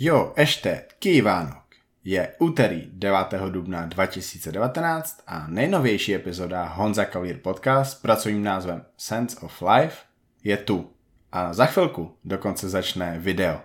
Jo, ešte, Kývánok. Je úterý 9. dubna 2019 a nejnovější epizoda Honza Kavír podcast s pracovním názvem Sense of Life je tu. A za chvilku dokonce začne video.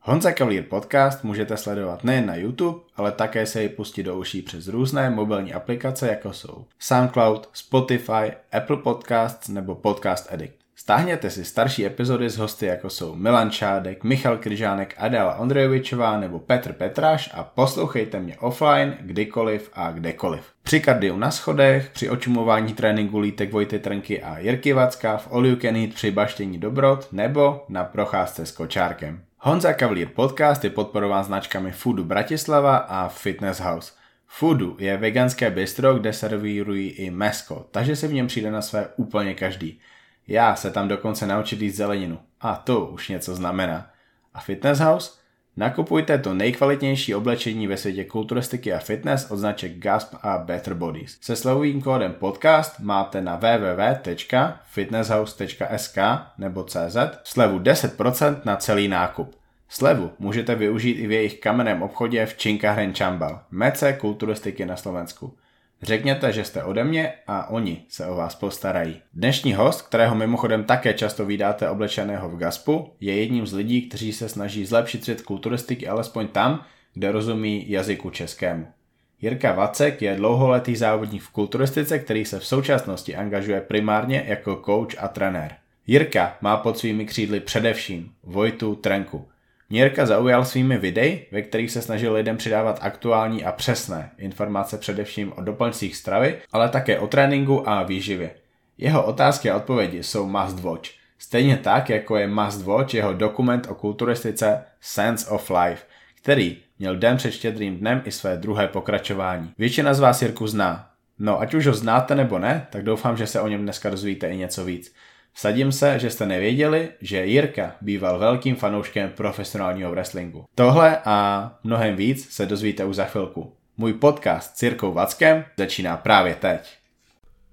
Honza Kavír podcast můžete sledovat nejen na YouTube, ale také se ji pustit do uší přes různé mobilní aplikace, jako jsou SoundCloud, Spotify, Apple Podcasts nebo Podcast Addict. Stáhněte si starší epizody s hosty jako jsou Milan Čádek, Michal Kryžánek, Adela Ondrejovičová nebo Petr Petráš a poslouchejte mě offline, kdykoliv a kdekoliv. Při kardiu na schodech, při očumování tréninku lítek Vojty Trnky a Jirky Vacka, v All You Can Eat při baštění dobrot nebo na procházce s kočárkem. Honza Kavlír podcast je podporován značkami Foodu Bratislava a Fitness House. Foodu je veganské bistro, kde servírují i mesko, takže si v něm přijde na své úplně každý. Já se tam dokonce naučit jíst zeleninu. A to už něco znamená. A Fitness House? Nakupujte to nejkvalitnější oblečení ve světě kulturistiky a fitness od značek Gasp a Better Bodies. Se slovovým kódem podcast máte na www.fitnesshouse.sk nebo CZ slevu 10% na celý nákup. Slevu můžete využít i v jejich kamenném obchodě v Činkahren Čambal, mece kulturistiky na Slovensku. Řekněte, že jste ode mě a oni se o vás postarají. Dnešní host, kterého mimochodem také často vydáte oblečeného v Gaspu, je jedním z lidí, kteří se snaží zlepšit svět kulturistiky alespoň tam, kde rozumí jazyku českému. Jirka Vacek je dlouholetý závodník v kulturistice, který se v současnosti angažuje primárně jako coach a trenér. Jirka má pod svými křídly především Vojtu Trenku, Měrka zaujal svými videi, ve kterých se snažil lidem přidávat aktuální a přesné informace především o doplňcích stravy, ale také o tréninku a výživě. Jeho otázky a odpovědi jsou must watch. Stejně tak, jako je must watch jeho dokument o kulturistice Sense of Life, který měl den před štědrým dnem i své druhé pokračování. Většina z vás Jirku zná. No, ať už ho znáte nebo ne, tak doufám, že se o něm dneska dozvíte i něco víc. Vsadím se, že jste nevěděli, že Jirka býval velkým fanouškem profesionálního wrestlingu. Tohle a mnohem víc se dozvíte už za chvilku. Můj podcast s Jirkou Vackem začíná právě teď.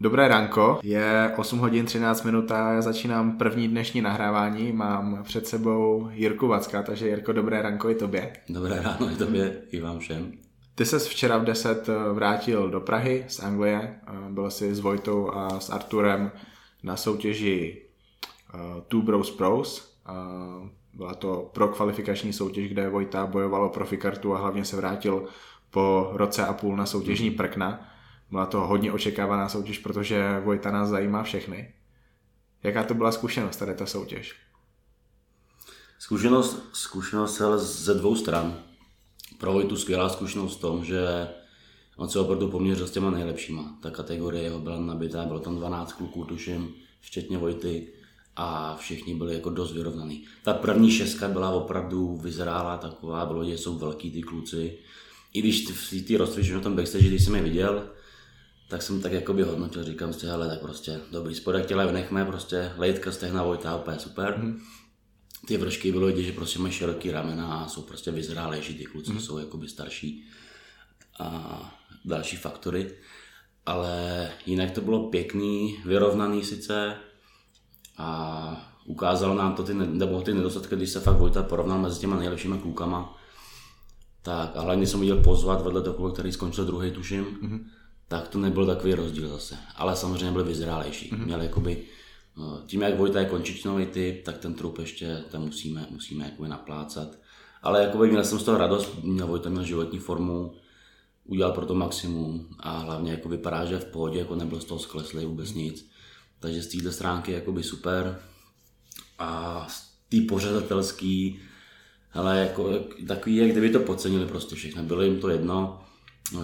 Dobré ranko, je 8 hodin 13 minut a já začínám první dnešní nahrávání. Mám před sebou Jirku Vacka, takže Jirko, dobré ranko i tobě. Dobré ráno i tobě, i vám všem. Ty ses včera v 10 vrátil do Prahy z Anglie, byl jsi s Vojtou a s Arturem na soutěži uh, Two Bros Pros. Uh, byla to pro kvalifikační soutěž, kde Vojta bojovalo profikartu a hlavně se vrátil po roce a půl na soutěžní mhm. prkna. Byla to hodně očekávaná soutěž, protože Vojta nás zajímá všechny. Jaká to byla zkušenost tady ta soutěž? Zkušenost, zkušenost ze dvou stran. Pro Vojtu skvělá zkušenost v tom, že on se opravdu poměřil s těma nejlepšíma. Ta kategorie jeho byla nabitá, bylo tam 12 kluků, tuším, včetně Vojty a všichni byli jako dost vyrovnaný. Ta první šestka byla opravdu vyzrála taková, bylo, že jsou velký ty kluci. I když v té rozcvičení na tom backstage, když jsem je viděl, tak jsem tak jako by hodnotil, říkám si, hele, tak prostě dobrý spodek těla vynechme, prostě lejtka, stehna, Vojta, úplně super. Mm. Ty vršky bylo vidět, že prostě mají široký ramena a jsou prostě vyzrálejší, ty kluci mm. jsou jakoby starší a další faktory. Ale jinak to bylo pěkný, vyrovnaný sice, a ukázalo nám to ty, nebo ty nedostatky, když se fakt Vojta porovnal mezi těma nejlepšíma klukama. Tak a hlavně jsem viděl pozvat vedle toho, který skončil druhý, tuším, mm-hmm. tak to nebyl takový rozdíl zase. Ale samozřejmě byl vyzrálejší. Mm-hmm. Měl jakoby, eh, tím jak Vojta je končičnový typ, tak ten trup ještě tam musíme, musíme jakoby naplácat. Ale jakoby měl jsem z toho radost, měl Vojta měl životní formu, udělal pro to maximum a hlavně jako vypadá, že v pohodě, jako nebyl z toho skleslý vůbec mm-hmm. nic takže z této stránky jakoby super. A z té pořadatelský, ale jako takový, jak kdyby to podcenili prostě všechno. Bylo jim to jedno. Eh,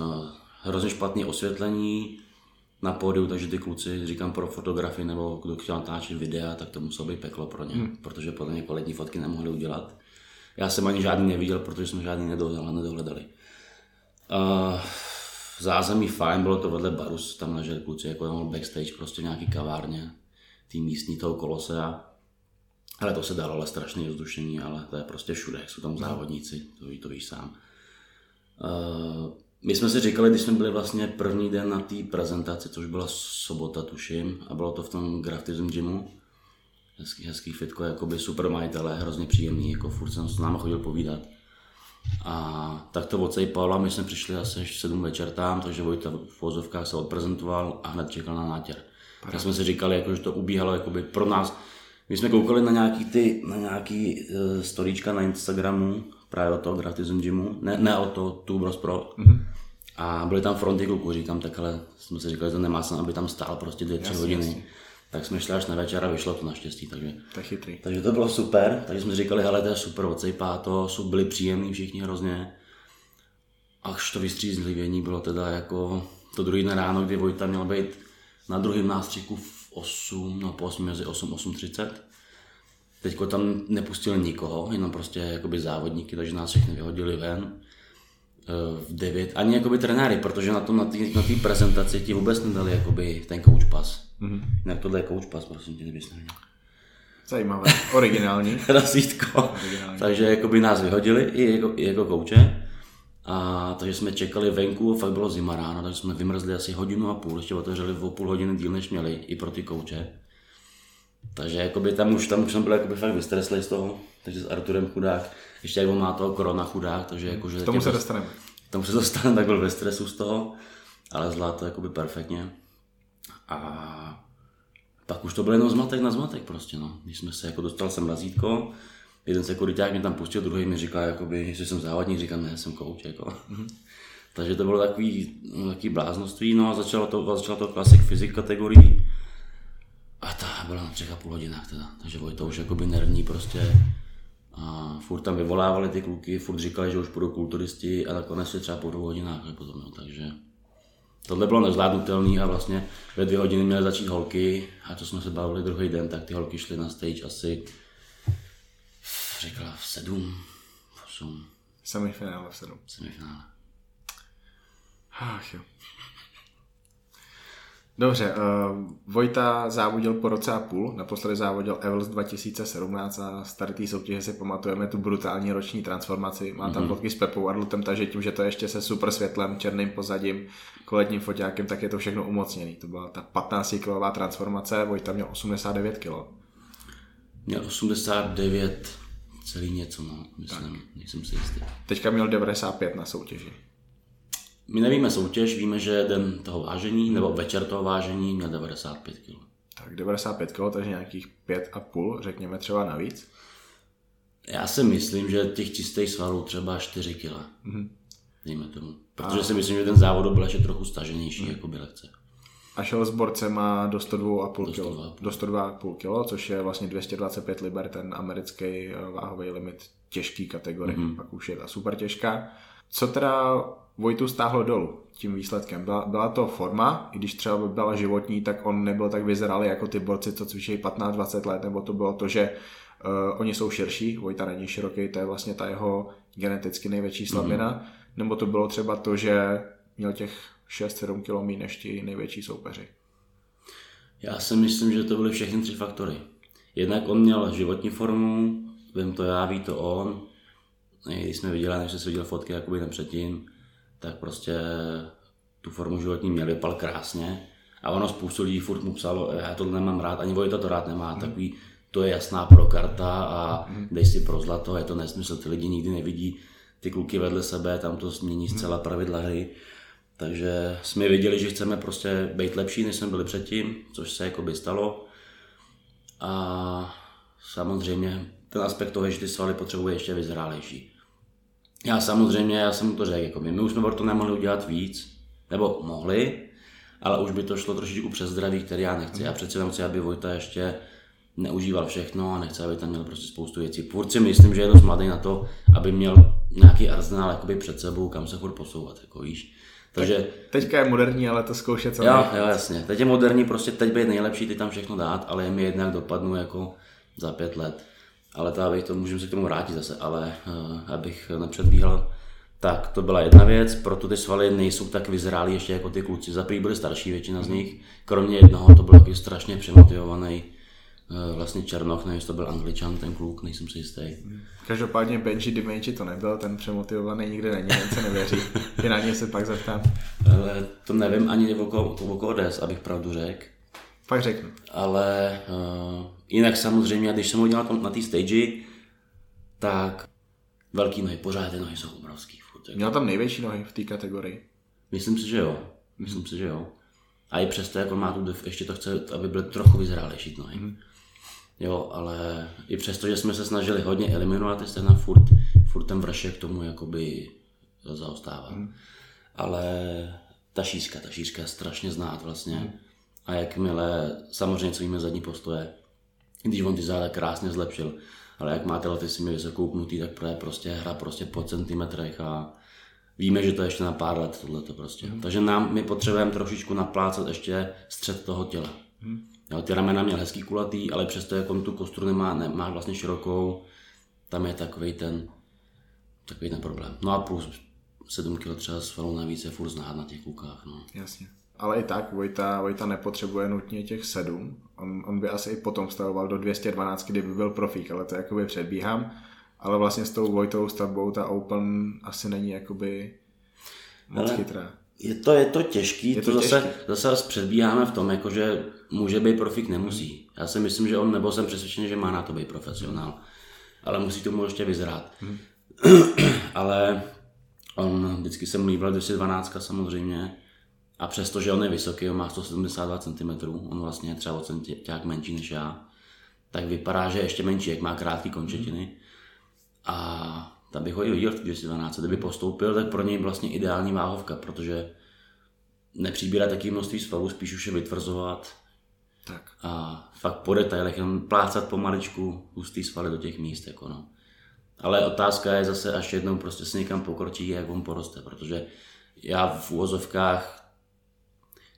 hrozně špatné osvětlení na pódiu, takže ty kluci, říkám pro fotografii nebo kdo chtěl natáčet videa, tak to muselo být peklo pro ně, hmm. protože podle mě kvalitní fotky nemohli udělat. Já jsem ani žádný neviděl, protože jsme žádný nedohledali. Uh, zázemí fajn, bylo to vedle baru, tam leželi kluci, jako mohl backstage, prostě nějaký kavárně, tý místní toho kolosea. Ale to se dalo, ale strašné vzdušení, ale to je prostě všude, jsou tam závodníci, to, ví, to víš sám. Uh, my jsme si říkali, když jsme byli vlastně první den na té prezentaci, což byla sobota, tuším, a bylo to v tom Graftism gymu, hezký, hezký fitko, jakoby super majitele, hrozně příjemný, jako furt jsem s náma chodil povídat A tak to odsejpalo a my jsme přišli asi v 7 večer tam, takže Vojta v vozovkách se odprezentoval a hned čekal na nátěr. Tak jsme si říkali, jako, že to ubíhalo jakoby pro nás. My jsme koukali na nějaký ty, na nějaký uh, storíčka na Instagramu, právě o toho Gratis Gymu, ne, ne o to tu Bros Pro. Mm-hmm. A byly tam fronty kluků, říkám, tak ale jsme si říkali, že to nemá smysl, aby tam stál prostě dvě, tři hodiny. Jasný. Tak jsme šli až na večer a vyšlo to naštěstí, takže. Tak chytrý. Takže to bylo super, takže jsme říkali, hele, to je super, odsejpá to, jsou byli příjemní všichni hrozně. Až to vystřízlivění bylo teda jako to druhý den ráno, kdy Vojta měl být na druhém nástřiku v 8, no po 8 mezi 8 8.30. Teďko tam nepustili nikoho, jenom prostě jakoby závodníky, takže nás všechny vyhodili ven v 9, ani jakoby trenéry, protože na tom na té na prezentaci ti vůbec nedali jakoby ten coach pas. Mm-hmm. Jinak tohle je coach pas, prosím tě, kdybys neměl. Zajímavé, originální. Razítko. Originální. Takže jakoby nás vyhodili i jako, i jako kouče. A takže jsme čekali venku, fakt bylo zima ráno, takže jsme vymrzli asi hodinu a půl, ještě otevřeli o půl hodiny díl, než měli, i pro ty kouče. Takže jakoby tam už, tam už jsem byl jakoby fakt vystreslý z toho, takže s Arturem chudák, ještě jak on má toho korona chudák, takže jakože... K tomu se dostaneme. K tomu se dostaneme, tak byl ve stresu z toho, ale zvládl to jakoby perfektně. A pak už to byl jenom zmatek na zmatek prostě, no. Když jsme se jako dostal jsem razítko, jeden sekuriták mě tam pustil, druhý mi říkal, jakoby, jestli jsem závodník, říkal, ne, jsem kouč, jako. Mm-hmm. Takže to bylo takový, takový bláznoství, no a začalo to, začalo to klasik fyzik kategorii. A ta byla na třech a půl hodinách teda, takže bylo to už jakoby nervní prostě. A furt tam vyvolávali ty kluky, furt říkali, že už budou kulturisti a nakonec je třeba po dvou hodinách potom, no, takže tohle bylo nezvládnutelné a vlastně ve dvě hodiny měly začít holky a to jsme se bavili druhý den, tak ty holky šly na stage asi řekla v sedm, v osm. Semifinále v sedm. Semifinále. Ach jo. Dobře, uh, Vojta závodil po roce a půl, naposledy závodil Evels 2017 a starý té soutěže si pamatujeme tu brutální roční transformaci. Má tam mm-hmm. fotky s Pepou Arlutem, takže tím, že to ještě se super světlem, černým pozadím, koletním foťákem, tak je to všechno umocněný. To byla ta 15 kilová transformace, Vojta měl 89 kg. Měl 89 celý něco, no, myslím, tak. nejsem si jistý. Teďka měl 95 na soutěži. My nevíme soutěž, víme, že den toho vážení, nebo večer toho vážení měl 95 kg. Tak 95 kg, takže nějakých 5,5, řekněme třeba navíc. Já si myslím, že těch čistých svalů třeba 4 kg. Mm-hmm. Dejme tomu. Protože a... si myslím, že ten závod byl ještě trochu staženější, mm. jako by lehce. A šel s borcema do 102,5 kg. Do 102,5 kg, což je vlastně 225 liber, ten americký eh, váhový limit těžký kategorie. Mm-hmm. Pak už je ta super těžká. Co teda Vojtu stáhlo dolů tím výsledkem? Byla, byla to forma, i když třeba by byla životní, tak on nebyl tak vyzralý jako ty borci, co cvičí 15-20 let, nebo to bylo to, že uh, oni jsou širší, Vojta není široký, to je vlastně ta jeho geneticky největší slabina, mm-hmm. nebo to bylo třeba to, že měl těch 6-7 km než ti největší soupeři? Já si myslím, že to byly všechny tři faktory. Jednak on měl životní formu, vím to já, ví to on. Když jsme viděli, než jsem viděl fotky jakoby ten předtím, tak prostě tu formu životní měl, vypal krásně. A ono spoustu lidí furt mu psalo, já to nemám rád, ani Vojta to rád nemá, mm. takový, to je jasná pro karta a mm. dej si pro zlato, je to nesmysl, ty lidi nikdy nevidí ty kluky vedle sebe, tam to změní zcela pravidla hry. Takže jsme věděli, že chceme prostě být lepší, než jsme byli předtím, což se jako by stalo. A samozřejmě ten aspekt toho, že ty svaly potřebuje ještě vyzrálejší. Já samozřejmě, já jsem mu to řekl, jako my, my už jsme to nemohli udělat víc, nebo mohli, ale už by to šlo trošičku přes zdraví, který já nechci. Já přece chci, aby Vojta ještě neužíval všechno a nechce, aby tam měl prostě spoustu věcí. Půrci myslím, že je dost mladý na to, aby měl nějaký arzenál jakoby před sebou, kam se furt posouvat, jako víš. Takže, tak teďka je moderní, ale to zkoušet co Jo, jo, jasně. Teď je moderní, prostě teď být nejlepší, ty tam všechno dát, ale je mi jednak dopadnu jako za pět let. Ale to, abych to, můžeme se k tomu vrátit zase, ale uh, abych nepředbíhal, tak to byla jedna věc, proto ty svaly nejsou tak vyzrálí ještě jako ty kluci. Za byli starší většina z nich, kromě jednoho to byl taky strašně přemotivovaný Eh, vlastně Černoch, nevím, to byl Angličan, ten kluk, nejsem si jistý. Každopádně Benji Dimenji to nebyl, ten přemotivovaný nikdy není, ten se nevěří. I na něj se pak zeptám. Ale to nevím ani o koho des, abych pravdu řekl. Pak řeknu. Ale uh, jinak samozřejmě, když jsem ho dělal na té stage, tak velký nohy, pořád ty nohy jsou obrovský. Furt, jako. Měl tam největší nohy v té kategorii. Myslím si, že jo. Myslím si, že jo. A i přesto, jak on má tu ještě to chce, aby byl trochu vyzrálejší nohy. Mm. Jo, ale i přesto, že jsme se snažili hodně eliminovat ty stehna, furt, furt ten vršek tomu jakoby zaostává. Mm. Ale ta šířka, ta šířka je strašně znát vlastně. Mm. A jakmile, samozřejmě co víme zadní postoje, když on ty záda krásně zlepšil, ale jak máte lety si mi vysoko upnutý, tak prostě hra prostě po centimetrech a víme, že to ještě na pár let tohleto prostě. Mm. Takže nám, my potřebujeme trošičku naplácat ještě střed toho těla. Mm. Jo, ty ramena měl hezký kulatý, ale přesto jak on tu kostru nemá, nemá vlastně širokou, tam je takový ten, takový ten problém. No a plus 7 kg třeba svalů navíc je furt znát na těch klukách. No. Jasně. Ale i tak Vojta, Vojta nepotřebuje nutně těch 7. On, on by asi i potom stavoval do 212, kdyby byl profík, ale to jakoby předbíhám. Ale vlastně s tou Vojtovou stavbou ta Open asi není jakoby moc ale chytrá. Je to, je to těžký, je to, to zase, těžký. zase předbíháme v tom, jako že může být profík, nemusí. Já si myslím, že on, nebo jsem přesvědčený, že má na to být profesionál. Ale musí tomu ještě vyzrát. Hmm. ale on vždycky se mu líbila 212 samozřejmě. A přesto, že on je vysoký, on má 172 cm, on vlastně je třeba o centiák menší než já, tak vypadá, že je ještě menší, jak má krátké končetiny. A tam bych ho i viděl v 212. Kdyby postoupil, tak pro něj vlastně ideální váhovka, protože nepřibírá taky množství svalů, spíš už je vytvrzovat. Tak. A fakt po detailech, jen plácat pomaličku hustý svaly do těch míst. Jako no. Ale otázka je zase, až jednou prostě se někam pokročí, jak on poroste, protože já v úvozovkách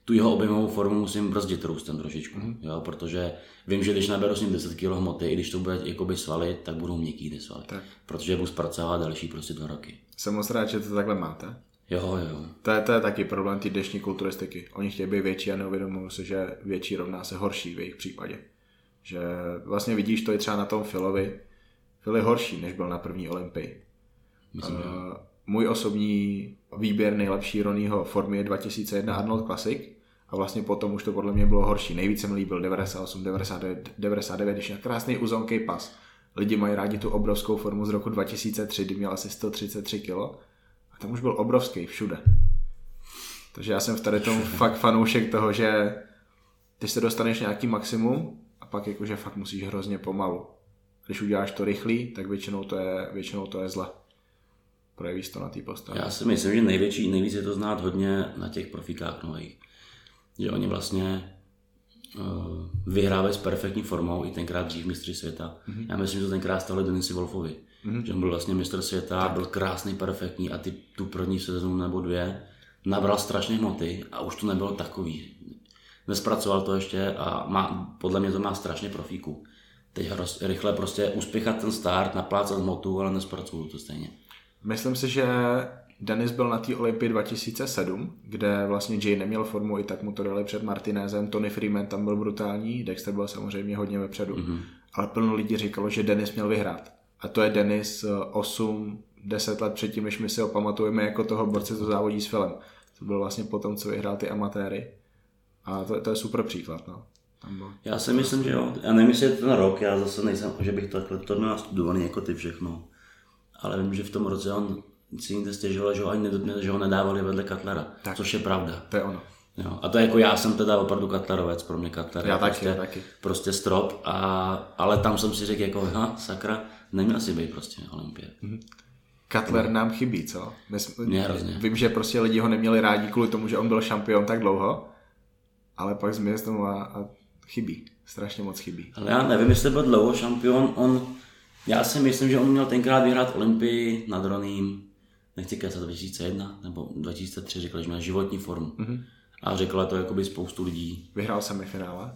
tu jeho objemovou formu musím brzdit růstem trošičku, mm. jo, protože vím, že když naberu s ním 10 kg hmoty, i když to bude jakoby svaly, tak budou měkký ty svaly, tak. protože budu zpracovat další prostě dva roky. Jsem moc rád, že to takhle máte. Jo, jo. To je, to je taky problém té dnešní kulturistiky. Oni chtějí být větší a neuvědomují se, že větší rovná se horší v jejich případě. Že vlastně vidíš to i třeba na tom Filovi. Phil je horší, než byl na první olympii. Myslím, uh, můj osobní výběr nejlepší Ronnieho formy je 2001 Arnold Classic a vlastně potom už to podle mě bylo horší. Nejvíce mi líbil 98, 99, 99 když měl krásný uzonký pas. Lidi mají rádi tu obrovskou formu z roku 2003, kdy měl asi 133 kg a tam už byl obrovský všude. Takže já jsem v tady tom fakt fanoušek toho, že ty se dostaneš nějaký maximum a pak jakože fakt musíš hrozně pomalu. Když uděláš to rychlý, tak většinou to je, většinou to je zle projevíš to na té postavě. Já si myslím, že největší, nejvíc je to znát hodně na těch profíkách nových. Že oni vlastně uh, vyhrávají s perfektní formou i tenkrát dřív mistři světa. Mm-hmm. Já myslím, že to tenkrát stali Denisi Wolfovi. Mm-hmm. Že on byl vlastně mistr světa, tak. byl krásný, perfektní a ty tu první sezónu nebo dvě nabral strašně hmoty a už to nebylo takový. Nespracoval to ještě a má, podle mě to má strašně profíku. Teď rychle prostě uspěchat ten start, naplácat hmotu, ale nespracuju to stejně. Myslím si, že Denis byl na té Olympii 2007, kde vlastně Jay neměl formu, i tak mu to dali před Martinezem, Tony Freeman tam byl brutální, Dexter byl samozřejmě hodně vepředu, mm-hmm. ale plno lidí říkalo, že Denis měl vyhrát. A to je Denis 8, eh, 10 let předtím, než my si ho pamatujeme jako toho borce, co závodí s filmem. To byl vlastně potom, co vyhrál ty amatéry. A to, to je super příklad. No. Tam byl. Já si myslím, že jo. Já nevím, jestli je ten rok, já zase nejsem, že bych takhle to měl studovaný jako ty všechno ale vím, že v tom roce on si jinde stěžoval, že ho, ani že ho nedávali vedle Katlera, tak. což je pravda. To je ono. Jo, a to je jako já jsem teda opravdu Katlerovec, pro mě Katler já taky, prostě, já taky. prostě strop, a, ale tam jsem si řekl jako, ha, sakra, neměl si být prostě Olympie. Mm-hmm. Katler nám chybí, co? My jsme, mě hrozně. Vím, že prostě lidi ho neměli rádi kvůli tomu, že on byl šampion tak dlouho, ale pak tomu a, a chybí. Strašně moc chybí. Ale já nevím, jestli byl dlouho šampion, on já si myslím, že on měl tenkrát vyhrát Olympii nad Roným, nechci kecat 2001 nebo 2003, řekl, že měl životní formu. Mm-hmm. A řekla to jakoby spoustu lidí. Vyhrál semifinále?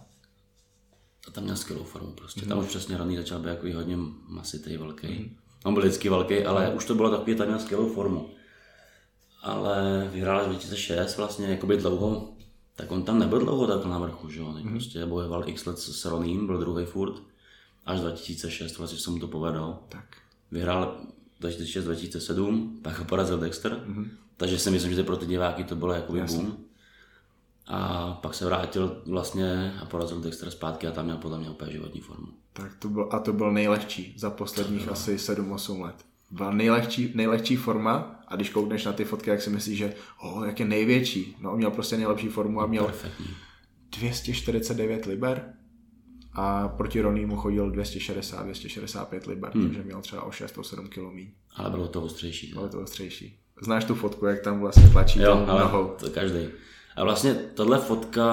A tam měl skvělou formu prostě. Mm-hmm. Tam už přesně Roný začal být jako hodně masitý, velký. Mm-hmm. On byl vždycky velký, ale už to bylo takový, tam měl skvělou formu. Ale vyhrál 2006 vlastně jakoby dlouho, tak on tam nebyl dlouho takhle na vrchu, že jo. Mm-hmm. Prostě bojoval x let s Roným, byl druhý furt až 2006, vlastně se mu to povedlo. Tak. Vyhrál 2006-2007, pak ho porazil Dexter, mm-hmm. takže si myslím, že pro ty diváky to bylo jako boom. A pak se vrátil vlastně a porazil Dexter zpátky a tam měl podle mě úplně životní formu. Tak to byl, a to byl nejlehčí za posledních asi 7-8 let. byla nejlehčí, nejlehčí forma a když koukneš na ty fotky, jak si myslíš, že oh, jak je největší. No, on měl prostě nejlepší formu a měl Perfektní. 249 liber a proti Ronýmu chodil 260, 265 liber, hmm. takže měl třeba o 6, o 7 kg míň. Ale bylo to ostřejší. Bylo to ostřejší. Znáš tu fotku, jak tam vlastně tlačí Jo, tou ale nohou? to každý. A vlastně tohle fotka,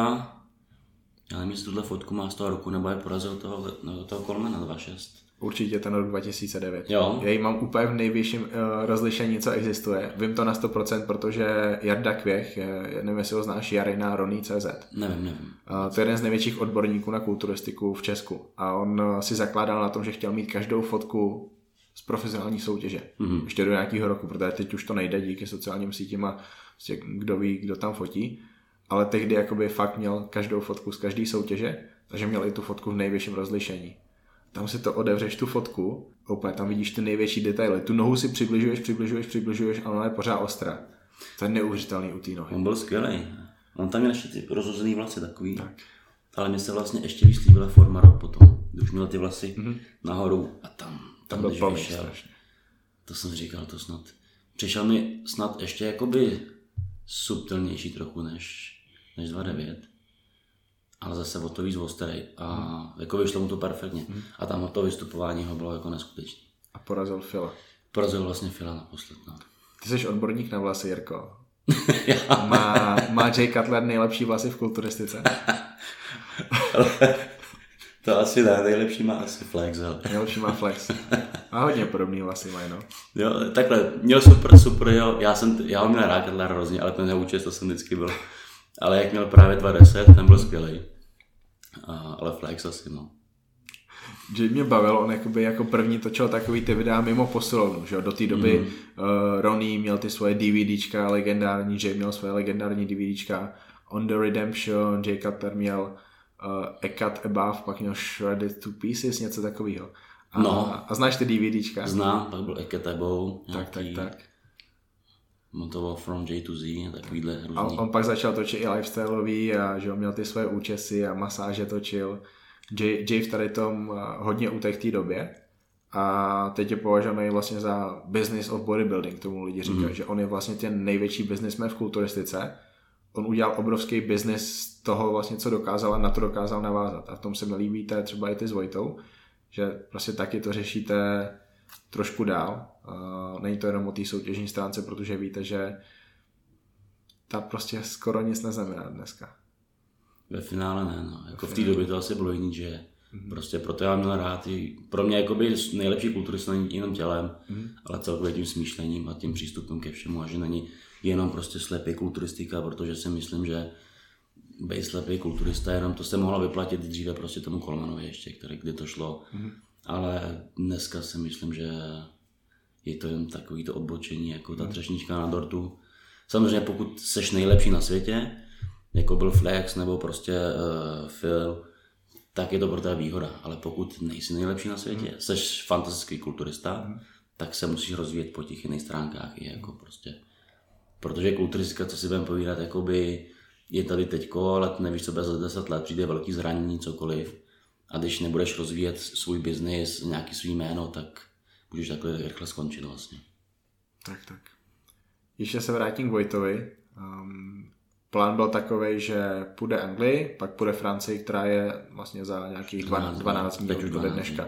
já nevím, jestli tuhle fotku má z toho roku, nebo jak porazil toho, no, toho Kolmena 2.6. Určitě ten rok 2009. Jo. Já ji mám úplně v nejvyšším uh, rozlišení, co existuje. Vím to na 100%, protože Jarda Kvěch, je, já nevím, jestli ho znáš, Jarina Roný CZ. Nevím, nevím. Uh, to je jeden z největších odborníků na kulturistiku v Česku. A on uh, si zakládal na tom, že chtěl mít každou fotku z profesionální soutěže. Mm-hmm. Ještě do nějakého roku, protože teď už to nejde díky sociálním sítím a prostě kdo ví, kdo tam fotí. Ale tehdy jakoby fakt měl každou fotku z každé soutěže, takže měl i tu fotku v nejvyšším rozlišení. Tam si to odevřeš tu fotku, úplně tam vidíš ty největší detaily. Tu nohu si přibližuješ, přibližuješ, přibližuješ a ona je pořád ostrá. To je neuvěřitelný u té nohy. On byl skvělý. On tam měl ještě ty rozhozený vlasy takový. Tak. Ale mně se vlastně ještě víc líbila forma rok potom. Už měl ty vlasy mm-hmm. nahoru a tam, tam, Tam byl vyšel, strašně. To jsem říkal, to snad. Přišel mi snad ještě jakoby subtilnější trochu než, než 2.9. Ale zase o to víc ostrý. A Mhm. jako vyšlo mu to perfektně. A tam to vystupování ho bylo jako neskutečné. A porazil Fila. Porazil vlastně Fila naposled. No. Ty jsi odborník na vlasy, Jirko. má, má Jay Cutler nejlepší vlasy v kulturistice? To asi ne, nejlepší má asi Flex, ale. Nejlepší má Flex. Má hodně podobný vlasy, mají, no. Jo, takhle, měl super, super, jo, já jsem, já ho měl rád Kettler hrozně, ale ten jeho účest to jsem vždycky byl. Ale jak měl právě 2.10, ten byl skvělý. A, ale Flex asi, no. Mě bavil, on jakoby jako první točil takový ty videa mimo posilovnu, že jo, do té doby mm. uh, Ronnie měl ty svoje DVDčka legendární, Jay měl svoje legendární DVDčka, On the Redemption, Jay Cutler měl uh, A Cut Above, pak měl Shredded to Pieces, něco takového. A, No. a znáš ty DVDčka? Znám, pak byl Eketebo, Tak, tak, tak. On to byl From J to Z, a takovýhle A různý. on pak začal točit i lifestyleový a že on měl ty svoje účesy a masáže točil. Jay, Jay v tady tom eh, hodně utek v té době a teď je považovaný vlastně za business of bodybuilding, tomu lidi říkají, mm. že on je vlastně ten největší businessman v kulturistice. On udělal obrovský business z toho vlastně, co dokázal a na to dokázal navázat. A v tom se mi líbí třeba i ty s Vojtou, že prostě taky to řešíte trošku dál. Není to jenom o té soutěžní stránce, protože víte, že ta prostě skoro nic neznamená dneska. Ve finále ne, no. Jako v té době to asi bylo jiný, že prostě proto já měl rád i, pro mě jakoby nejlepší kulturista není jenom tělem, ale celkově tím smýšlením a tím přístupem ke všemu a že není jenom prostě slepý kulturistika, protože si myslím, že být slepý kulturista, jenom to se mohlo vyplatit dříve prostě tomu Kolmanovi ještě, který, kdy to šlo. Ale dneska si myslím, že je to jen takový to odbočení, jako ta třešnička na dortu. Samozřejmě pokud seš nejlepší na světě, jako byl Flex nebo prostě uh, Phil, tak je to pro tebe výhoda. Ale pokud nejsi nejlepší na světě, mm. seš fantastický kulturista, mm. tak se musíš rozvíjet po těch jiných stránkách. I jako prostě. Protože kulturistika, co si budeme povídat, jakoby je tady teďko, ale nevíš, co bude za 10 let, přijde velký zranění, cokoliv. A když nebudeš rozvíjet svůj biznis, nějaký svý jméno, tak můžeš takhle rychle skončit vlastně. Tak, tak. Ještě se vrátím k Vojtovi. Um, plán byl takový, že půjde Anglii, pak půjde Francii, která je vlastně za nějakých 12, 12 dní od 12 dneška.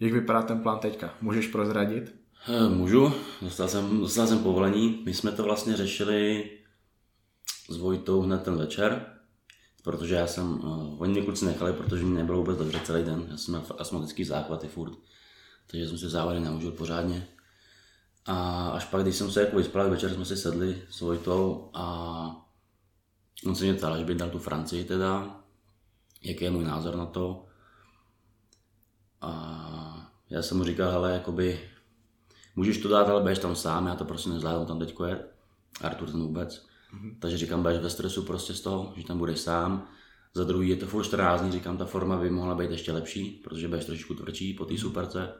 Jak vypadá ten plán teďka? Můžeš prozradit? Eh, Můžu, dostal jsem, dostal jsem povolení. My jsme to vlastně řešili s Vojtou hned ten večer, protože já jsem, uh, oni mě kluci nechali, protože mi nebylo vůbec dobře celý den. Já jsem měl astmatický záchvaty furt, takže jsem si závody neužil pořádně. A až pak, když jsem se jako vyspal, večer jsme si sedli s Vojtou a on se mě ptal, až by dal tu Francii teda, jaký je můj názor na to. A já jsem mu říkal, hele, jakoby, můžeš to dát, ale budeš tam sám, já to prostě nezvládnu, tam teďko je Artur ten vůbec. Mm-hmm. Takže říkám, budeš ve stresu prostě z toho, že tam budeš sám. Za druhý je to furt 14 dní, říkám, ta forma by mohla být ještě lepší, protože budeš trošičku tvrdší po té superce.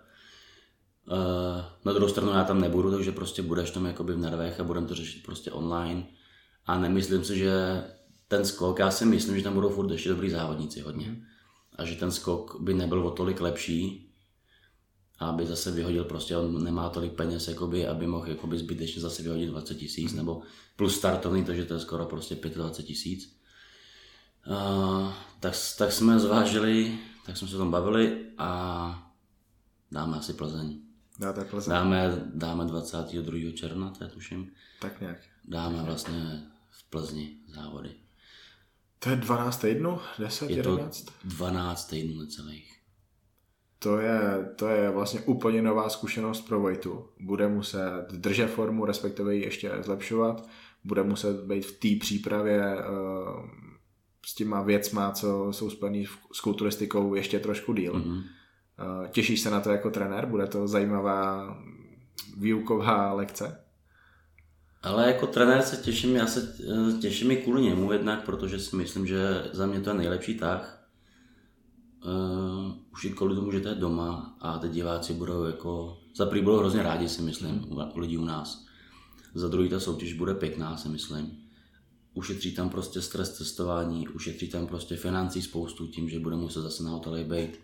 Uh, na druhou stranu já tam nebudu, takže prostě budeš tam jakoby v nervech a budeme to řešit prostě online. A nemyslím si, že ten skok, já si myslím, že tam budou furt ještě dobrý závodníci hodně. A že ten skok by nebyl o tolik lepší, aby zase vyhodil prostě, on nemá tolik peněz, jakoby, aby mohl jakoby zbytečně zase vyhodit 20 tisíc, mm. nebo plus startovný, takže to je skoro prostě 25 tisíc. Uh, tak, tak jsme zvážili, tak jsme se o tom bavili a dáme asi Plzeň. Dáte Plzeň? Dáme, dáme 22. června, to je tuším. Tak nějak. Dáme vlastně v Plzni závody. To je 12 týdnů? 10, Je 11? to 12 týdnů necelých. To je, to je vlastně úplně nová zkušenost pro Vojtu. Bude muset držet formu, respektive ji ještě zlepšovat. Bude muset být v té přípravě uh, s těma věcma, co jsou spojené s kulturistikou ještě trošku díl. Mm-hmm. Uh, těšíš se na to jako trenér? Bude to zajímavá výuková lekce? Ale jako trenér se těším, já se eh, těším i kvůli němu jednak, protože si myslím, že za mě to je nejlepší tah. Uh, už i kvůli tomu, že to je doma a ty diváci budou jako, za prvý budou hrozně rádi si myslím, u lidí u nás. Za druhý ta soutěž bude pěkná si myslím. Ušetří tam prostě stres cestování, ušetří tam prostě financí spoustu tím, že bude muset zase na hotelech být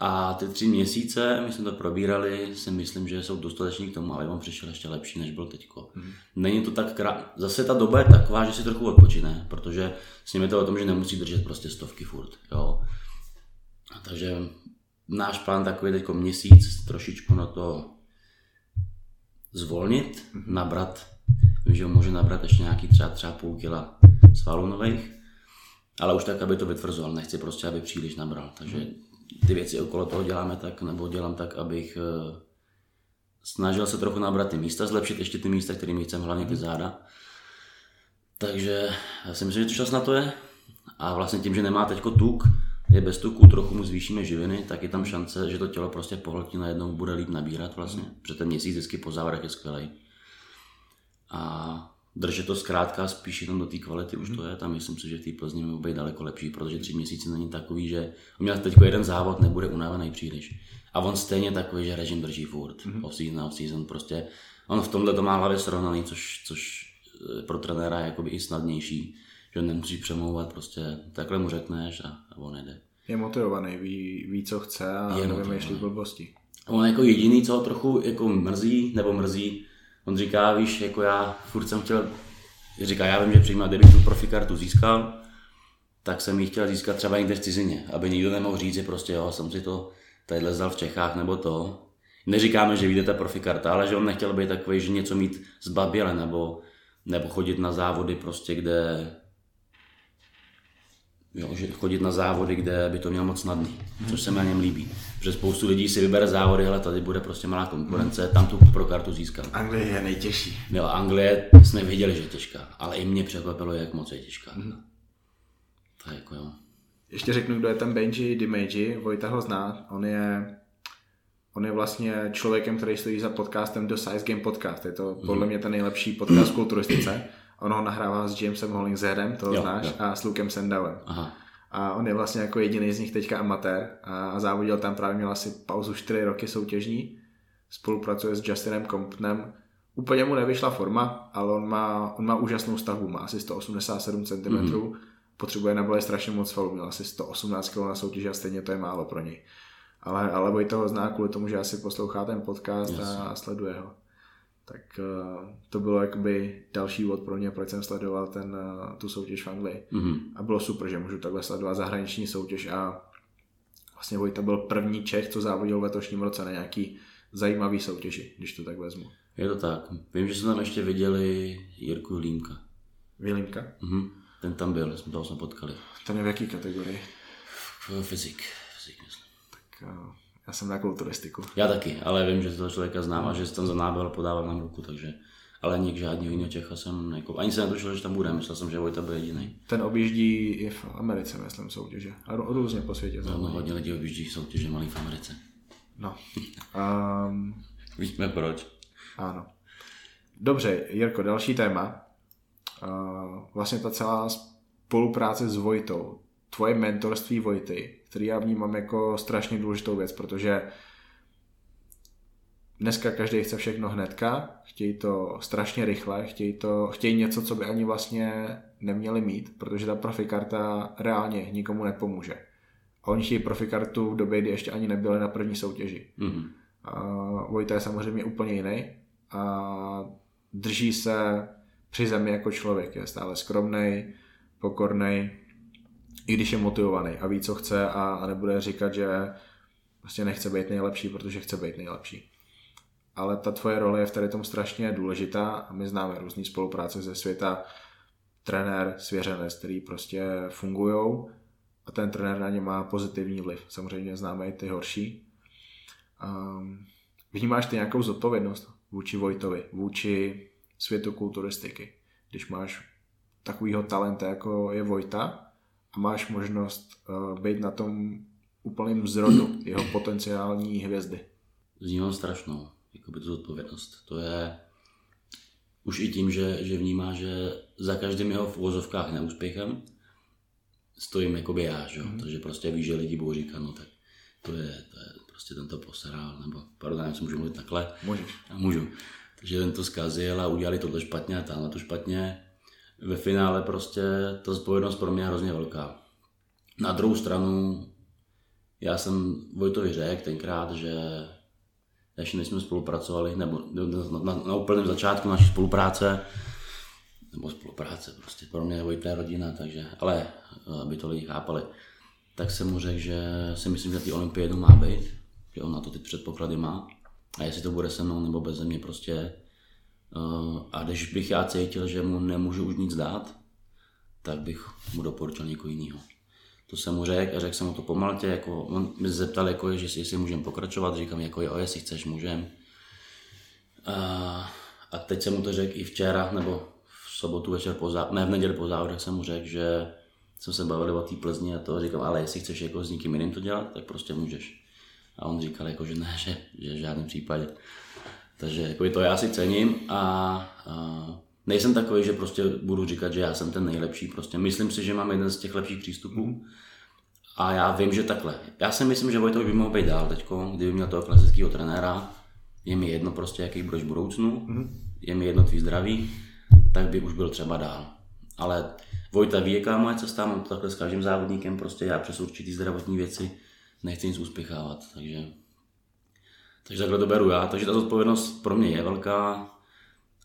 a ty tři měsíce, my jsme to probírali, si myslím, že jsou dostateční k tomu, aby on přišel ještě lepší, než byl teďko. Mm. Není to tak krát... Zase ta doba je taková, že si trochu odpočine, protože s je to o tom, že nemusí držet prostě stovky furt. Jo. A takže náš plán takový teď měsíc, trošičku na to zvolnit, mm. nabrat, vím, že může nabrat ještě nějaký třeba, třeba půl kila svalů nových, ale už tak, aby to vytvrzoval, nechci prostě, aby příliš nabral, takže mm ty věci okolo toho děláme tak, nebo dělám tak, abych eh, snažil se trochu nabrat ty místa, zlepšit ještě ty místa, kterými chcem, hlavně ty záda. Takže já si myslím, že to čas na to je. A vlastně tím, že nemá teďko tuk, je bez tuku, trochu mu zvýšíme živiny, tak je tam šance, že to tělo prostě pohltí najednou bude líp nabírat vlastně. Protože ten měsíc vždycky po závodech je skvělý. A držet to zkrátka spíš jenom do té kvality už to je. Tam myslím si, že v té Plzni může být daleko lepší, protože tři měsíce není takový, že on měl teď jeden závod, nebude unavený příliš. A on stejně takový, že režim drží furt. Mm-hmm. Off-season, off-season, prostě. On v tomhle to má hlavě srovnaný, což, což eh, pro trenéra je jakoby i snadnější, že on nemusí přemlouvat, prostě takhle mu řekneš a, a on jde. Je motivovaný, ví, ví co chce a je nevymýšlí blbosti. On jako jediný, co ho trochu jako mrzí, nebo mrzí, On říká, víš, jako já furt jsem chtěl, říká, já vím, že přímo, kdybych tu profikartu získal, tak jsem ji chtěl získat třeba někde v cizině, aby nikdo nemohl říct, že prostě jo, jsem si to tady zdal v Čechách nebo to. Neříkáme, že vyjde ta profikarta, ale že on nechtěl být takový, že něco mít zbaběle nebo, nebo chodit na závody prostě, kde Jo, že chodit na závody, kde by to měl moc snadný, což se mi na něm líbí. Protože spoustu lidí si vybere závody, ale tady bude prostě malá konkurence, tam tu pro kartu získal. Anglie je nejtěžší. Jo, Anglie jsme viděli, že je těžká, ale i mě překvapilo, jak moc je těžká. Mm. Tak jako jo. Ještě řeknu, kdo je ten Benji Dimeji, Vojta ho zná, on je On je vlastně člověkem, který stojí za podcastem The Size Game Podcast. Je to podle mhm. mě ten nejlepší podcast v kulturistice. On ho nahrává s Jamesem Hollingsheadem, to jo, znáš, jo. a s Lukem Sendalem. Aha. A on je vlastně jako jediný z nich teďka amatér a závodil tam právě měl asi pauzu 4 roky soutěžní. Spolupracuje s Justinem Comptonem. Úplně mu nevyšla forma, ale on má, on má úžasnou stavbu, má asi 187 cm, mm-hmm. potřebuje na bole strašně moc svalů, měl asi 118 kg na soutěži a stejně to je málo pro něj. Ale, ale Vojta ho zná kvůli tomu, že asi poslouchá ten podcast yes. a, a sleduje ho tak uh, to bylo jakoby další vod pro mě, proč jsem sledoval ten, uh, tu soutěž v Anglii. Mm-hmm. A bylo super, že můžu takhle sledovat zahraniční soutěž a vlastně Vojta byl první Čech, co závodil v letošním roce na nějaký zajímavý soutěži, když to tak vezmu. Je to tak. Vím, že jsme tam ještě viděli Jirku Límka. Vilímka? Mhm. Ten tam byl, jsme toho jsme potkali. Ten je v jaký kategorii? Fyzik. Fyzik, myslím. Tak uh, já jsem na kulturistiku. Já taky, ale vím, že toho člověka znám a že se tam za nábel podával na ruku, takže ale nik žádný jiný Čecha jsem, jako, ani se netušil, že tam bude, myslel jsem, že Vojta bude jediný. Ten objíždí i v Americe, myslím, soutěže. A různě po světě. No, no, hodně lidí objíždí soutěže malý v Americe. No. Um, Víme proč. Ano. Dobře, Jirko, další téma. Uh, vlastně ta celá spolupráce s Vojtou, tvoje mentorství Vojty, který já vnímám jako strašně důležitou věc, protože dneska každý chce všechno hnedka, chtějí to strašně rychle, chtějí, to, chtějí něco, co by ani vlastně neměli mít, protože ta profikarta reálně nikomu nepomůže. A oni chtějí profikartu v době, kdy ještě ani nebyli na první soutěži. Mm-hmm. A Vojta je samozřejmě úplně jiný a drží se při zemi jako člověk. Je stále skromný, pokorný, i když je motivovaný a ví, co chce a, a nebude říkat, že prostě nechce být nejlepší, protože chce být nejlepší. Ale ta tvoje role je v tady tom strašně důležitá a my známe různé spolupráce ze světa, trenér, svěřenec, který prostě fungují a ten trenér na ně má pozitivní vliv. Samozřejmě známe i ty horší. Um, vnímáš ty nějakou zodpovědnost vůči Vojtovi, vůči světu kulturistiky, když máš takovýho talenta, jako je Vojta a máš možnost uh, být na tom úplným zrodu jeho potenciální hvězdy. Vnímám strašnou, jako by tu zodpovědnost. To je už i tím, že, že vnímá, že za každým jeho v uvozovkách neúspěchem stojím jakoby já, že? Mm. takže prostě ví, že lidi budou říkat, no tak to je, to je prostě tento poseral, nebo pardon, já můžu mluvit takhle. Můžeš. Já můžu. Takže ten to zkazil a udělali tohle špatně a tamhle to špatně. Ve finále prostě ta zpovědnost pro mě je hrozně velká. Na druhou stranu, já jsem Vojtovi řekl tenkrát, že ještě než jsme spolupracovali, nebo na, na, na úplném začátku naší spolupráce, nebo spolupráce, prostě pro mě je Vojta rodina, takže, ale aby to lidi chápali, tak jsem mu řekl, že si myslím, že ty olympiádu má být, že on na to ty předpoklady má. A jestli to bude se mnou nebo bez mě prostě. Uh, a když bych já cítil, že mu nemůžu už nic dát, tak bych mu doporučil někoho jiného. To jsem mu řekl a řekl jsem mu to pomaltě, jako on mi zeptal, jako, že jestli, můžeme pokračovat, říkám, jako jo, jestli chceš, můžem. A, a teď jsem mu to řekl i včera, nebo v sobotu večer po ne v neděli po závodech jsem mu řekl, že jsme se bavili o té Plzni a to říkám, ale jestli chceš jako s někým jiným to dělat, tak prostě můžeš. A on říkal, jako, že ne, že, že v žádném případě. Takže jako to já si cením a, a nejsem takový, že prostě budu říkat, že já jsem ten nejlepší. Prostě myslím si, že mám jeden z těch lepších přístupů. A já vím, že takhle. Já si myslím, že Vojtovi by mohl být dál teď, kdyby měl toho klasického trenéra. Je mi jedno prostě, jaký budeš v budoucnu. Je mi jedno tvý zdraví. Tak by už byl třeba dál. Ale Vojta ví, jaká moje cesta, mám to takhle s každým závodníkem, prostě já přes určitý zdravotní věci nechci nic uspěchávat, takže, takže takhle to beru já. Takže ta zodpovědnost pro mě je velká,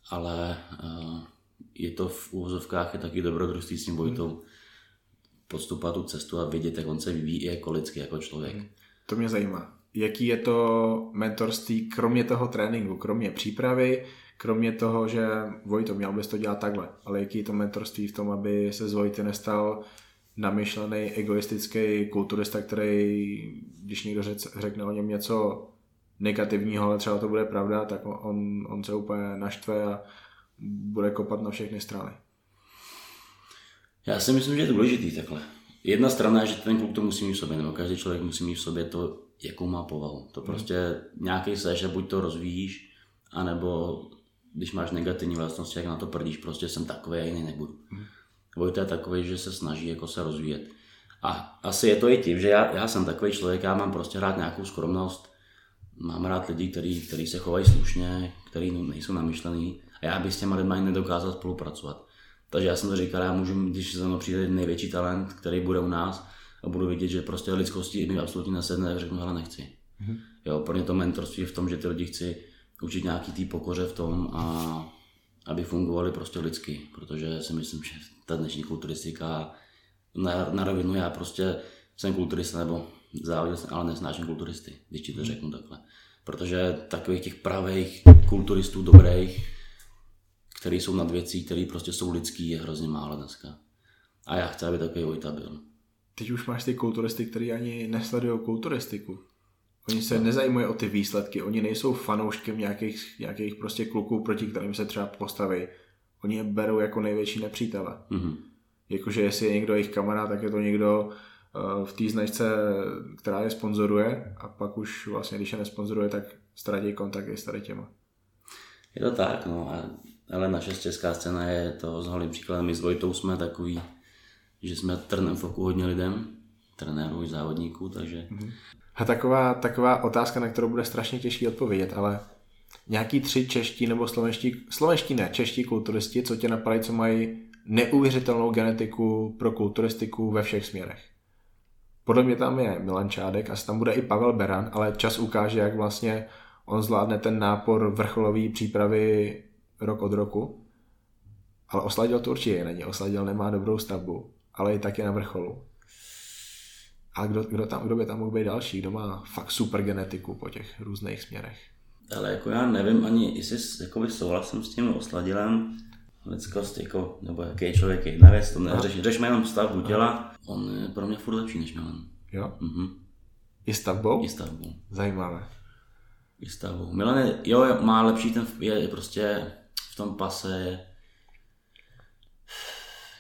ale uh, je to v úvozovkách je taky dobrodružství s tím Vojtou podstupovat tu cestu a vidět, jak on se vyvíjí jako lidský, jako člověk. Hmm. To mě zajímá. Jaký je to mentorství, kromě toho tréninku, kromě přípravy, kromě toho, že Vojto, měl bys to dělat takhle, ale jaký je to mentorství v tom, aby se z Vojty nestal namyšlený, egoistický kulturista, který, když někdo řek, řekne o něm něco negativního, ale třeba to bude pravda, tak on, on se úplně naštve a bude kopat na všechny strany. Já si myslím, že je to důležitý takhle. Jedna strana je, že ten kluk to musí mít v sobě, nebo každý člověk musí mít v sobě to, jakou má povahu. To hmm. prostě hmm. nějaký seš a buď to rozvíjíš, anebo když máš negativní vlastnosti, jak na to prdíš, prostě jsem takový a jiný nebudu. Hmm. Vojta je takový, že se snaží jako se rozvíjet. A asi je to i tím, že já, já jsem takový člověk, já mám prostě rád nějakou skromnost, mám rád lidi, kteří, kteří se chovají slušně, kteří nejsou namyšlený a já bych s těma lidmi nedokázal spolupracovat. Takže já jsem to říkal, já můžu, když se mnou přijde největší talent, který bude u nás a budu vidět, že prostě lidskosti mi absolutně nesedne, tak řeknu, ale nechci. Mm-hmm. Jo, pro mě to mentorství je v tom, že ty lidi chci učit nějaký tý pokoře v tom a aby fungovali prostě lidsky, protože si myslím, že ta dnešní kulturistika na, na rovinu, já prostě jsem kulturista nebo závodil jsem, ale nesnáším kulturisty, když ti to řeknu takhle. Protože takových těch pravých kulturistů dobrých, který jsou nad věcí, který prostě jsou lidský, je hrozně málo dneska. A já chci, aby takový Vojta byl. Teď už máš ty kulturisty, kteří ani nesledují kulturistiku. Oni se nezajímají o ty výsledky, oni nejsou fanouškem nějakých, nějakých prostě kluků, proti kterým se třeba postaví. Oni je berou jako největší nepřítele. Mm-hmm. Jakože jestli je někdo jejich kamarád, tak je to někdo v té značce, která je sponzoruje a pak už vlastně, když je nesponzoruje, tak ztratí kontakt i s tady těma. Je to tak, no, a, ale naše česká scéna je to s holým příkladem. My s Vojtou jsme takový, že jsme trnem v oku hodně lidem, trenérů i závodníků, takže... Mm-hmm. A taková, taková otázka, na kterou bude strašně těžký odpovědět, ale nějaký tři čeští nebo slovenští, slovenští ne, čeští kulturisti, co tě napadají, co mají neuvěřitelnou genetiku pro kulturistiku ve všech směrech. Podle mě tam je Milan Čádek, asi tam bude i Pavel Beran, ale čas ukáže, jak vlastně on zvládne ten nápor vrcholový přípravy rok od roku. Ale Osladil to určitě není. Osladil nemá dobrou stavbu, ale i tak je na vrcholu. A kdo, kdo, tam, kdo by tam mohl být další? Kdo má fakt super genetiku po těch různých směrech? Ale jako já nevím ani, jestli jakoby souhlasím s tím osladilem, lidskost, jako, nebo jaký člověk je jedna věc, to neřeš, řešme jenom stavbu těla, on je pro mě furt lepší než Milan. Jo? Mhm. I stavbou? I stavbou. Zajímavé. I stavbou. Milan je, jo, má lepší ten, je prostě v tom pase,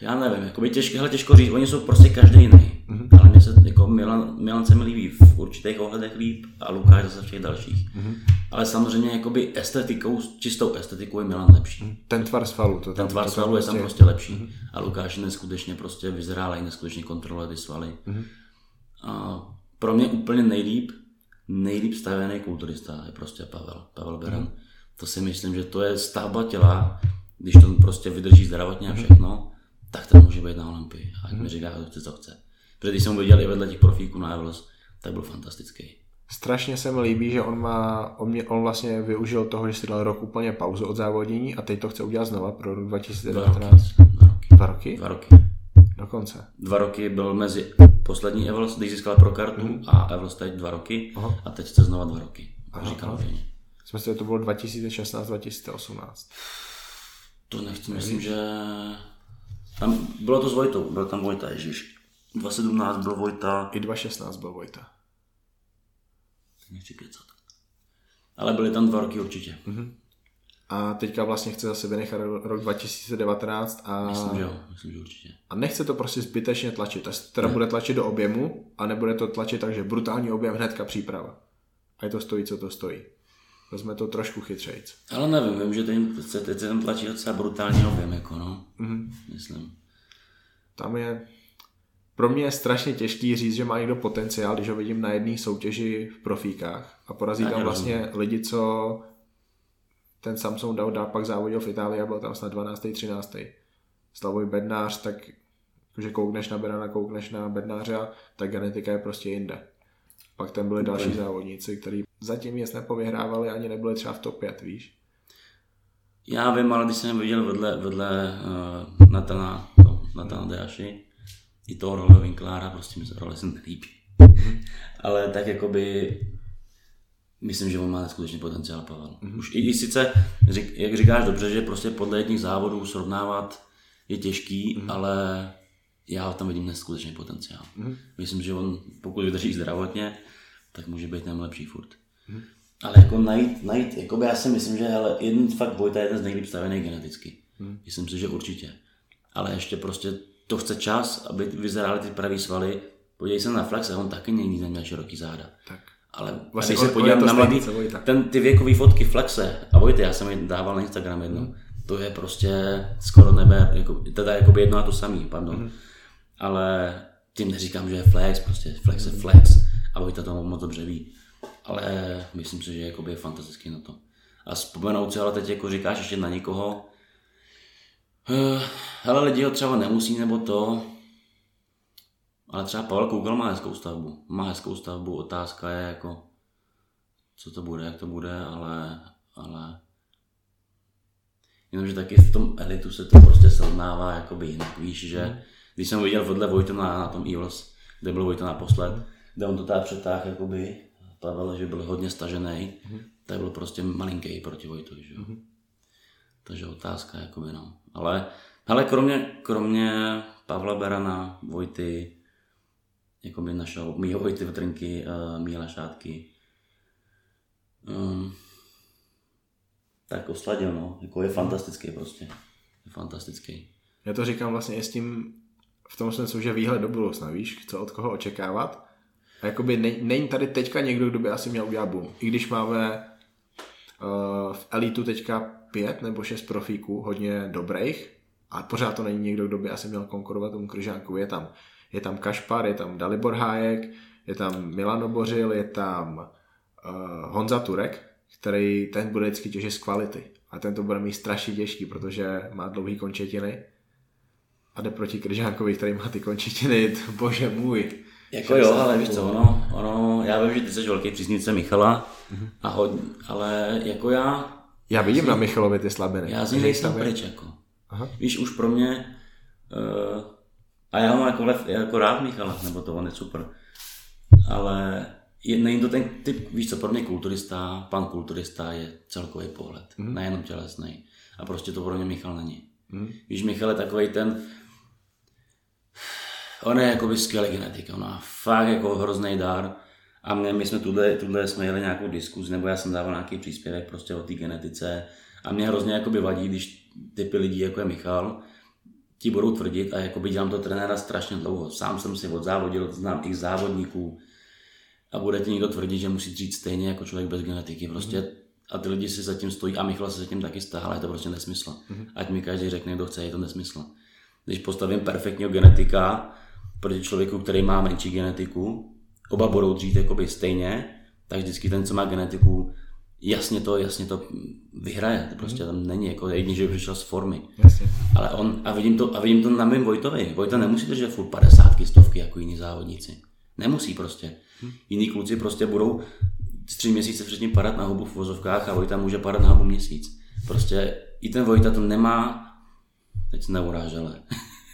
já nevím, jako by těžké, hele, těžko říct, oni jsou prostě každý jiný. Mm-hmm. Ale mě se, jako Milan, Milan se mi líbí v určitých ohledech líp a Lukáš zase v těch dalších. Mm-hmm. Ale samozřejmě jakoby estetikou, čistou estetikou je Milan lepší. Mm-hmm. Ten tvar svalu, to Ten tam, tvar to svalu je tam prostě lepší. Mm-hmm. A Lukáš neskutečně prostě vyzrálej, neskutečně kontroluje ty svaly. Mm-hmm. A pro mě úplně nejlíp, nejlíp stavěný kulturista je prostě Pavel, Pavel Beran. Mm-hmm. To si myslím, že to je stavba těla, když to prostě vydrží zdravotně a všechno, tak to může být na Olympii. A ať mi říká, kdo chce, co chce. Protože když jsem ho viděl i vedle těch profíků na Evlos, tak byl fantastický. Strašně se mi líbí, že on má, on, mě, on vlastně využil toho, že si dal rok úplně pauzu od závodění a teď to chce udělat znova pro rok 2019. Dva roky. Dva roky? Dva roky. Dokonce. Dva roky byl mezi poslední Evlos, když získal pro kartu mm. a Evlos teď dva roky Aha. a teď chce znova dva roky. Aha, Říkal věně. Myslím, že to bylo 2016-2018. To nechci, myslím, že... Tam bylo to s Vojtou, byl tam Vojta, ježiš. 2017 byl Vojta, I 2016 byl Vojta. nechci kecat. Ale byly tam dva roky určitě. A teďka vlastně chce zase vynechat ro- rok 2019 a, Myslím, že jo, myslím, že určitě. a nechce to prostě zbytečně tlačit. A teda bude tlačit do objemu a nebude to tlačit tak, že brutální objem hnedka příprava. A je to stojí, co to stojí. Vezme to trošku chytřejc. Ale nevím, vím, že teď, teď, teď se tam tlačí docela brutální objem, jako no. Mhm. Myslím. Tam je... Pro mě je strašně těžký říct, že má někdo potenciál, když ho vidím na jedné soutěži v profíkách a porazí tam vlastně lidi, co ten Samsung dal, dal pak závodil v Itálii a byl tam snad 12. 13. Slavoj Bednář, tak že koukneš na Berana, koukneš na Bednáře a ta genetika je prostě jinde. Pak tam byli další závodníci, kteří zatím nic nepovyhrávali, ani nebyli třeba v top 5, víš? Já vím, ale když jsem viděl vedle, vedle uh, Natana, to, Natana Deaši, i toho role Winklára, prostě mi se role se nelíbí. ale tak jakoby myslím, že on má skutečně potenciál Pavel. Už i, i sice, jak říkáš dobře, že prostě podle jedních závodů srovnávat je těžký, ale já tam vidím neskutečný potenciál. Myslím, že on, pokud vydrží zdravotně, tak může být ten lepší furt. Ale jako najít, najít jakoby já si myslím, že hele, jeden fakt Vojta je jeden z nejlíp stavených geneticky. Hmm. Myslím si, že určitě. Ale ještě prostě to chce čas, aby vyzeraly ty pravý svaly. Podívej se na Flex, a on taky není neměl široký záda. Tak. Ale Vlastně když se podívám na mladý, ten, ty věkové fotky Flexe a Vojty, já jsem je dával na Instagram jednou, to je prostě skoro nebe, jako, teda jakoby jedno a to samý, pardon. Ale tím neříkám, že je Flex, prostě Flex je Flex a Vojta to moc dobře ví. Ale myslím si, že jakoby je fantastický na to. A vzpomenout si ale teď jako říkáš ještě na někoho, hele lidi ho třeba nemusí nebo to, ale třeba Pavel Koukal má hezkou stavbu. Má hezkou stavbu, otázka je jako, co to bude, jak to bude, ale, ale jenomže taky v tom elitu se to prostě srovnává jakoby jinak, víš, že když jsem viděl vedle Vojta na, na tom Evils, kde byl Vojta naposled, kde on to tady přetáhl jakoby, Pavel, že byl hodně stažený, tak byl prostě malinký proti Vojtovi, že jo. Takže otázka, jakoby no. Ale, ale kromě, kromě Pavla Berana, Vojty, jakoby našel mýho Vojty Vtrnky, uh, Míla Šátky, um, tak osladil, no. Jako je fantastický prostě. Je fantastický. Já to říkám vlastně i s tím, v tom smyslu, že výhled do budoucna, víš, co od koho očekávat. A jakoby ne, není tady teďka někdo, kdo by asi měl udělat boom. I když máme uh, v elitu teďka pět nebo šest profíků, hodně dobrých, a pořád to není někdo, kdo by asi měl konkurovat tomu Kryžánku. Je tam, je tam Kašpar, je tam Dalibor Hájek, je tam Milan Obořil, je tam uh, Honza Turek, který ten bude vždycky těžit z kvality. A ten to bude mít strašně těžký, protože má dlouhý končetiny a jde proti Kryžánkovi, který má ty končetiny, to, bože můj. Jako jo, ale víš co, ono, ono, já vím, že ty jsi velký příznivce Michala, mm-hmm. a hodně, ale jako já... Já vidím na Michalovi ty slabiny. Já z něj nejsem pryč, jako. Aha. Víš, už pro mě, uh, a já mám jako, lev, jako rád Michala, nebo to on je super, ale je, není to ten typ, víš co, pro mě kulturista, pan kulturista je celkový pohled, mm. nejenom tělesný. A prostě to pro mě Michal není. Mm. Víš, Michal je takový ten, on je jakoby skvělý genetik, on má fakt jako hrozný dar. A mě, my jsme tuhle, tuhle jsme jeli nějakou diskuzi, nebo já jsem dával nějaký příspěvek prostě o té genetice. A mě hrozně jakoby vadí, když typy lidí, jako je Michal, ti budou tvrdit a jakoby dělám to trenéra strašně dlouho. Sám jsem si odzávodil, znám těch závodníků a bude ti někdo tvrdit, že musí říct stejně jako člověk bez genetiky. Prostě mm. a ty lidi si zatím stojí a Michal se zatím taky stále, je to prostě nesmysl. Mm. Ať mi každý řekne, kdo chce, je to nesmysl. Když postavím perfektního genetika, proti člověku, který má menší genetiku, oba budou dřít jakoby stejně, tak vždycky ten, co má genetiku, jasně to, jasně to vyhraje. To prostě tam není jako jediný, že by přišel z formy. Jasně. Ale on, a vidím to, a vidím to na mém Vojtovi. Vojta nemusí držet furt 50 stovky jako jiní závodníci. Nemusí prostě. Hm. Jiní kluci prostě budou tři měsíce předtím padat na hubu v vozovkách a Vojta může padat na hubu měsíc. Prostě i ten Vojta to nemá, teď se neurážele,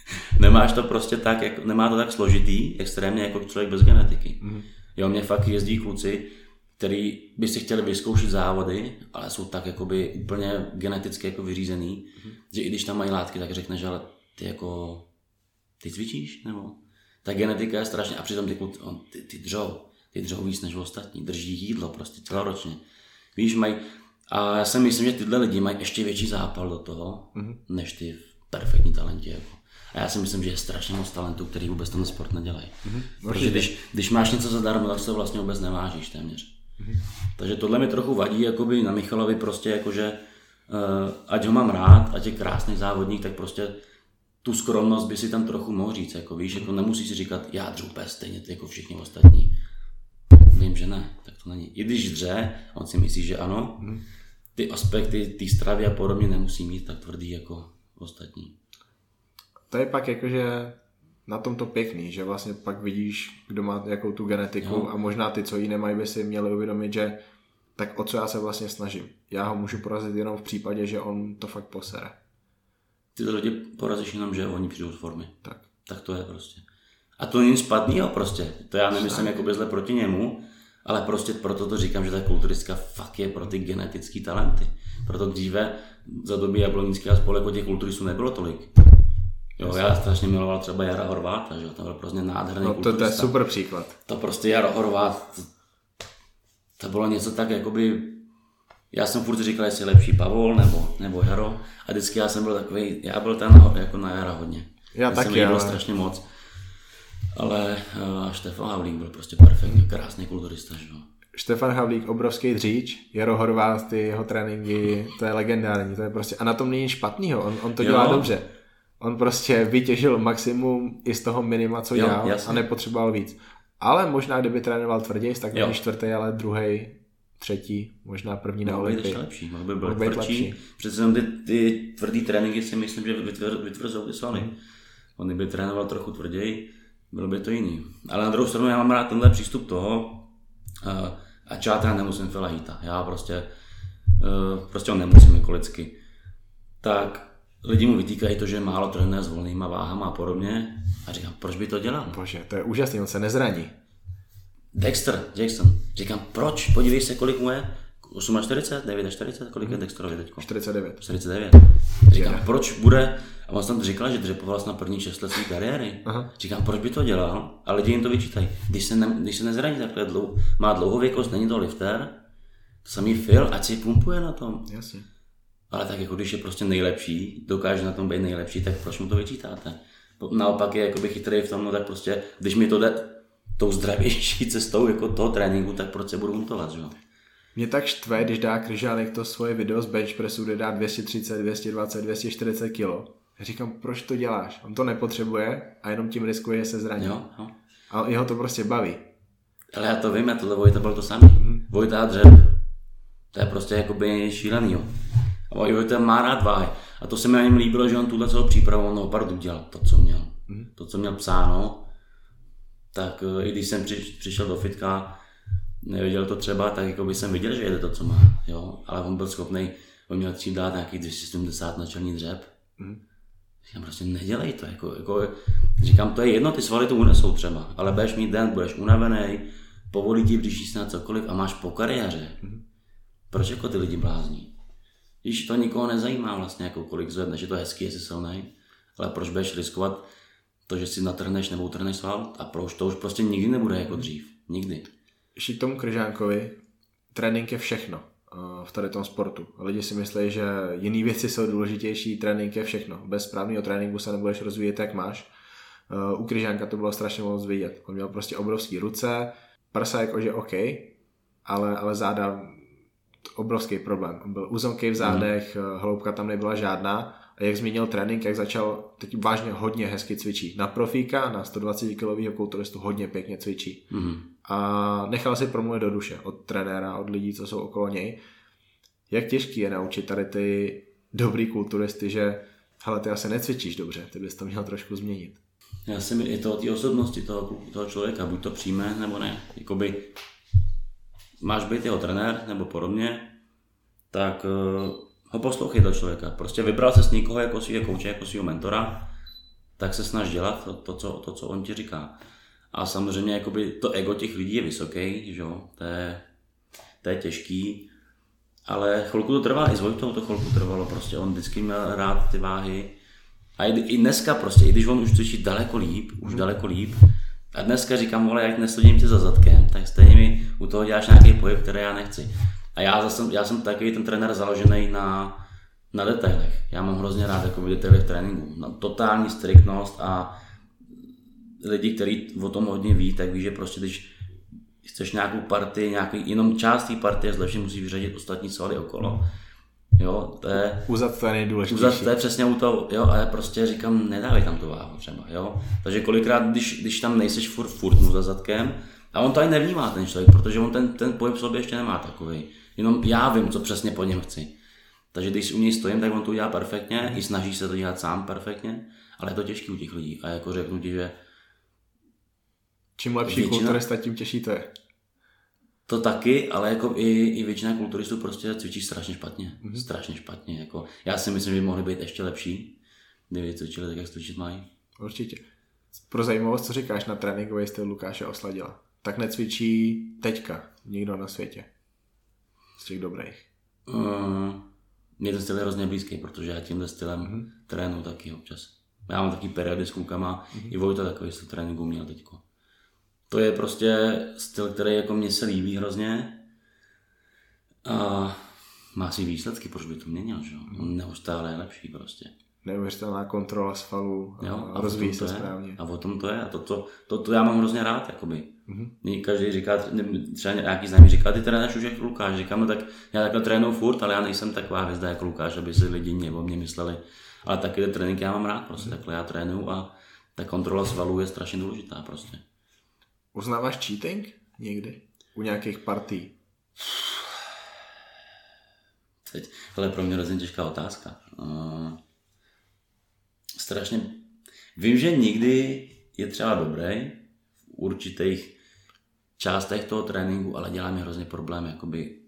nemáš to prostě tak, jako, nemá to tak složitý, extrémně jako člověk bez genetiky. Mm. Jo, mě fakt jezdí kluci, který by si chtěli vyzkoušet závody, ale jsou tak jakoby úplně geneticky jako vyřízený, mm. že i když tam mají látky, tak řekne, že ale ty jako, ty cvičíš, nebo? Ta genetika je strašně, a přitom ty, kluci, on, ty, ty držou, ty držou víc než ostatní, drží jídlo prostě celoročně. Víš, mají, a já si myslím, že tyhle lidi mají ještě větší zápal do toho, mm. než ty perfektní talenti. Jako. A já si myslím, že je strašně moc talentů, který vůbec ten sport nedělají. Mm-hmm. Protože když, když máš něco zadarmo, tak se to vlastně vůbec nevážíš téměř. Mm-hmm. Takže tohle mi trochu vadí jakoby na Michalovi prostě jakože uh, ať ho mám rád, ať je krásný závodník, tak prostě tu skromnost by si tam trochu mohl říct, jako víš, jako nemusíš si říkat, já dřu úplně stejně jako všichni ostatní. Vím, že ne, tak to není. I když dře, on si myslí, že ano, mhm. ty aspekty ty stravy a podobně nemusí mít tak tvrdý jako ostatní to je pak jakože na tom to pěkný, že vlastně pak vidíš, kdo má jakou tu genetiku jo. a možná ty, co ji nemají, by si měli uvědomit, že tak o co já se vlastně snažím. Já ho můžu porazit jenom v případě, že on to fakt posere. Ty to lidi porazíš jenom, že oni přijdou z formy. Tak. Tak to je prostě. A to není špatného prostě. To já nemyslím jako zle proti němu, ale prostě proto to říkám, že ta kulturistka fakt je pro ty genetické talenty. Proto dříve za doby jablonického spolku těch kulturistů nebylo tolik. Jo, já strašně miloval třeba Jara Horváta, že to byl prostě nádherný No to, to je super příklad. To prostě Jaro Horvát, to, to bylo něco tak, jakoby, já jsem furt říkal, jestli je lepší Pavol nebo, nebo Jaro a vždycky já jsem byl takový, já byl ten jako na Jara hodně. Já taky, jsem ale... strašně moc. Ale uh, Štefan Havlík byl prostě perfektní, krásný kulturista, že jo. Štefan Havlík, obrovský dříč, Jaro Horváth, ty jeho tréninky, to je legendární, to je prostě, a na tom není špatnýho, on, on to jo. dělá dobře on prostě vytěžil maximum i z toho minima, co jo, dělal jasně. a nepotřeboval víc. Ale možná, kdyby trénoval tvrději, tak není čtvrtý, ale druhý, třetí, možná první na Olympii. Mohl lepší, mohl by byl mohl tvrdší. Lepší. Přece ty, ty tvrdý tréninky si myslím, že vytvrzují ty svaly. Hmm. On kdyby trénoval trochu tvrději, bylo by to jiný. Ale na druhou stranu já mám rád tenhle přístup toho, uh, a já nemusím Felahita. Já prostě, uh, prostě on nemusím jako lidsky. Tak lidi mu vytýkají to, že málo trénuje s volnýma váhama a podobně. A říkám, proč by to dělal? Bože, to je úžasný, on se nezraní. Dexter, Jackson. Říkám, proč? Podívej se, kolik mu je. 48, 40, kolik je Dexterovi teď? 49. 49. Říkám, je. proč bude, a on tam říkal, že dřepoval na první 6 let své kariéry. Aha. Říkám, proč by to dělal? A lidi jim to vyčítají. Když se, ne, když se nezraní takhle dlouho, má dlouhověkost, není to lifter, samý Phil, ať si pumpuje na tom. Jasně ale tak jako když je prostě nejlepší, dokáže na tom být nejlepší, tak proč mu to vyčítáte? Naopak je jakoby chytrý v tom, no tak prostě, když mi to jde tou zdravější cestou jako toho tréninku, tak proč se budu montovat, že jo? Mě tak štve, když dá Kryžánek to svoje video z bench pressu, kde dá 230, 220, 240 kg. Říkám, proč to děláš? On to nepotřebuje a jenom tím riskuje, že se zraní. Jo, jo. A jeho to prostě baví. Ale já to vím, já tohle Vojta byl to samý. Mm-hmm. Vojta a dřev. To je prostě jakoby šílený, jo. A jo, ten má rád váhy. A to se mi na něm líbilo, že on tuhle celou přípravu, on opravdu dělal to, co měl. Mm. To, co měl psáno, tak eh, i když jsem při, přišel do fitka, neviděl to třeba, tak jako by jsem viděl, že jede to, co má, jo, ale on byl schopný, on měl tím dát nějakých 270 na čelní dřep. Mm. Říkám, prostě nedělej to, jako, jako, říkám, to je jedno, ty svaly to unesou třeba, ale budeš mít den, budeš unavený, povolí ti bříší na cokoliv a máš po kariéře. Mm. Proč jako ty lidi blázní? Když to nikoho nezajímá vlastně, jako kolik zvedneš, je to hezký, jestli silný, ale proč budeš riskovat to, že si natrhneš nebo utrhneš sval a proč to už prostě nikdy nebude jako dřív. Nikdy. Ještě k tomu Kryžánkovi, trénink je všechno eh, v tady tom sportu. Lidi si myslí, že jiné věci jsou důležitější, trénink je všechno. Bez správného tréninku se nebudeš rozvíjet, jak máš. Eh, u Kryžánka to bylo strašně moc vidět. On měl prostě obrovské ruce, prsa jakože OK, ale, ale záda obrovský problém. On byl uzomkej v zádech, mm. hloubka tam nebyla žádná a jak zmínil trénink, jak začal teď vážně hodně hezky cvičí. Na profíka, na 120 kg kulturistu hodně pěkně cvičí. Mm. A nechal si promluvit do duše od trenéra, od lidí, co jsou okolo něj. Jak těžký je naučit tady ty dobrý kulturisty, že hele, ty asi necvičíš dobře, ty bys to měl trošku změnit. Já si je to o té osobnosti toho, toho člověka, buď to přijme, nebo ne. Jakoby máš být jeho trenér, nebo podobně, tak uh, ho poslouchej toho člověka. Prostě vybral se s někoho jako svého kouče, jako svého mentora, tak se snaž dělat to, to, co, to, co on ti říká. A samozřejmě jakoby to ego těch lidí je vysoký, že jo? To, je, to je těžký, ale chvilku to trvá, i s Vojtou to chvilku trvalo, prostě on vždycky měl rád ty váhy. A i, i dneska prostě, i když on už cvičí daleko líp, už daleko líp, a dneska říkám, vole, jak nesledím tě za zadkem, tak stejně mi u toho děláš nějaký pohyb, který já nechci. A já, zase, já jsem takový ten trenér založený na, na detailech. Já mám hrozně rád jako detaily v tréninku. Na totální striktnost a lidi, kteří o tom hodně ví, tak ví, že prostě když chceš nějakou partii, nějaký, jenom část té partie zlepšit, musíš vyřadit ostatní svaly okolo. Jo, to je... Uzat to je nejdůležitější. Uzat to je přesně u toho, jo, a já prostě říkám, nedávej tam tu váhu třeba, jo. Takže kolikrát, když, když tam nejseš furt, furt mu za zadkem, a on to ani nevnímá ten člověk, protože on ten, ten pohyb v sobě ještě nemá takový. Jenom já vím, co přesně po něm chci. Takže když u něj stojím, tak on to udělá perfektně, i snaží se to dělat sám perfektně, ale je to těžké u těch lidí. A jako řeknu ti, že Čím lepší většina... kulturista, tím těžší to je. To taky, ale jako i, i většina kulturistů prostě cvičí strašně špatně. Mm-hmm. Strašně špatně. Jako, já si myslím, že by mohli být ještě lepší, kdyby cvičili tak, jak cvičit mají. Určitě. Pro zajímavost, co říkáš na tréninkový styl Lukáše Osladila? Tak necvičí teďka nikdo na světě z těch dobrých? Uh, mě ten styl je hrozně blízký, protože já tímhle stylem mm-hmm. trénu taky občas. Já mám taky periody s klukama, mm-hmm. i Vojta takový styl tréninku měl teďko. To je prostě styl, který jako mně se líbí hrozně. A má si výsledky, proč by to měnil, že jo? Mm. Neustále je lepší prostě neuvěřitelná kontrola svalů a, a rozvíjí se správně. A o tom to je. A to, to, to, to já mám hrozně rád. Jakoby. Mm-hmm. Každý říká, třeba nějaký známý říká, ty trénuješ už jako Lukáš. Říkám, no tak já takhle trénuju furt, ale já nejsem taková hvězda jako Lukáš, aby si lidi mě o mě mysleli. Ale taky ty tréninky já mám rád, prostě mm-hmm. takhle já trénuju a ta kontrola svalů je strašně důležitá prostě. Uznáváš cheating někdy? U nějakých partí? Teď, ale pro mě hrozně těžká otázka. Uh, strašně... Vím, že nikdy je třeba dobrý v určitých částech toho tréninku, ale dělá mi hrozně problém jakoby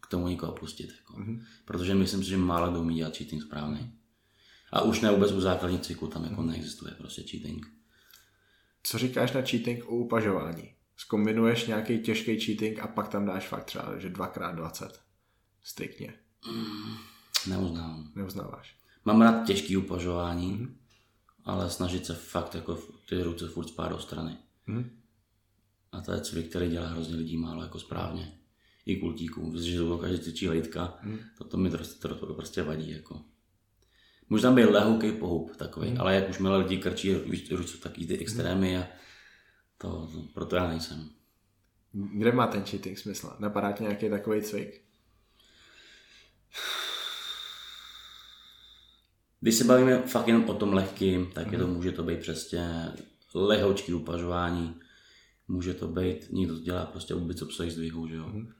k tomu někoho pustit. Jako. Mm-hmm. Protože myslím si, že málo kdo umí dělat cheating správně. A už ne vůbec u základních cyklů, tam jako neexistuje prostě cheating. Co říkáš na cheating u upažování? Zkombinuješ nějaký těžký cheating a pak tam dáš fakt třeba, že 2x20. Striktně. Mm, neuznávám. Neuznáváš. Mám rád těžký upažování, mm-hmm. ale snažit se fakt jako ty ruce furt spát do strany. Mm-hmm. A to je cvik, který dělá hrozně lidí málo jako správně. I kultíků, že to každý cvičí lejtka, mm. to, to mi to, to, to prostě vadí. Jako. Může tam být lehoký pohyb takový, mm. ale jak už milé lidi krčí ruce, taky ty extrémy a to, to, proto já nejsem. Kde má ten cheating smysl? Napadá ti nějaký takový cvik? Když se bavíme fakt jenom o tom lehkým, tak je to, mhm. může to být přesně lehoučký upažování, může to být, někdo to dělá prostě u bicepsových zdvihů, že jo. Mm.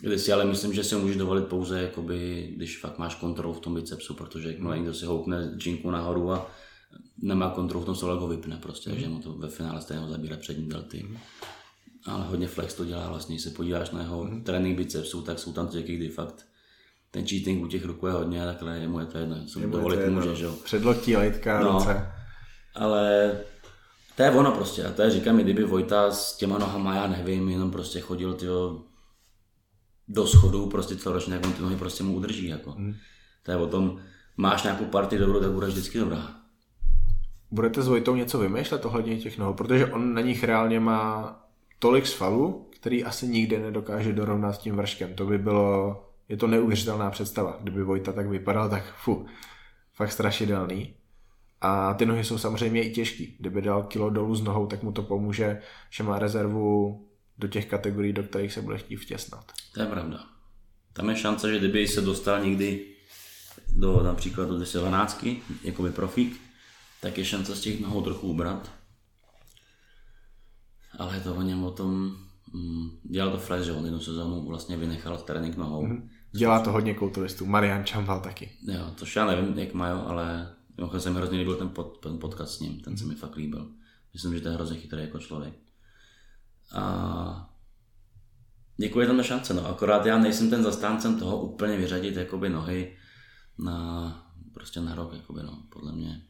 Když si ale myslím, že si můžeš dovolit pouze, jakoby, když fakt máš kontrolu v tom bicepsu, protože jakmile někdo si houpne džinku nahoru a nemá kontrolu v tom, co ho vypne prostě, mm. že mu to ve finále stejně zabírá přední delty. Mm. Ale hodně flex to dělá vlastně, když se podíváš na jeho mm. trénink bicepsů, tak jsou tam třeky, kdy fakt ten cheating u těch ruku je hodně, takhle je mu je to jedno, co mu dovolit může, že jo. Předloktí, lejtka, no, ruce. Ale to je ono prostě. A to je, říkám, kdyby Vojta s těma nohama, já nevím, jenom prostě chodil tyjo, do schodu prostě celoročně, jak on ty nohy prostě mu udrží. Jako. Hmm. To je o tom, máš nějakou partii dobrou, tak bude vždycky dobrá. Budete s Vojtou něco vymýšlet ohledně těch nohou, protože on na nich reálně má tolik svalů, který asi nikdy nedokáže dorovnat s tím vrškem. To by bylo, je to neuvěřitelná představa. Kdyby Vojta tak vypadal, tak fu, fakt strašidelný. A ty nohy jsou samozřejmě i těžký. Kdyby dal kilo dolů s nohou, tak mu to pomůže, že má rezervu do těch kategorií, do kterých se bude chtít vtěsnat. To je pravda. Tam je šance, že kdyby se dostal někdy do například do 12, jako by profík, tak je šance z těch nohou trochu ubrat. Ale je to o něm o tom, mm, dělal to Flash, že on jednu sezónu vlastně vynechal trénink nohou. Mm-hmm. Dělá to hodně kulturistů, Marian Čambal taky. Jo, to já nevím, jak mají, ale Mimochodem se mi hrozně líbil ten, pod, ten podcast s ním, ten se mi fakt líbil. Myslím, že to je hrozně chytrý jako člověk. A děkuji tam na šance, no. Akorát já nejsem ten zastáncem toho úplně vyřadit jakoby nohy na, prostě na rok, jakoby, no, podle mě.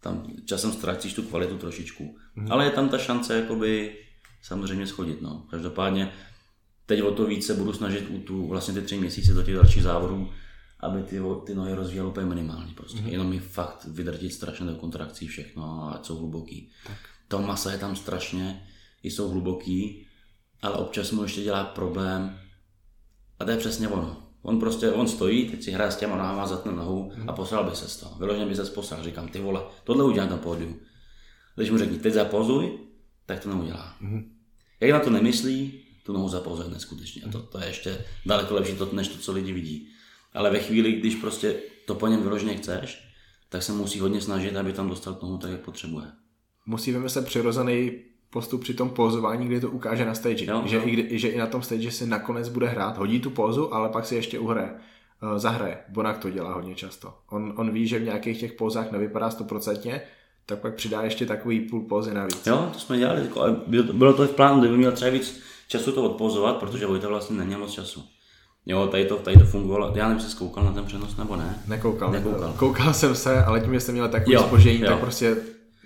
Tam časem ztrácíš tu kvalitu trošičku. Mm. Ale je tam ta šance jakoby samozřejmě schodit, no. Každopádně teď o to více budu snažit u tu, vlastně ty tři měsíce do těch dalších závodů aby ty, ty nohy rozvíjely úplně minimálně. Prostě. Mm-hmm. Jenom mi fakt vydrtit strašně do kontrakcí všechno a jsou hluboký. Tak. To masa je tam strašně, jsou hluboký, ale občas mu ještě dělá problém a to je přesně ono. On prostě, on stojí, teď si hraje s těma nohama, zatne nohu a posral by se z toho. Vyloženě by se posral. Říkám, ty vole, tohle udělám na pódiu. Když mu řekni, teď zapozuj, tak to neudělá. Mm-hmm. Jak na to nemyslí, tu nohu zapozuje neskutečně. A to, to je ještě daleko lepší to, než to, co lidi vidí. Ale ve chvíli, když prostě to po něm vyloženě chceš, tak se musí hodně snažit, aby tam dostal tomu tak, jak potřebuje. Musí vymyslet přirozený postup při tom pozování, kdy to ukáže na stage. Jo, že, jo. I, že i na tom stage si nakonec bude hrát, hodí tu pózu, ale pak si ještě uhraje, uh, zahraje. Bonak to dělá hodně často. On, on ví, že v nějakých těch pózách nevypadá stoprocentně, tak pak přidá ještě takový půl pózy navíc. Jo, to jsme dělali, bylo to v plánu, kdyby měl třeba víc času to odpozovat, protože Vojta vlastně není moc času. Jo, tady to, tady to fungovalo. Já nevím, jestli koukal na ten přenos nebo ne. Nekoukal. Nekoukal. Koukal jsem se, ale tím, že jsem měl takový spožení, tak prostě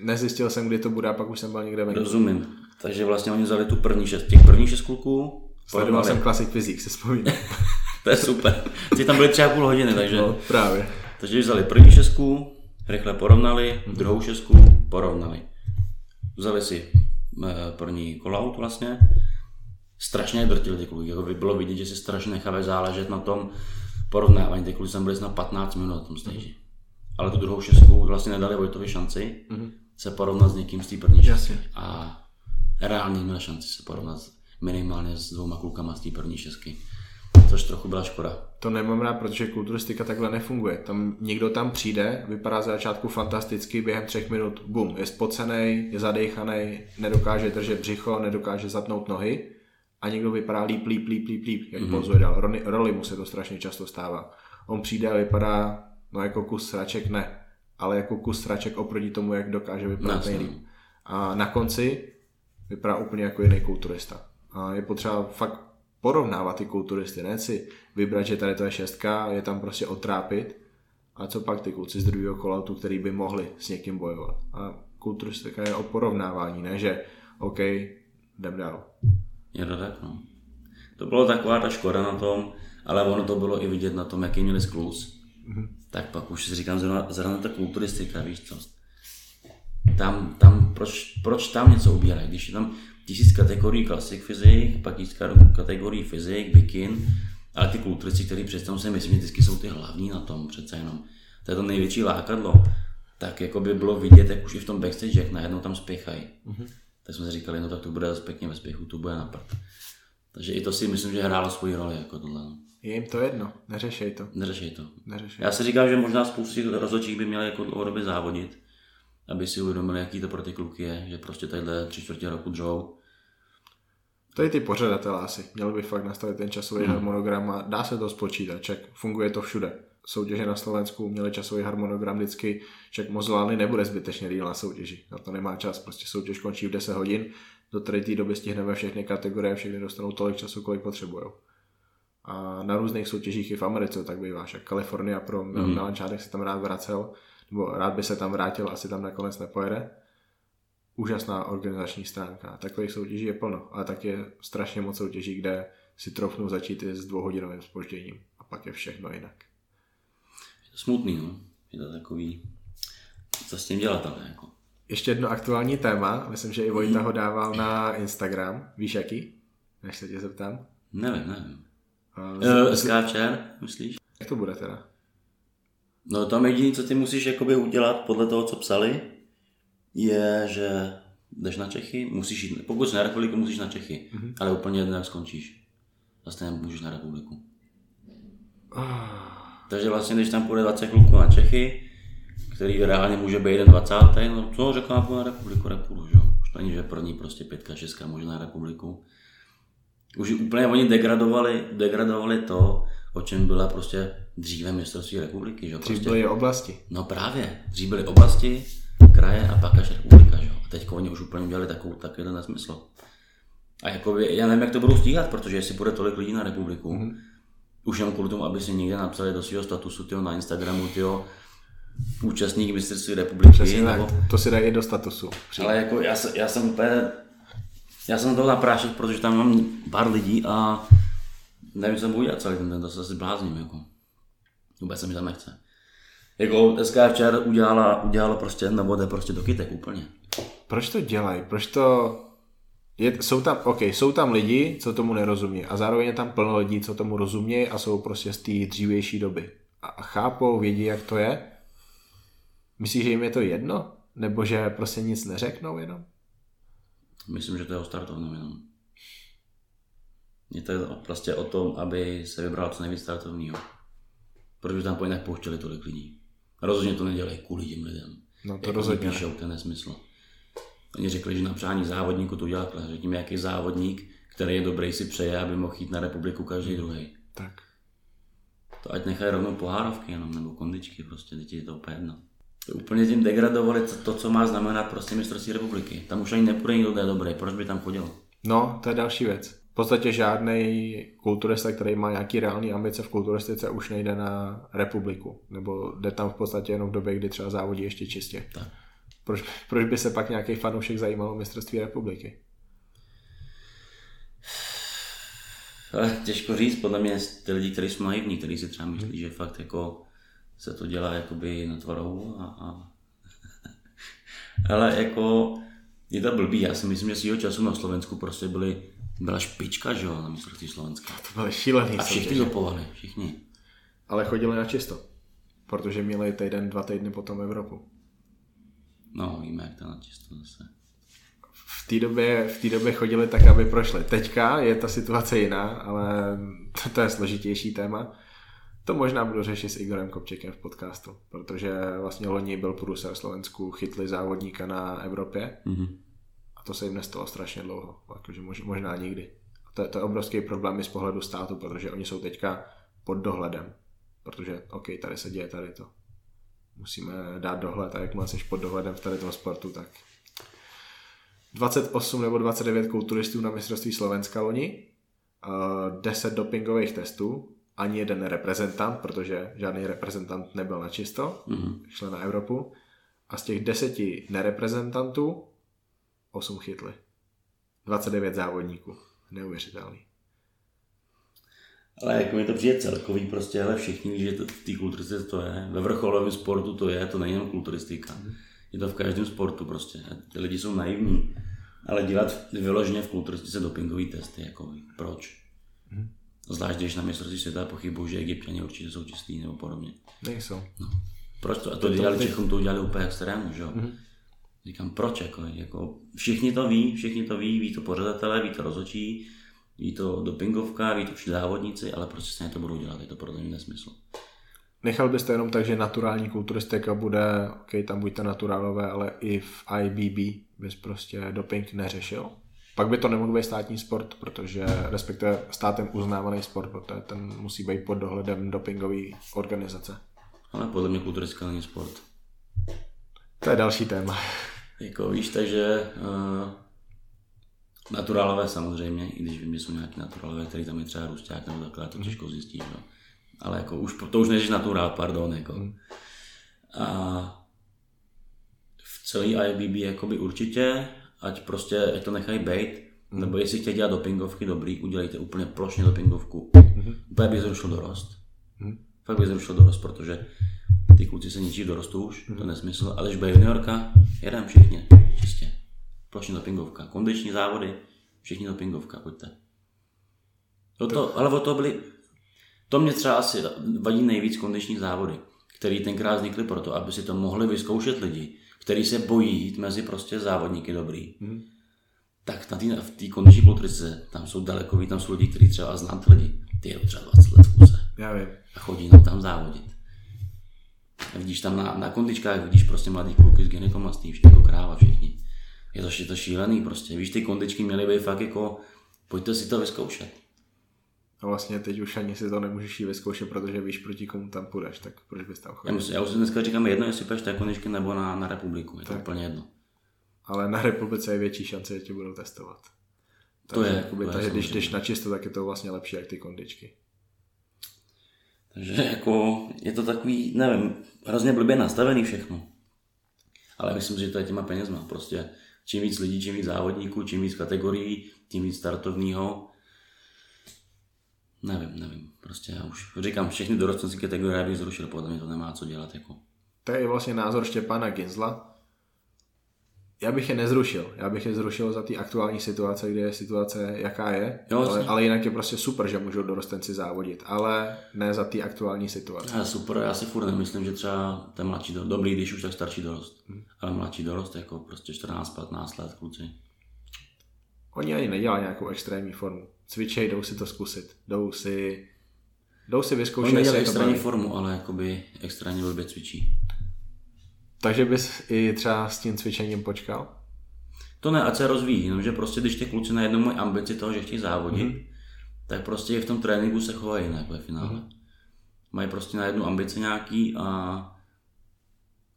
nezjistil jsem, kdy to bude a pak už jsem byl někde venku. Rozumím. Takže vlastně oni vzali tu první šest, těch prvních šest kluků. Sledoval jsem Classic Physics, se vzpomínám. to je super. Ty tam byly třeba půl hodiny, takže... No, právě. Takže vzali první šestku, rychle porovnali, mm-hmm. druhou šestku porovnali. Vzali si eh, první call vlastně, strašně drtil ty kluky, jako by bylo vidět, že si strašně nechávají záležet na tom porovnávání, ty kluci tam byli na 15 minut na tom stage. Ale tu druhou šestku vlastně nedali Vojtovi šanci mm-hmm. Se porovnat s někým z té první šestky. A reálně měl šanci se porovnat minimálně s dvouma klukama z té první šestky. Což trochu byla škoda. To nemám rád, protože kulturistika takhle nefunguje. Tam někdo tam přijde, vypadá za začátku fantasticky, během třech minut, bum, je spocený, je zadejchaný, nedokáže držet břicho, nedokáže zatnout nohy a někdo vypadá líp, líp, líp, líp, líp, jak mm-hmm. pozuje dál. Roli, roli mu se to strašně často stává. On přijde a vypadá no jako kus sraček, ne, ale jako kus sraček oproti tomu, jak dokáže vypadat no, nejlíp. A na konci vypadá úplně jako jiný kulturista. A je potřeba fakt porovnávat ty kulturisty, ne si vybrat, že tady to je šestka, je tam prostě otrápit, a co pak ty kluci z druhého kola, který by mohli s někým bojovat. A kulturistika je o porovnávání, ne že OK, jdem dál. Je to tak, no. To bylo taková ta škoda na tom, ale ono to bylo i vidět na tom, jaký měli sklus. Mm-hmm. Tak pak už si říkám, zrovna, zrovna ta kulturistika, víš co. Tam, tam, proč, proč tam něco ubírají, když je tam tisíc kategorií klasik fyzik, pak tisíc kategorií fyzik, bikin, ale ty kulturisti, který představu si myslím, že vždycky jsou ty hlavní na tom přece jenom. To je to největší lákadlo. Tak jako by bylo vidět, jak už i v tom backstage, jak najednou tam spěchají. Mm-hmm tak jsme si říkali, no tak to bude zase pěkně ve spěchu, to bude na Takže i to si myslím, že hrálo svoji roli jako tohle. Je jim to jedno, neřešej to. Neřešej to. Neřešej. Já si říkám, že možná spoustu rozhodčích by měli jako dlouhodobě závodit, aby si uvědomili, jaký to pro ty kluky je, že prostě tadyhle tři čtvrtě roku dřou. To je ty pořadatelé asi. Měl by fakt nastavit ten časový hmm. harmonogram a dá se to spočítat. Ček, funguje to všude. soutěže na Slovensku měli časový harmonogram vždycky, však Mozolany nebude zbytečně díl na soutěži. Na to nemá čas, prostě soutěž končí v 10 hodin, do té doby stihneme všechny kategorie, všechny dostanou tolik času, kolik potřebují. A na různých soutěžích i v Americe tak bývá, však Kalifornia pro mm. Milan Čádek se tam rád vracel, nebo rád by se tam vrátil, asi tam nakonec nepojede. Úžasná organizační stránka. Takových soutěží je plno, ale tak je strašně moc soutěží, kde si trofnou začít i s dvouhodinovým spožděním a pak je všechno jinak. Je to smutný, no. Je to takový, co s tím dělat ale jako. Ještě jedno aktuální téma, myslím, že i Vojta ho dával na Instagram. Víš jaký? Než se tě zeptám. Nevím, nevím. Uh, SKČR, myslíš? Jak to bude teda? No tam jediné, co ty musíš jakoby udělat podle toho, co psali, je, že jdeš na Čechy, musíš jít, pokud jsi na republiku, musíš na Čechy, mm-hmm. ale úplně jedno, jak skončíš. Vlastně můžeš na republiku. Oh. Takže vlastně, když tam půjde 20 kluků na Čechy, který reálně může být jeden 20. No co řekl na republiku, republiku, že? Už to není, že první prostě pětka, šestka může na republiku. Už úplně oni degradovali, degradovali to, o čem byla prostě dříve mistrovství republiky. Že? Dřív prostě, byly oblasti. No právě, dřív byly oblasti, kraje a pak až republika. Že? A teď oni už úplně udělali takovou, takový nesmysl. A jako, já nevím, jak to budou stíhat, protože jestli bude tolik lidí na republiku, mm-hmm. už jenom kvůli tomu, aby si někde napsali do svého statusu tyjo, na Instagramu, tyjo, účastník mistrovství republiky. Přesně nebo... tak, to si dají do statusu. Ale jako já, já jsem úplně, já jsem to na prášek, protože tam mám pár lidí a nevím, co budu dělat celý ten den, to se asi blázním, jako. Vůbec se mi tam nechce. Jako SKFČR udělala, udělala prostě, nebo jde prostě do kytek úplně. Proč to dělají? Proč to... Je, jsou, tam, okay, jsou tam lidi, co tomu nerozumí a zároveň je tam plno lidí, co tomu rozumí a jsou prostě z té dřívější doby. A chápou, vědí, jak to je, Myslíš, že jim je to jedno? Nebo že prostě nic neřeknou jenom? Myslím, že to je o startovním jenom. Je to prostě o tom, aby se vybral co nejvíc startovního. Protože tam po jinak pouštěli tolik lidí. Rozhodně to nedělají kvůli těm lidem. No to rozhodně píšou, ten nesmysl. Oni řekli, že na přání závodníku to udělat, řekněme, jaký závodník, který je dobrý, si přeje, aby mohl jít na republiku každý druhý. Tak. To ať nechají rovnou pohárovky jenom, nebo kondičky, prostě, teď je to úplně jedno úplně tím degradovali to, co má znamenat prostě mistrovství republiky. Tam už ani nepůjde nikdo, kdo je dobrý, proč by tam chodil? No, to je další věc. V podstatě žádný kulturista, který má nějaký reální ambice v kulturistice, už nejde na republiku. Nebo jde tam v podstatě jenom v době, kdy třeba závodí ještě čistě. Tak. Proč, proč by se pak nějaký fanoušek zajímal o mistrovství republiky? Ale těžko říct, podle mě ty lidi, kteří jsou naivní, kteří si třeba myslí, že fakt jako se to dělá jakoby na tvarou a, a ale jako je to blbý, já si myslím, že svýho času na Slovensku prostě byly, byla špička, že jo, na mistrovství Slovenska. To bylo šílený. A všichni dopovali, všichni. Ale chodili na čisto, protože měli týden, dva týdny potom Evropu. No, víme, jak to na čisto zase. V té době, v té době chodili tak, aby prošli. Teďka je ta situace jiná, ale to, to je složitější téma. To možná budu řešit s Igorem Kopčekem v podcastu, protože vlastně loni byl průser Slovensku, chytli závodníka na Evropě mm-hmm. a to se jim nestalo strašně dlouho, jakože možná nikdy. A to, to je obrovský problém i z pohledu státu, protože oni jsou teďka pod dohledem, protože OK, tady se děje tady to. Musíme dát dohled a jakmile jsi pod dohledem v tady tom sportu, tak 28 nebo 29 kulturistů na mistrovství Slovenska loni, 10 dopingových testů, ani jeden reprezentant, protože žádný reprezentant nebyl na čisto, mm-hmm. šli na Evropu. A z těch deseti nereprezentantů osm chytli. 29 závodníků. Neuvěřitelný. Ale jako mi to přijde celkový, prostě, ale všichni ví, že to, v té kulturistice to je. Ve vrcholovém sportu to je, to není jenom kulturistika. Mm. Je to v každém sportu prostě. Ty lidi jsou naivní. Ale dělat vyloženě v kulturistice dopingový testy, jako proč? Mm. Zvlášť když na mistrovství světa pochybuju, že egyptiani určitě jsou čistý nebo podobně. Nejsou. No. Proč to? A to, to dělali Čechům, to udělali úplně extrému, že jo? Mm-hmm. Říkám, proč? Jako, jako, všichni to ví, všichni to ví, ví to pořadatelé, ví to rozočí, ví to dopingovka, ví to všichni závodníci, ale prostě se to budou dělat, je to pro mě nesmysl. Nechal byste jenom tak, že naturální kulturistika bude, ok, tam buďte naturálové, ale i v IBB bys prostě doping neřešil? Pak by to nemohl být státní sport, protože respektive státem uznávaný sport, protože ten musí být pod dohledem dopingové organizace. Ale podle mě kulturistika není sport. To je další téma. Jako víš, takže uh, naturálové samozřejmě, i když vím, že jsou nějaký naturálové, který tam je třeba růsták nebo takhle, to těžko zjistíš. No. Ale jako už to už neříš naturál, pardon. Jako. Hmm. A v celé IBB jakoby určitě, ať prostě, ať to nechají být, hmm. nebo jestli chtějí dělat dopingovky dobrý, udělejte úplně plošně dopingovku. Hmm. Úplně by zrušil dorost. Hmm. Fakt by zrušil dorost, protože ty kluci se ničí dorostu už, hmm. to je nesmysl, ale když bude juniorka, jedem všichni, čistě. Plošně dopingovka, kondiční závody, všichni dopingovka, pojďte. O to, ale o to byly, to mě třeba asi vadí nejvíc kondiční závody, které tenkrát vznikly proto, aby si to mohli vyzkoušet lidi, kteří se bojí jít mezi prostě závodníky dobrý. Hmm. Tak na tý, v té kondiční kulturice tam jsou daleko víc, tam jsou lidi, kteří třeba znám ty lidi, ty je třeba 20 let v kuse. Já vím. A chodí no tam závodit. A vidíš tam na, na kondičkách, vidíš prostě mladý kluky s gynekomastí, jako kráva všichni. Je to, je to šílený prostě. Víš, ty kondičky měly být fakt jako, pojďte si to vyzkoušet. A vlastně teď už ani si to nemůžeš jí vyzkoušet, protože víš, proti komu tam půjdeš, tak proč bys tam chodil? Já, já už dneska říkám jedno, jestli půjdeš té kondičky nebo na, na republiku, je tak. to úplně jedno. Ale na republice je větší šance, že tě budou testovat. Takže, to je. Jakoby, to takže když jdeš na čisto, tak je to vlastně lepší, jak ty kondičky. Takže jako je to takový, nevím, hrozně blbě nastavený všechno. Ale myslím, že to je těma penězma. Prostě čím víc lidí, čím víc závodníků, čím víc kategorií, tím víc startovního. Nevím, nevím. Prostě já už říkám, všechny dorostenské kategorie bych zrušil, podle mě to nemá co dělat. Jako. To je vlastně názor Štěpána Ginzla, já bych je nezrušil. Já bych je zrušil za ty aktuální situace, kde je situace, jaká je. Jo, ale, ale, jinak je prostě super, že můžou dorostenci závodit. Ale ne za ty aktuální situace. Já super, já si furt nemyslím, že třeba ten mladší dorost, dobrý, když už tak starší dorost. Hmm. Ale mladší dorost, jako prostě 14-15 let kluci. Oni ani nedělají nějakou extrémní formu. Cvičej, jdou si to zkusit. Jdou si, jdou si vyzkoušet. Oni nedělají extrémní formu, ale jakoby extrémně blbě cvičí. Takže bys i třeba s tím cvičením počkal? To ne, ať se rozvíjí, jenomže prostě když ty kluci najednou mají ambici toho, že chtějí závodit, mm-hmm. tak prostě i v tom tréninku se chovají jinak ve finále. Mm-hmm. Mají prostě na jednu ambici nějaký a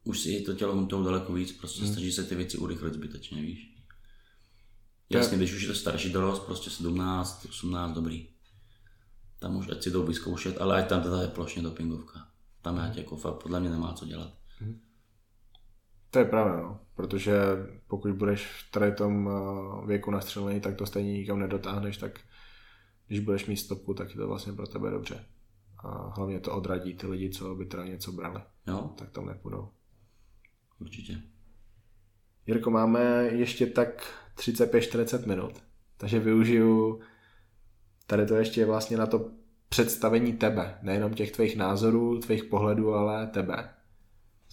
už si to tělo huntou daleko víc, prostě mm. snaží se ty věci urychlit zbytečně, víš. Jasně, když už je to starší dorost, prostě 17, 18, dobrý. Tam už ať si jdou vyzkoušet, ale ať tam teda je plošně dopingovka. Tam ať jako fakt podle mě nemá co dělat. Mm. To je pravda, no. protože pokud budeš v tady tom eh, věku nastřelený, tak to stejně nikam nedotáhneš, tak když budeš mít stopku, tak je to vlastně pro tebe dobře. A hlavně to odradí ty lidi, co by teda něco brali. Jo. Tak tam nepůjdou. Určitě. Jirko, máme ještě tak 35-40 minut, takže využiju tady to ještě vlastně na to představení tebe, nejenom těch tvých názorů, tvých pohledů, ale tebe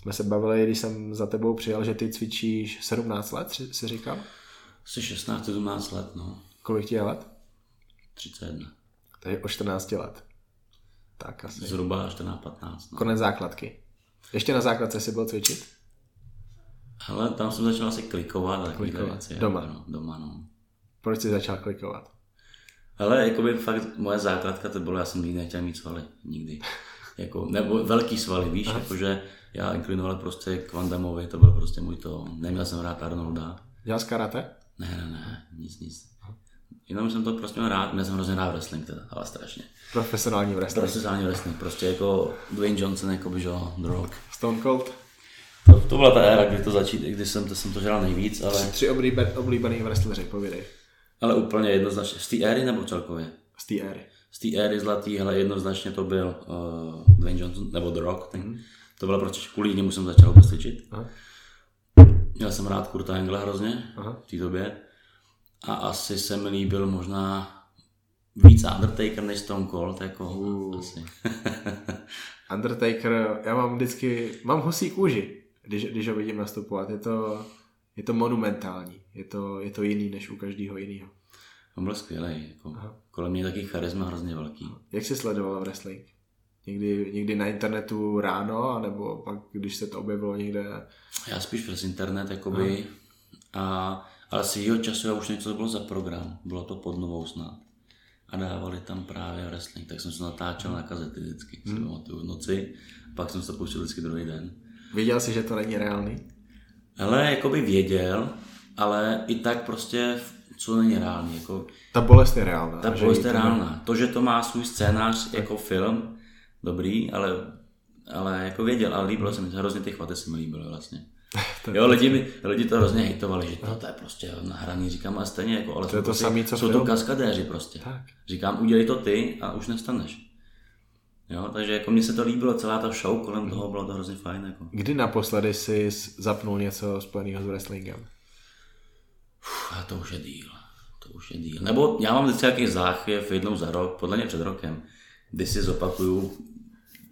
jsme se bavili, když jsem za tebou přijel, že ty cvičíš 17 let, si říkal? Asi 16-17 let, no. Kolik ti je let? 31. Takže o 14 let. Tak asi. Zhruba 14-15. No. Konec základky. Ještě na základce si byl cvičit? Ale tam jsem začal asi klikovat. klikovat. Věci, doma? No, doma, no. Proč jsi začal klikovat? Ale jakoby fakt moje základka to bylo, já jsem nikdy nechtěl mít svaly. Nikdy. jako, nebo velký svaly, víš, jakože já inklinoval prostě k Van Damovi, to byl prostě můj to, neměl jsem rád Arnolda. Dělal karate? Ne, ne, ne, nic, nic. Jenom jsem to prostě měl rád, měl jsem hrozně rád wrestling teda, ale strašně. Profesionální wrestling. Profesionální wrestling, prostě jako Dwayne Johnson, jako by, že The Rock. Stone Cold. To, to byla ta éra, kdy to začít, kdy jsem to, jsem to žral nejvíc, ale... Tři oblíbený oblíbený wrestleri, povědej. Ale úplně jednoznačně. Z té éry nebo celkově? Z té éry. Z té éry zlatý, hele, jednoznačně to byl uh, Dwayne Johnson, nebo The Rock, ten, mm-hmm to bylo prostě kvůli němu jsem začal vůbec cvičit. Měl jsem rád Kurta Engla hrozně Aha. v té době. A asi se mi líbil možná víc Undertaker než Stone Cold, jako uh. asi. Undertaker, já mám vždycky, mám husí kůži, když, když ho vidím nastupovat. Je to, je to monumentální, je to, je to jiný než u každého jiného. On byl skvělý, jako, kolem mě taky charisma hrozně velký. Jak jsi sledoval wrestling? Někdy, někdy na internetu ráno, anebo pak, když se to objevilo někde? Já spíš přes internet, jakoby. A, Ale svýho času já už něco bylo za program, bylo to pod novou snad. A dávali tam právě wrestling, tak jsem se natáčel na kazety vždycky, hmm. v noci, pak jsem se to pouštěl vždycky druhý den. Viděl jsi, že to není reálný? Ale jako by věděl, ale i tak prostě, co není reálný. Jako, ta bolest je reálná. Ta bolest je reálná. To, že to má svůj scénář jako film, dobrý, ale, ale jako věděl, ale líbilo se mi, hrozně ty chvaty se mi líbilo vlastně. jo, lidi, mi, lidi to hrozně hejtovali, že to, to je prostě nahraný, říkám, a stejně jako, ale to je to prostě, samý, co jsou film. to kaskadéři prostě. Tak. Říkám, udělej to ty a už nestaneš. Jo, takže jako mně se to líbilo, celá ta show kolem toho bylo to hrozně fajn. Jako. Kdy naposledy jsi zapnul něco spojeného s wrestlingem? Uf, a to už je díl. To už je díl. Nebo já mám vždycky nějaký záchvěv jednou za rok, podle mě před rokem, kdy si zopakuju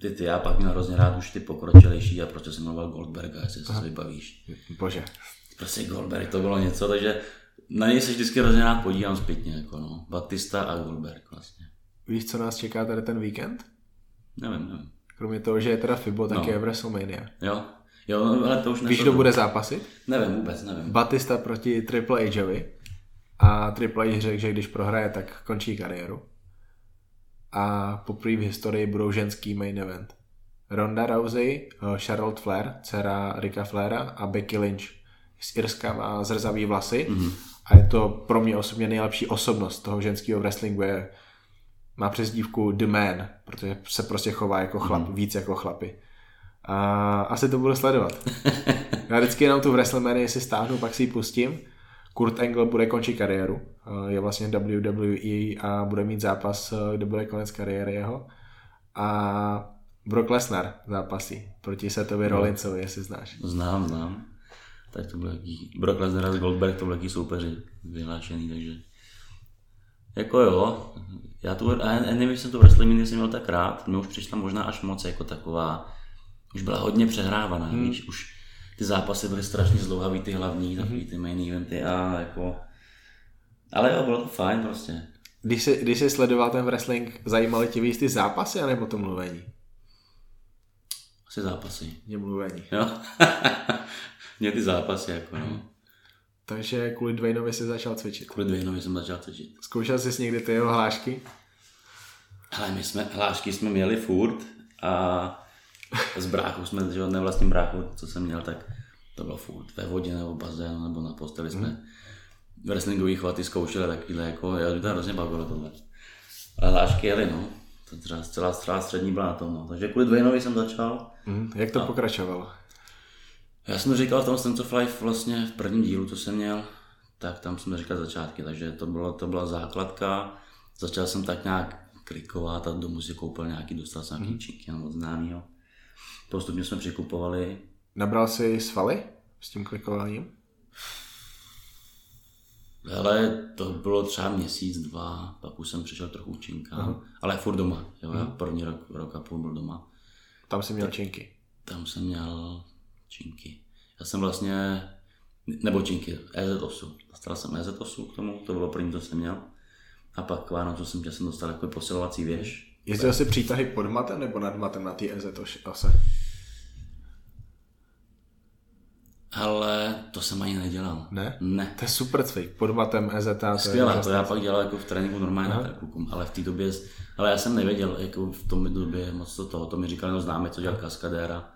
ty, ty já pak měl hrozně rád už ty pokročilejší a prostě jsem mluvil Goldberga, jestli se vybavíš. Bože. Prostě Goldberg, to bylo něco, takže na něj se vždycky hrozně rád podívám zpětně, jako no. Batista a Goldberg vlastně. Víš, co nás čeká tady ten víkend? Nevím, nevím. Kromě toho, že je teda FIBO, tak no. je WrestleMania. Jo, jo, ale to už Víš, kdo bude zápasit? Nevím, vůbec nevím. Batista proti Triple Hovi. A Triple H řekl, že když prohraje, tak končí kariéru. A poprvé v historii budou ženský main event. Ronda Rousey, eh, Charlotte Flair, dcera Ricka Flaira a Becky Lynch z Irska má zrzavý vlasy mm-hmm. a je to pro mě osobně nejlepší osobnost toho ženského wrestlingu je má přezdívku The Man, protože se prostě chová jako chlap, mm. víc jako chlapy. A asi to budu sledovat. Já vždycky jenom tu WrestleMania si stáhnu, pak si ji pustím. Kurt Angle bude končit kariéru. Je vlastně WWE a bude mít zápas, kde bude konec kariéry jeho. A Brock Lesnar zápasí proti Setovi. Rollinsovi, jestli znáš. Znám, znám. Tak to byl jaký, Brock Lesnar a Goldberg to byl jaký soupeři vyhlášený, takže jako jo, já tu, já nevím, jestli jsem tu wrestling jsem měl tak rád, mě už přišla možná až moc jako taková, už byla hodně přehrávaná, hmm. víš, už ty zápasy byly strašně zlouhavý, ty hlavní, takový ty main eventy a jako, ale jo, bylo to fajn prostě. Když jsi, když jsi sledoval ten wrestling, zajímaly tě víc ty zápasy, anebo to mluvení? Asi zápasy. Mě mluvení. Jo? Mě ty zápasy, jako no. Takže kvůli Dwaynovi jsi začal cvičit. Kvůli Dwaynovi jsem začal cvičit. Zkoušel jsi někdy ty jeho hlášky? Ale my jsme, hlášky jsme měli furt a s bráchou jsme, že nevlastním bráchu, co jsem měl, tak to bylo furt ve vodě nebo bazénu nebo na posteli jsme mm. wrestlingový chvaty zkoušeli takovýhle, jako, já by to hrozně bavilo tohle. Ale hlášky jeli, no. To třeba celá, celá střední byla na tom, no. Takže kvůli Dwaynovi jsem začal. Mm. Jak to a... pokračovalo? Já jsem říkal v tom Sense of Life vlastně v prvním dílu, co jsem měl, tak tam jsme říkali začátky, takže to, bylo, to byla základka. Začal jsem tak nějak klikovat a domů si koupil nějaký, dostal jsem nějaký mm. činky od známýho. Postupně jsme přikupovali. Nabral jsi svaly s tím klikováním? Ale to bylo třeba měsíc, dva, pak už jsem přišel trochu činka, uh-huh. ale furt doma. Jo, uh-huh. první rok, rok a půl byl doma. Tam jsem měl činky? Tam jsem měl činky. Já jsem vlastně, nebo činky, EZ8. Dostal jsem EZ8 k tomu, to bylo první, co jsem měl. A pak k Vánocu jsem, že jsem dostal jako posilovací věž. Jezdil jsi přítahy pod matem nebo nad matem na té EZ8? Ale to jsem ani nedělal. Ne? Ne. To je super cvik, pod matem EZ. Skvělé, to, to já pak dělal jako v tréninku normálně na klukům, ale v té době, ale já jsem nevěděl, jako v tom době moc to toho, to mi říkali, no známe, co dělal kaskadéra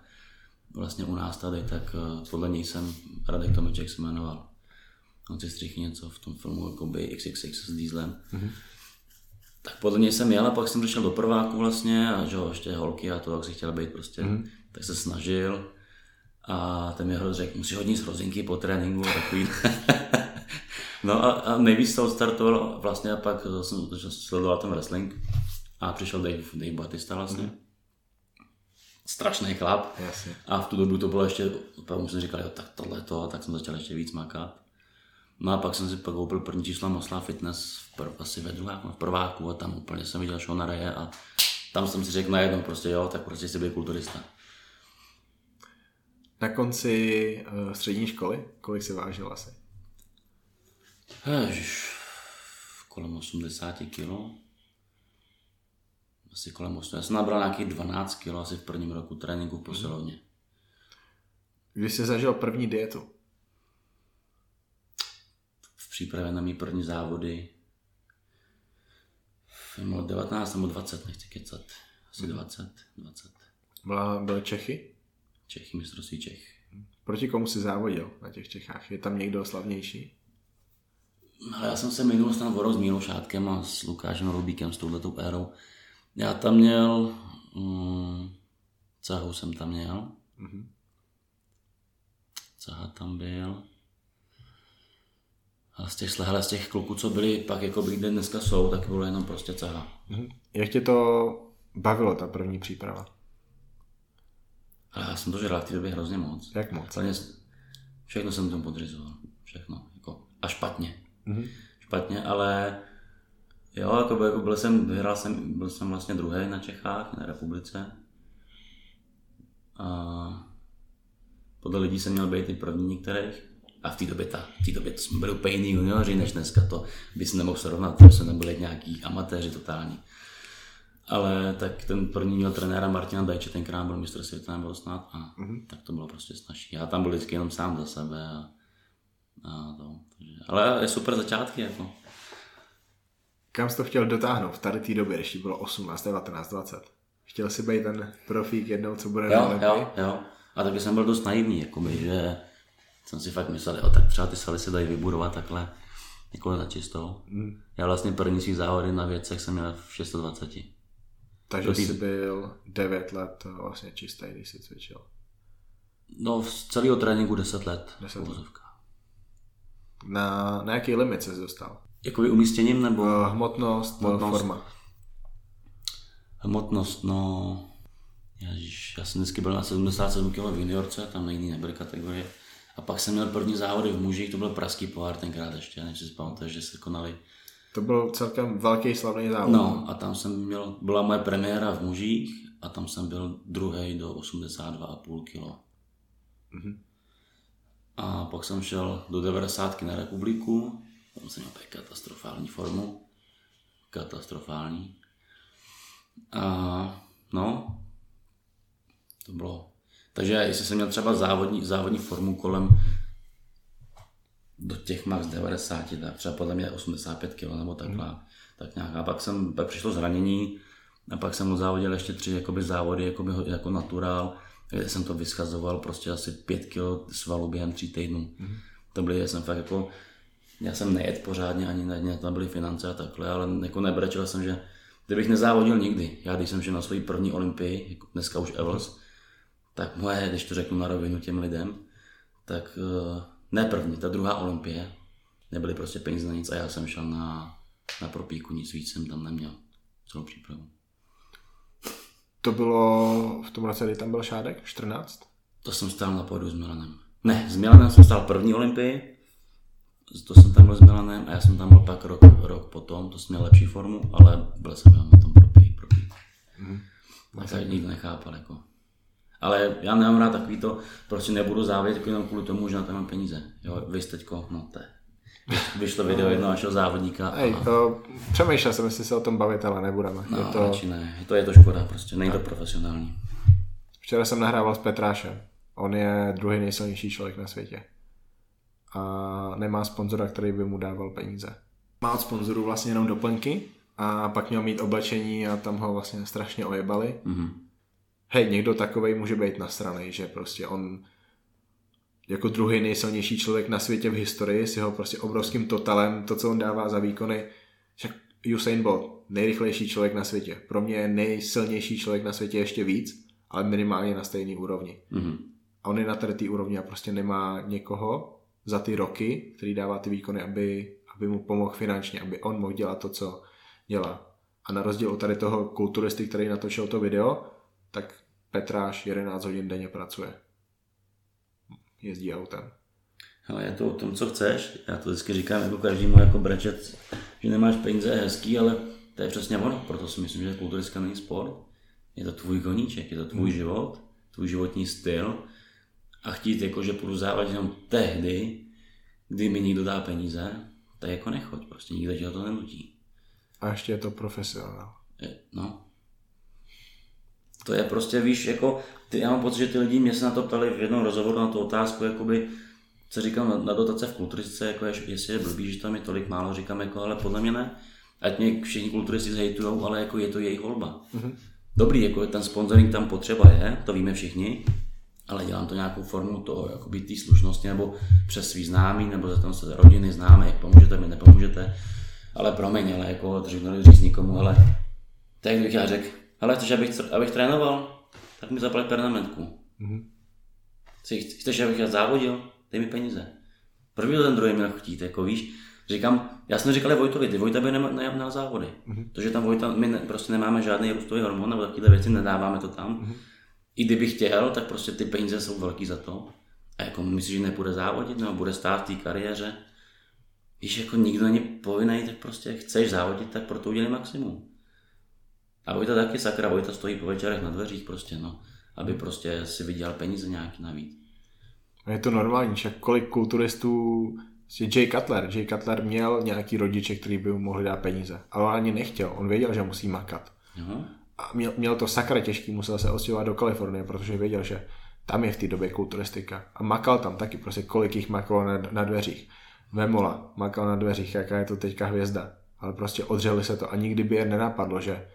vlastně u nás tady, tak uh, podle něj jsem Radek Tomeček se jmenoval. On si střihl něco v tom filmu jako by XXX s Dieslem. Mm-hmm. Tak podle něj jsem jel a pak jsem přišel do prváku vlastně a že jo, ještě holky a to, jak si chtěl být prostě, mm-hmm. tak se snažil. A ten mi řekl, musí hodně z hrozinky po tréninku a takový. no a, a nejvíc to odstartoval vlastně a pak jsem sledoval ten wrestling a přišel Dave, Dave Batista vlastně. Mm-hmm strašný chlap. Jasně. A v tu dobu to bylo ještě, pak jsem říkal, jo, tak tohle to, a tak jsem začal ještě víc makat. No a pak jsem si pak koupil první číslo Mosla Fitness v prv, asi ve druháku, v prváku a tam úplně jsem viděl show na reje a tam jsem si řekl najednou prostě jo, tak prostě si byl kulturista. Na konci uh, střední školy, kolik si vážil asi? Ježiš, kolem 80 kilo asi kolem 8. Já jsem nabral nějakých 12 kg asi v prvním roku tréninku v posilovně. Když jsi zažil první dietu? přípravě na mý první závody. Bylo 19 nebo 20, nechci kecat. Asi 20, 20. Byla, byly Čechy? Čechy, mistrovství Čech. Proti komu si závodil na těch Čechách? Je tam někdo slavnější? Ale já jsem se minul snad o rok s Mílošátkem a s Lukášem Rubíkem, s touhletou érou. Já tam měl, mm, Cahu jsem tam měl. Mm-hmm. Caha tam byl. A z těch, z těch kluků, co byli pak, jako by kde dneska jsou, tak bylo jenom prostě Caha. Mm-hmm. Jak tě to bavilo, ta první příprava? Ale já jsem to žral v té době hrozně moc. Jak moc? Plně, všechno jsem tomu podřizoval. Všechno. Jako, a špatně. Mm-hmm. Špatně, ale jo, jako, byl, jako byl jsem, vyhrál jsem, byl jsem vlastně druhý na Čechách, na republice. A podle lidí jsem měl být i první některých. A v té době, ta, v té době to jsme byli úplně jiný junioři než dneska, to bys nemohl srovnat, to jsme nebyli nějaký amatéři totální. Ale tak ten první měl trenéra Martina Dajče, tenkrát byl mistr světa, nebo snad, a mm-hmm. tak to bylo prostě snažší. Já tam byl vždycky jenom sám za sebe a, a to. Takže, ale je super začátky, jako. Kam jsi to chtěl dotáhnout v tady té době, když bylo 18, 19, 20? Chtěl jsi být ten profík jednou, co bude jo, jo, jo. A taky jsem byl dost naivní, jakoby, že jsem si fakt myslel, jo, tak třeba ty svaly se dají vybudovat takhle, jako za čistou. Mm. Já vlastně první svých závody na věcech jsem měl v 620. Takže tý... jsi byl 9 let vlastně čistý, když jsi cvičil. No, z celého tréninku 10 let. 10 let. Na, na jaký limit jsi dostal? Jakoby umístěním nebo? Uh, hmotnost, hmotnost, forma. Hmotnost, no... Ježiš, já jsem vždycky byl na 77 kg v juniorce, tam na jiný nebyly kategorie. A pak jsem měl první závody v mužích, to byl pražský pohár tenkrát ještě, než si pamatuješ, že se konali to byl celkem velký slavný závod. No a tam jsem měl, byla moje premiéra v mužích a tam jsem byl druhý do 82,5 kg. Mm-hmm. A pak jsem šel do 90 na republiku, tam jsem měl katastrofální formu. Katastrofální. A no, to bylo. Takže jestli jsem měl třeba závodní, závodní formu kolem do těch max 90, tak třeba podle mě 85 kg nebo takhle. Hmm. Tak nějak. A pak jsem, pak přišlo zranění a pak jsem mu závodil ještě tři jakoby závody jakoby, jako naturál, kde jsem to vyschazoval prostě asi 5 kg svalu během tří týdnů. Hmm. To byly, jsem fakt jako, já jsem nejet pořádně, ani na tam byly finance a takhle, ale jako nebrečel jsem, že kdybych nezávodil nikdy, já když jsem šel na svoji první olympii, jako dneska už Evels, tak moje, když to řeknu na rovinu těm lidem, tak uh, ne první, ta druhá olympie, nebyly prostě peníze na nic a já jsem šel na, na propíku, nic víc jsem tam neměl, celou přípravu. To bylo v tom roce, kdy tam byl Šádek, 14? To jsem stál na pódiu s Milanem. Ne, s Milanem jsem stál první olympii, to jsem tam byl s Milanem a já jsem tam byl pak rok, rok potom, to jsem měl lepší formu, ale byl jsem na tom propí, propí. Mm. Tak nikdo nechápal, jako. Ale já nemám rád takový to, prostě nebudu závět jako jenom kvůli tomu, že na to mám peníze. Jo, vy teďko, no to Vyšlo video jednoho našeho závodníka. A... Ej, to, přemýšlel jsem, jestli se o tom bavit, ale nebudeme. No, je to... radši ne. To je to škoda prostě, nejde to profesionální. Včera jsem nahrával s Petrášem. On je druhý nejsilnější člověk na světě. A nemá sponzora, který by mu dával peníze. Má od sponzorů vlastně jenom doplňky a pak měl mít oblečení a tam ho vlastně strašně ojebali. Mm-hmm hej, někdo takovej může být na straně, že prostě on jako druhý nejsilnější člověk na světě v historii s jeho prostě obrovským totalem, to, co on dává za výkony, však Usain Bolt, nejrychlejší člověk na světě. Pro mě je nejsilnější člověk na světě ještě víc, ale minimálně na stejné úrovni. Mm-hmm. A on je na tady té úrovni a prostě nemá někoho za ty roky, který dává ty výkony, aby, aby mu pomohl finančně, aby on mohl dělat to, co dělá. A na rozdíl od tady toho kulturisty, který natočil to video, tak Petráš 11 hodin denně pracuje. Jezdí autem. Ale je to o tom, co chceš. Já to vždycky říkám jako každému jako brečet, že nemáš peníze, je hezký, ale to je přesně ono. Proto si myslím, že kulturistka není sport. Je to tvůj koníček, je to tvůj hmm. život, tvůj životní styl. A chtít jako, že půjdu závodit jenom tehdy, kdy mi někdo dá peníze, tak jako nechoď, prostě nikdo tě to nenutí. A ještě je to profesionál. No, to je prostě, víš, jako, ty, já mám pocit, že ty lidi mě se na to ptali v jednom rozhovoru na tu otázku, jakoby, co říkám na, na dotace v kulturistice, jako je, jestli je blbý, že tam je tolik málo, říkám jako, ale podle mě ne. Ať mě všichni kulturisti zhejtujou, ale jako je to jejich volba. Mm-hmm. Dobrý, jako ten sponsoring tam potřeba je, to víme všichni, ale dělám to nějakou formu toho, jako být té slušnosti, nebo přes svý známý, nebo za tom se rodiny známe, jak pomůžete mi, nepomůžete. Ale promiň, ale jako dřív říct nikomu, ale tak bych já řekl, ale chceš, abych, abych trénoval, tak mi zaplať pernamentku. Mm-hmm. Chceš, abych já závodil? Dej mi peníze. Proč by to ten druhý měl chtít, jako víš? Říkám, já jsem říkal Vojtovi, ty Vojta by nejel na závody. Mm-hmm. To, že tam Vojta, my ne, prostě nemáme žádný růstový hormon nebo takové věci, nedáváme to tam. Mm-hmm. I kdyby chtěl, tak prostě ty peníze jsou velký za to. A jako myslíš, že nepůjde závodit nebo bude stát v té kariéře? Víš, jako nikdo není povinný, tak prostě chceš závodit, tak pro to udělej maximum. A Vojta taky sakra, Vojta stojí po večerech na dveřích prostě, no. Aby prostě si vydělal peníze nějaký navíc. A je to normální, však kolik kulturistů Jay Cutler, Jay Cutler měl nějaký rodiče, který by mu mohli dát peníze, ale on ani nechtěl, on věděl, že musí makat. Aha. A měl, měl to sakra těžký, musel se ostěhovat do Kalifornie, protože věděl, že tam je v té době kulturistika. A makal tam taky, prostě kolik jich makalo na, na dveřích. Vemola makal na dveřích, jaká je to teďka hvězda. Ale prostě odřeli se to a nikdy by je nenapadlo, že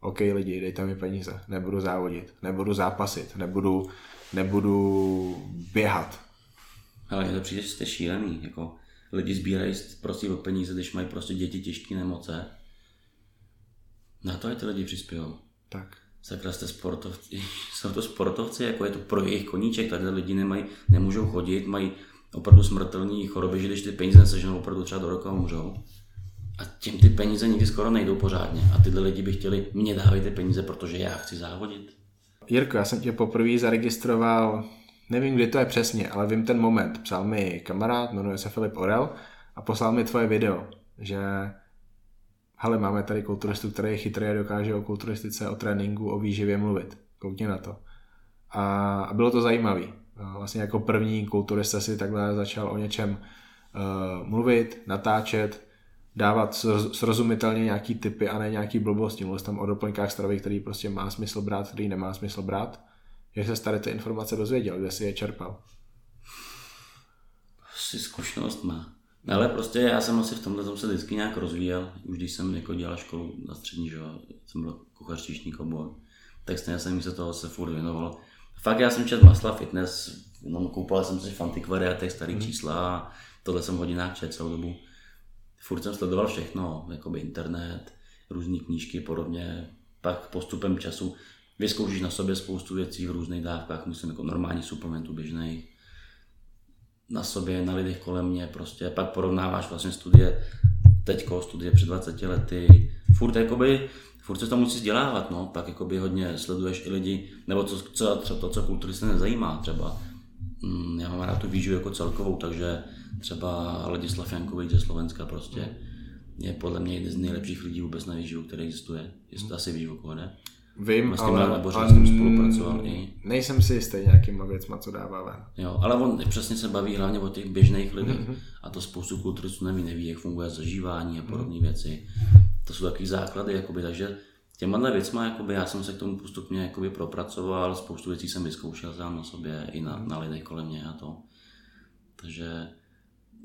OK lidi, dejte mi peníze, nebudu závodit, nebudu zápasit, nebudu, nebudu běhat. Ale je to přijde, že jste šílený, jako lidi sbírají prostě o peníze, když mají prostě děti těžké nemoce. Na to je ty lidi přispějou. Tak. Sakra jste sportovci, jsou to sportovci, jako je to pro jejich koníček, tady lidi nemají, nemůžou chodit, mají opravdu smrtelné choroby, že když ty peníze neseženou opravdu třeba do roka umřou. A těm ty peníze nikdy skoro nejdou pořádně. A tyhle lidi by chtěli, mě dávejte peníze, protože já chci závodit. Jirko, já jsem tě poprvé zaregistroval, nevím, kdy to je přesně, ale vím ten moment. Psal mi kamarád, jmenuje se Filip Orel a poslal mi tvoje video, že hele, máme tady kulturistu, který je chytrý a dokáže o kulturistice, o tréninku, o výživě mluvit. Koukni na to. A, bylo to zajímavé. Vlastně jako první kulturista si takhle začal o něčem uh, mluvit, natáčet, dávat srozumitelně nějaký typy a ne nějaký blbosti. Mluvil tam o doplňkách stravy, který prostě má smysl brát, který nemá smysl brát. Jak se tady ty informace dozvěděl, kde si je čerpal? Asi zkušenost má. Ale prostě já jsem asi v tomhle tom se vždycky nějak rozvíjel, už když jsem jako dělal školu na střední, že jsem byl kuchař číšník obor, tak stejně jsem se toho se furt věnoval. Fakt já jsem četl masla fitness, no, koupal jsem si v antikvariátech starý mm. čísla a tohle jsem hodinách četl celou dobu furt jsem sledoval všechno, jakoby internet, různé knížky podobně, pak postupem času vyzkoušíš na sobě spoustu věcí v různých dávkách, myslím jako normální suplementů běžných, na sobě, na lidech kolem mě, prostě. Pak porovnáváš vlastně studie teďko, studie před 20 lety, furt jakoby, furt se to musí vzdělávat, no, pak jakoby hodně sleduješ i lidi, nebo co, co, třeba to, co kulturisty nezajímá, třeba mm, já mám rád tu výživu jako celkovou, takže třeba Ladislav Jankovič ze Slovenska prostě je podle mě jeden z nejlepších lidí vůbec na výživu, který existuje. Je to asi víš, o Vím, s ale on... spolupracoval i. Nejsem si jistý nějakýma věcma, co dává ven. Jo, ale on přesně se baví hlavně o těch běžných lidech mm-hmm. a to spoustu kulturistů neví, neví, jak funguje zažívání a podobné mm-hmm. věci. To jsou takové základy, jakoby, takže těma věcma jakoby, já jsem se k tomu postupně jakoby, propracoval, spoustu věcí jsem vyzkoušel sám na sobě i na, na lidech kolem mě a to. Takže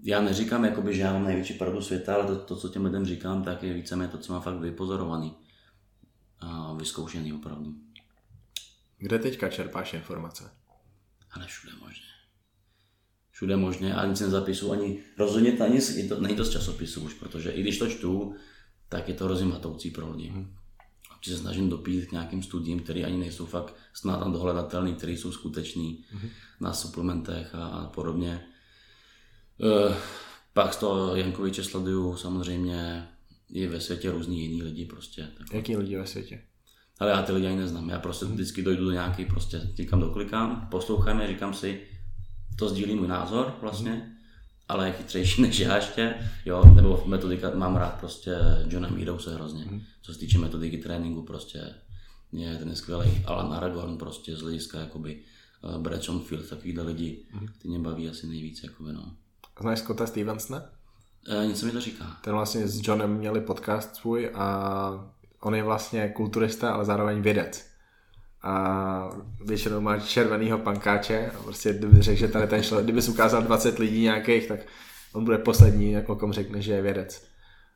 já neříkám, jakoby, že já mám největší pravdu světa, ale to, to, co těm lidem říkám, tak je víceméně to, co mám fakt vypozorovaný a vyzkoušený opravdu. Kde teďka čerpáš informace? Ale všude možně. Všude možně a nic nezapisu, ani rozhodně to, ani, to, není to z časopisu už, protože i když to čtu, tak je to hrozně matoucí pro lidi. Hmm. se snažím dopít k nějakým studiím, které ani nejsou fakt snad dohledatelné, které jsou skutečné hmm. na suplementech a podobně. Uh, pak z toho Jankoviče sleduju samozřejmě i ve světě různý jiný lidi prostě. Tak. Jaký lidi ve světě? Ale já ty lidi ani neznám. Já prostě hmm. vždycky dojdu do nějaký, prostě někam doklikám, poslouchám je, říkám si, to sdílí můj názor vlastně, hmm. ale je chytřejší než já ještě, jo, nebo metodika, mám rád prostě Johna Meadowse hrozně, hmm. co se týče metodiky tréninku prostě, je ten je skvělý, Alan Aragorn prostě z hlediska jakoby uh, Brad Field, takovýhle lidi, hmm. ty mě baví asi nejvíc, jakoby no. Znáš Scotta Stevensona? E, něco mi to říká. Ten vlastně s Johnem měli podcast svůj a on je vlastně kulturista, ale zároveň vědec. a většinou má červenýho pankáče a prostě kdyby řekl, že tady ten člověk, kdyby ukázal 20 lidí nějakých, tak on bude poslední, jako kom řekne, že je vědec.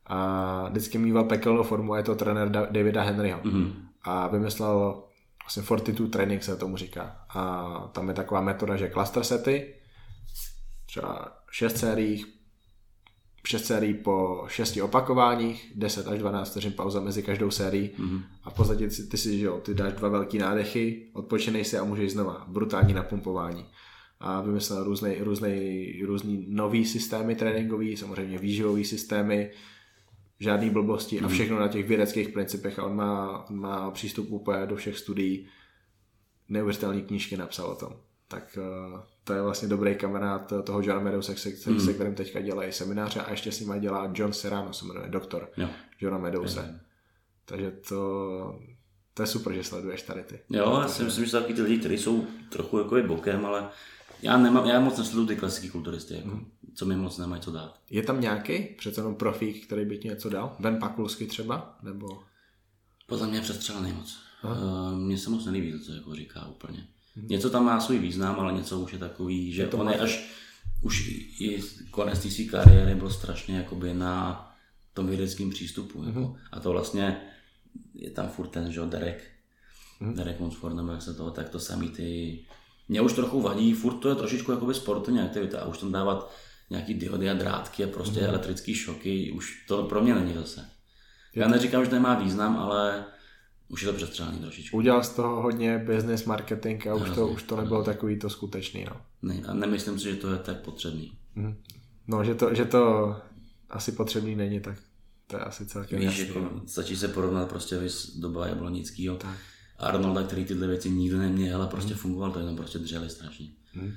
A vždycky mýval pekelnou formu a je to trenér Davida Henryho. Mm-hmm. A vymyslel vlastně Fortitude Training se tomu říká. A tam je taková metoda, že cluster sety, třeba 6 sériích, 6 sérií po 6 opakováních, 10 až 12 vteřin pauza mezi každou sérií mm-hmm. a v podstatě ty, ty si, že jo, ty dáš dva velký nádechy, odpočinej si a můžeš znova, brutální napumpování. A vymyslel různý, různý, různý nový systémy tréninkový, samozřejmě výživový systémy, žádný blbosti mm. a mhm. všechno na těch vědeckých principech a on má, on má přístup úplně do všech studií. Neuvěřitelné knížky napsal o tom. Tak uh, to je vlastně dobrý kamarád toho Johna Meadowse, se, se, mm. se kterým teďka dělají semináře a ještě s ním dělá John Serrano, se jmenuje doktor jo. Johna Meadowse. Mm. Takže to, to je super, že sleduješ tady ty. Jo, já si myslím, že jsou ty lidi, kteří jsou trochu jako bokem, ale já, nemám, já moc nesleduju ty klasické kulturisty. Jako. Mm co mi moc nemají co dát. Je tam nějaký přece jenom profík, který by ti něco dal? Ben Pakulsky třeba? Nebo... Podle mě přestřelený moc. Uh, mně se moc nelíbí to, co jako říká úplně. Něco tam má svůj význam, ale něco už je takový, že je to on je až už i konec té své kariéry byl strašně jakoby na tom vědeckém přístupu. Jako. Hmm. A to vlastně je tam furt ten, že Derek, hmm. Derek Monsford, nebo jak se toho, tak to samý ty mě už trochu vadí, furt to je trošičku jakoby sportovní aktivita a už tam dávat nějaký diody a drátky a prostě mm. elektrické šoky, už to pro mě není zase. Já neříkám, že to nemá význam, ale už je to přestřelený trošičku. Udělal z toho hodně business marketing a už to, už to nebylo takový to skutečný. No. Ne, a nemyslím si, že to je tak potřebný. Mm. No, že to, že to asi potřebný není, tak to je asi celkem Víš, jasný. Jako, no. stačí se porovnat prostě vys doba Jablonickýho. Tak. Arnolda, který tyhle věci nikdy neměl a prostě mm. fungoval, to jenom prostě dřeli strašně. Mm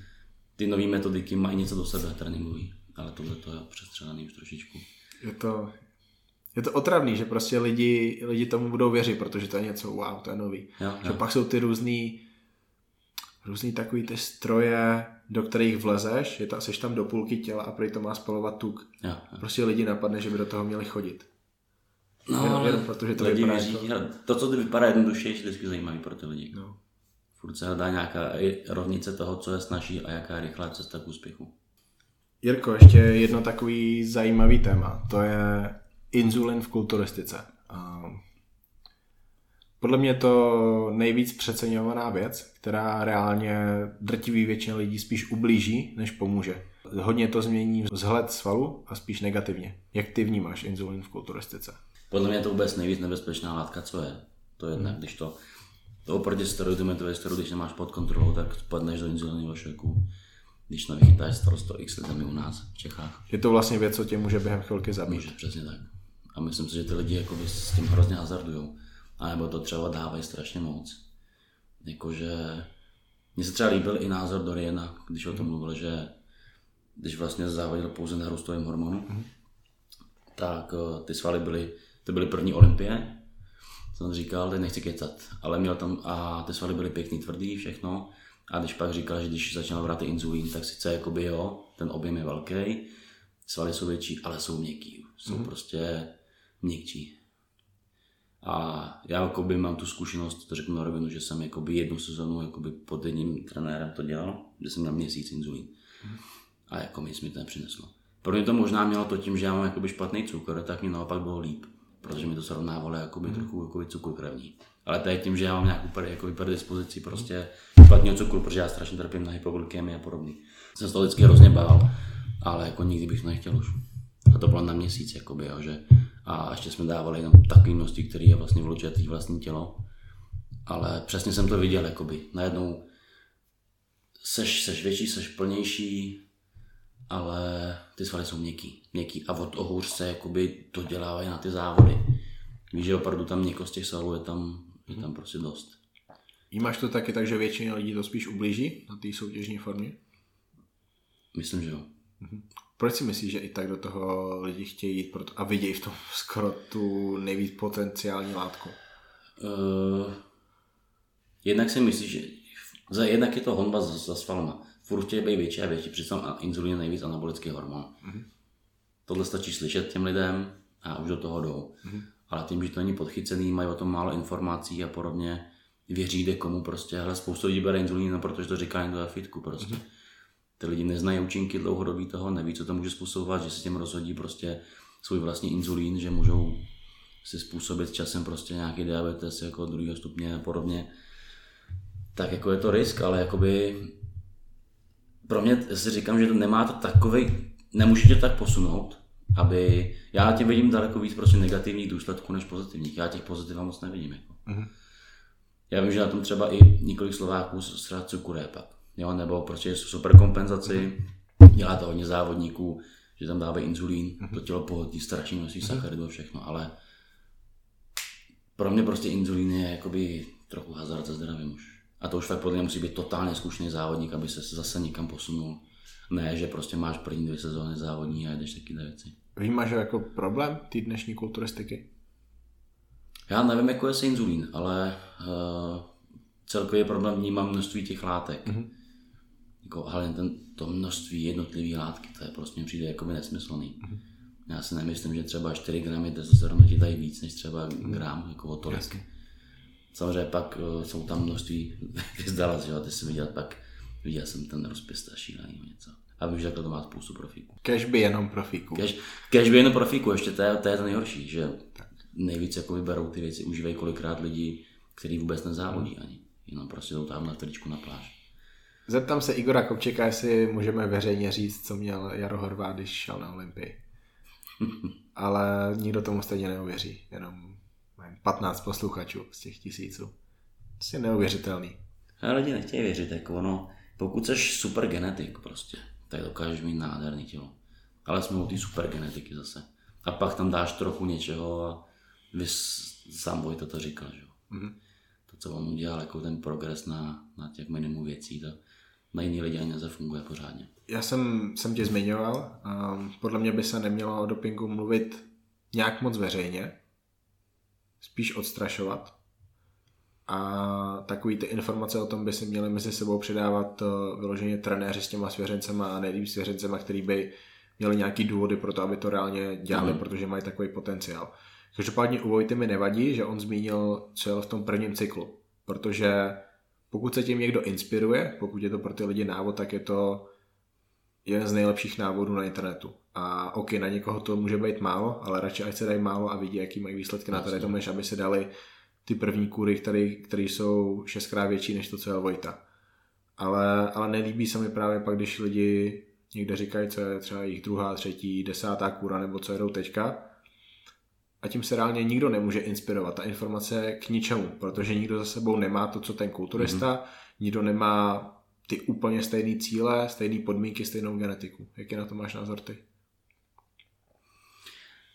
ty nové metodiky mají něco do sebe tréninkový, ale tohle to je přestřelený už trošičku. Je to, je to otravný, že prostě lidi, lidi tomu budou věřit, protože to je něco wow, to je nový. Jo, jo. Že pak jsou ty různý různý takový ty stroje, do kterých vlezeš, je to, jsi tam do půlky těla a prý to má spalovat tuk. Jo, jo. Prostě lidi napadne, že by do toho měli chodit. No, jenom, jenom protože to lidi věří, to... to, co ty vypadá jednoduše, je vždycky zajímavý pro ty lidi. No furt se hledá nějaká rovnice toho, co je snaží a jaká je rychlá cesta k úspěchu. Jirko, ještě jedno takový zajímavý téma. To je inzulin v kulturistice. Podle mě to nejvíc přeceňovaná věc, která reálně drtivý většině lidí spíš ublíží, než pomůže. Hodně to změní vzhled svalu a spíš negativně. Jak ty vnímáš inzulin v kulturistice? Podle mě je to vůbec nejvíc nebezpečná látka, co je. To je hmm. když to to oproti steroidům je to steroid, když nemáš pod kontrolou, tak spadneš do inzulinového šoku. Když to vychytáš starost to x lidem u nás v Čechách. Je to vlastně věc, co tě může během chvilky zabít. Může, přesně tak. A myslím si, že ty lidi jako s tím hrozně hazardují. A nebo to třeba dávají strašně moc. Jakože mně se třeba líbil i názor Doriana, když o tom mhm. mluvil, že když vlastně závodil pouze na růstovém hormonu, mm. tak uh, ty svaly byly, ty byly první olympie jsem říkal, teď nechci kecat, ale měl tam a ty svaly byly pěkný, tvrdý, všechno. A když pak říkal, že když začal vrát inzulín, tak sice jakoby jo, ten objem je velký, svaly jsou větší, ale jsou měkký, jsou mm-hmm. prostě měkčí. A já jakoby mám tu zkušenost, to řeknu na rovinu, že jsem jakoby jednu sezonu jakoby pod jedním trenérem to dělal, kde jsem měl měsíc inzulín. A jako mi to nepřineslo. Pro mě to možná mělo to tím, že já mám jakoby špatný cukr, tak mi naopak bylo líp protože mi to srovnávalo jako by trochu jako cukru krevní. Ale to je tím, že já mám nějakou jako predispozici prostě špatného cukru, protože já strašně trpím na hypoglykemii a podobně. Jsem se to vždycky hrozně bál, ale jako nikdy bych to nechtěl už. A to bylo na měsíc, jakoby, jo, že a ještě jsme dávali jenom takové množství, které je vlastně vlučuje tvý vlastní tělo. Ale přesně jsem to viděl, jakoby. Najednou seš, seš větší, seš plnější, ale ty svaly jsou měkký, měkký a od toho se jakoby to dělávají na ty závody. Víš, že opravdu tam měkkost těch svalů je tam, je tam prostě dost. Vnímáš to taky tak, že většina lidí to spíš ublíží na té soutěžní formě? Myslím, že jo. Proč si myslíš, že i tak do toho lidi chtějí jít proto, a vidějí v tom skoro tu nejvíc potenciální látku? Uh, jednak si myslíš, že za jednak je to honba za, za svalama furt chtějí být větší a větší, přitom inzulin je nejvíc anabolický hormon. Mm-hmm. Tohle stačí slyšet těm lidem a už do toho jdou. Mm-hmm. Ale tím, že to není podchycený, mají o tom málo informací a podobně, věří kde komu prostě, ale spoustu lidí bere inzulín, no, protože to říká někdo fitku prostě. Mm-hmm. Ty lidi neznají účinky dlouhodobí toho, neví, co to může způsobovat, že se těm rozhodí prostě svůj vlastní inzulín, že můžou si způsobit časem prostě nějaký diabetes jako druhého stupně a podobně. Tak jako je to risk, ale jakoby pro mě si říkám, že to nemá to takový, nemůžete tak posunout, aby, já tím vidím daleko víc prostě negativních důsledků než pozitivních, já těch pozitiv moc nevidím. Jako. Mm-hmm. Já vím, že na tom třeba i několik Slováků ztrácí cukurépak, jo, nebo prostě super kompenzaci, mm-hmm. dělá to hodně závodníků, že tam dávají inzulín, mm-hmm. to tělo pohodí strašně množství mm-hmm. sacharidů a všechno, ale pro mě prostě inzulín je jakoby trochu hazard se zdravím už. A to už fakt podle mě musí být totálně zkušený závodník, aby se zase někam posunul. Ne, že prostě máš první dvě sezóny závodní a jedeš taky věci. Vnímáš jako problém té dnešní kulturistiky? Já nevím, jako je se inzulín, ale uh, celkově problém vnímám množství těch látek. Mm-hmm. Jako, ale ten, to množství jednotlivých látky, to je prostě přijde jako by nesmyslný. Mm-hmm. Já si nemyslím, že třeba 4 gramy testosteronu ti dají víc než třeba mm-hmm. gram, jako o tolik. Jasně. Samozřejmě pak uh, jsou tam množství vyzdala, že jo, ty si viděl pak, viděl jsem ten rozpis šílený něco. A vím, že takhle to má spoustu profíků. Kež by jenom profíků. Kež, kež by jenom profíků, ještě to je, to je to nejhorší, že tak. nejvíc jako vyberou ty věci, užívají kolikrát lidi, kteří vůbec nezávodí ani. Jenom prostě jdou tam na tričku na pláž. Zeptám se Igora Kopčeka, jestli můžeme veřejně říct, co měl Jaro Horváth, když šel na Olympii. Ale nikdo tomu stejně neuvěří, jenom 15 posluchačů z těch tisíců. Prostě neuvěřitelný. A lidi nechtějí věřit, jako ono, pokud jsi super genetik prostě, tak dokážeš mít nádherný tělo. Ale jsme u té super genetiky zase. A pak tam dáš trochu něčeho a vy sám Vojta to říkal, že jo. Mm-hmm. To, co on udělal, jako ten progres na, na těch minimum věcí, to na jiný lidi ani nezafunguje pořádně. Já jsem, jsem tě zmiňoval, um, podle mě by se nemělo o dopingu mluvit nějak moc veřejně, spíš odstrašovat. A takový ty informace o tom by si měli mezi sebou předávat uh, vyloženě trenéři s těma svěřencema a nejlíp svěřencema, který by měli nějaký důvody pro to, aby to reálně dělali, mm. protože mají takový potenciál. Každopádně u Vojty mi nevadí, že on zmínil, co je v tom prvním cyklu, protože pokud se tím někdo inspiruje, pokud je to pro ty lidi návod, tak je to jeden z nejlepších návodů na internetu. A ok, na někoho to může být málo, ale radši ať se dají málo a vidí, jaký mají výsledky na tady tomu, než aby se dali ty první kůry, které jsou šestkrát větší než to, co je Vojta. Ale, ale nelíbí se mi právě pak, když lidi někde říkají, co je třeba jejich druhá, třetí, desátá kůra, nebo co jedou teďka. A tím se reálně nikdo nemůže inspirovat. Ta informace je k ničemu, protože nikdo za sebou nemá to, co ten kulturista, mm-hmm. nikdo nemá ty úplně stejné cíle, stejné podmínky, stejnou genetiku. Jaký na to máš názor ty?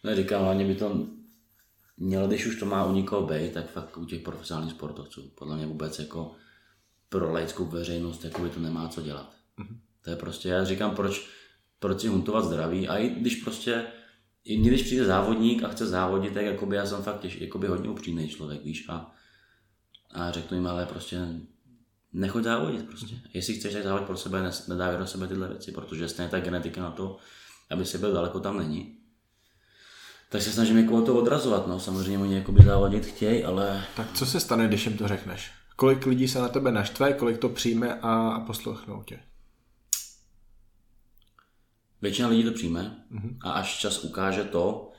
No, říkám, hlavně by to mělo, když už to má u někoho být, tak fakt u těch profesionálních sportovců. Podle mě vůbec jako pro laickou veřejnost jako by to nemá co dělat. Mm-hmm. To je prostě, já říkám, proč, proč si huntovat zdraví a i když prostě, i když přijde závodník a chce závodit, tak jakoby já jsem fakt těž, jakoby hodně upřímný člověk, víš, a, a řeknu jim, ale prostě nechoď závodit prostě. Mm-hmm. Jestli chceš tak závodit pro sebe, nedávej do sebe tyhle věci, protože stejně ta genetika na to, aby se byl daleko tam není tak se snažím jako to odrazovat, no. Samozřejmě oni jakoby závodit chtějí, ale... Tak co se stane, když jim to řekneš? Kolik lidí se na tebe naštve, kolik to přijme a, a poslouchnou tě? Většina lidí to přijme mm-hmm. a až čas ukáže to,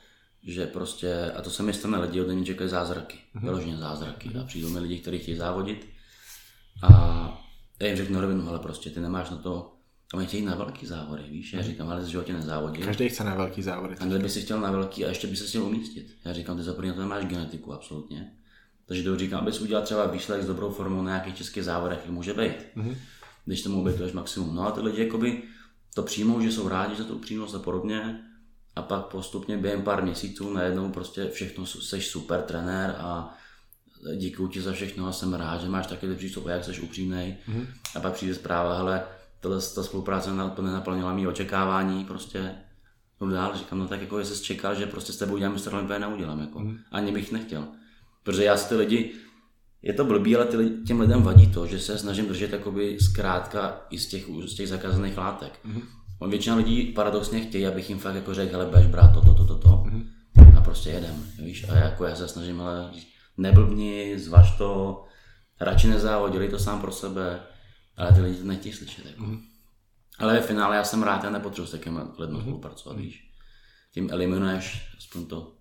že prostě, a to se mi stane, lidi ode mě čekají zázraky, mm-hmm. vyloženě zázraky. Mm-hmm. A přijdou mi lidi, kteří chtějí závodit a já jim řeknu rovinu, ale prostě ty nemáš na to a oni chtějí na velký závody, víš? Já říkám, ale v životě nezávodí. Každý chce na velký závody. A by si chtěl na velký a ještě by se chtěl umístit. Já říkám, ty za to nemáš genetiku, absolutně. Takže to říkám, abys udělal třeba výsledek s dobrou formou na nějakých českých závodech, jak může být. Mm-hmm. Když tomu obětuješ maximum. No a ty lidi jakoby to přijmou, že jsou rádi za tu upřímnost a podobně. A pak postupně během pár měsíců najednou prostě všechno seš super trenér a děkuji ti za všechno a jsem rád, že máš takový přístup, jak jsi upřímný. Mm-hmm. A pak přijde zpráva, hele, tohle, ta spolupráce nenaplnila mý očekávání, prostě jdu dál, říkám, no tak jako jsi čekal, že prostě s tebou udělám Mr. Olympia neudělám, jako. Mm. Ani bych nechtěl. Protože já si ty lidi, je to blbý, ale ty, těm lidem vadí to, že se snažím držet jakoby zkrátka i z těch, z těch zakázaných látek. Mm. On většina lidí paradoxně chtějí, abych jim fakt jako řekl, hele, budeš brát toto, toto, toto. To. Mm. A prostě jedem, víš, a jako já se snažím, ale neblbni, zvaž to, radši nezávodili to sám pro sebe, ale ty lidi to nechtějí slyšet. Jako. Mm. Ale ve finále já jsem rád, já nepotřebuji s takým lidmi mm. spolupracovat, víš. Tím eliminuješ aspoň to.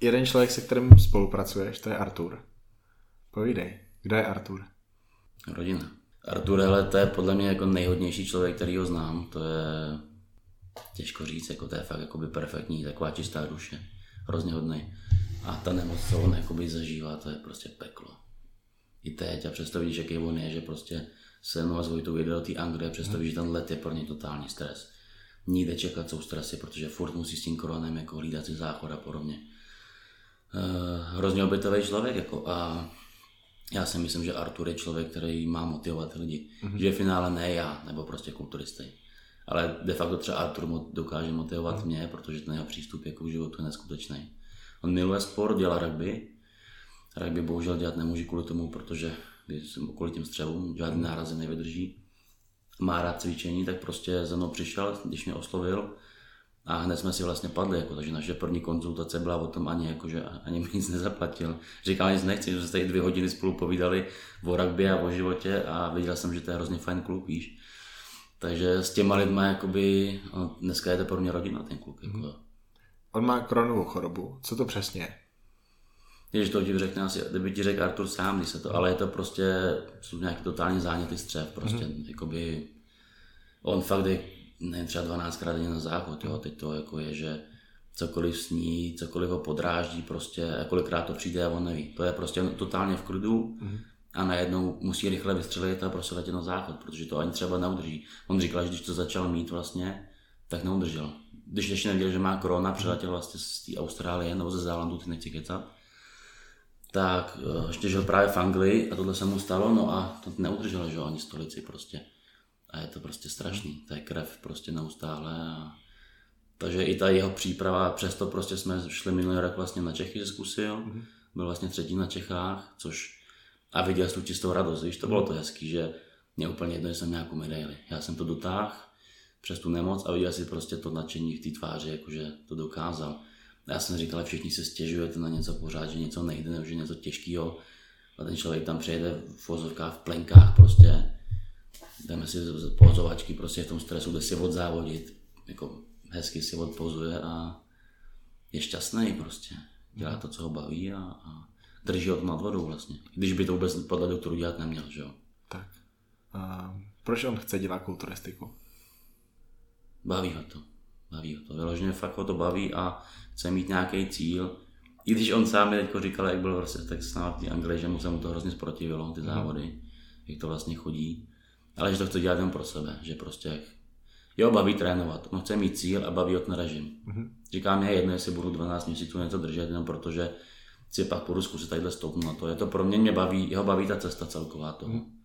Jeden člověk, se kterým spolupracuješ, to je Artur. Povídej, kdo je Artur? Rodina. Artur, ale to je podle mě jako nejhodnější člověk, který ho znám. To je těžko říct, jako to je fakt jakoby perfektní, taková čistá duše. Hrozně hodný. A ta nemoc, co on jakoby zažívá, to je prostě peklo. I teď a přesto vidíš, jaký on je, že prostě se mnou a Vojtou do té Anglie, přesto víš, že ten let je pro ně totální stres. Nikde čekat jsou stresy, protože furt musí s tím koronem jako hlídat si záchod a podobně. Uh, hrozně obětový člověk jako a já si myslím, že Artur je člověk, který má motivovat lidi. Mm-hmm. Že v finále ne já, nebo prostě kulturisty. Ale de facto třeba Artur dokáže motivovat mm-hmm. mě, protože ten jeho přístup jako k životu je neskutečný. On miluje sport, dělá rugby. Rugby bohužel dělat nemůže kvůli tomu, protože kvůli těm střelům žádný nárazy nevydrží. Má rád cvičení, tak prostě za mnou přišel, když mě oslovil a hned jsme si vlastně padli, jako, takže naše první konzultace byla o tom ani, jako, že ani mi nic nezaplatil. Říkal, nic nechci, že jsme tady dvě hodiny spolu povídali o rugby a o životě a viděl jsem, že to je hrozně fajn kluk, víš. Takže s těma lidma, jakoby, no, dneska je to pro mě rodina, ten kluk. Jako. Mm. On má kronovou chorobu. Co to přesně je? Když to ti řekne asi, kdyby ti řekl Artur sám, když se to, ale je to prostě, jsou nějaký totální záněty střev, prostě, mm-hmm. jakoby, on fakt je, ne třeba 12 krát denně na záchod, jo, teď to jako je, že cokoliv sní, cokoliv ho podráždí, prostě, kolikrát to přijde a on neví. To je prostě totálně v klidu mm-hmm. a najednou musí rychle vystřelit a prostě letět na záchod, protože to ani třeba neudrží. On říkal, že když to začal mít vlastně, tak neudržel. Když ještě nevěděl, že má korona, přiletěl vlastně z té Austrálie nebo ze Zélandu, ty nechci kecat, tak eh, ještě žil právě v Anglii a tohle se mu stalo, no a to neudrželo, že ani stolici prostě. A je to prostě strašný, to je krev prostě neustále. A... Takže i ta jeho příprava, přesto prostě jsme šli minulý rok vlastně na Čechy zkusil, mm-hmm. byl vlastně třetí na Čechách, což a viděl jsem tu čistou radost, víš, to bylo to hezký, že mě úplně jedno, že jsem nějakou medaili. Já jsem to dotáhl přes tu nemoc a viděl si prostě to nadšení v té tváři, jakože to dokázal. Já jsem říkal, že všichni se stěžujete na něco pořád, že něco nejde, nebo že něco těžkého. A ten člověk tam přejede v vozovkách, v plenkách prostě. Jdeme si pozovačky prostě v tom stresu, jde si odzávodit. Jako hezky si odpozuje a je šťastný prostě. Dělá to, co ho baví a, a drží ho nad vodou vlastně. Když by to vůbec podle doktoru dělat neměl, že jo. Tak. A proč on chce dělat kulturistiku? Baví ho to baví ho to. Vyloženě fakt ho to baví a chce mít nějaký cíl. I když on sám mi teď říkal, jak byl vlastně tak snad v Anglii, že mu se mu to hrozně zprotivilo, ty mhm. závody, mm. jak to vlastně chodí. Ale že to chce dělat jen pro sebe, že prostě Jo, baví trénovat, on chce mít cíl a baví ho ten režim. Mm-hmm. Říkám, je jedno, jestli budu 12 měsíců něco držet, jenom protože si pak budu zkusit takhle stoupnout na to. Je to pro mě, mě baví, jeho baví ta cesta celková toho. Mm.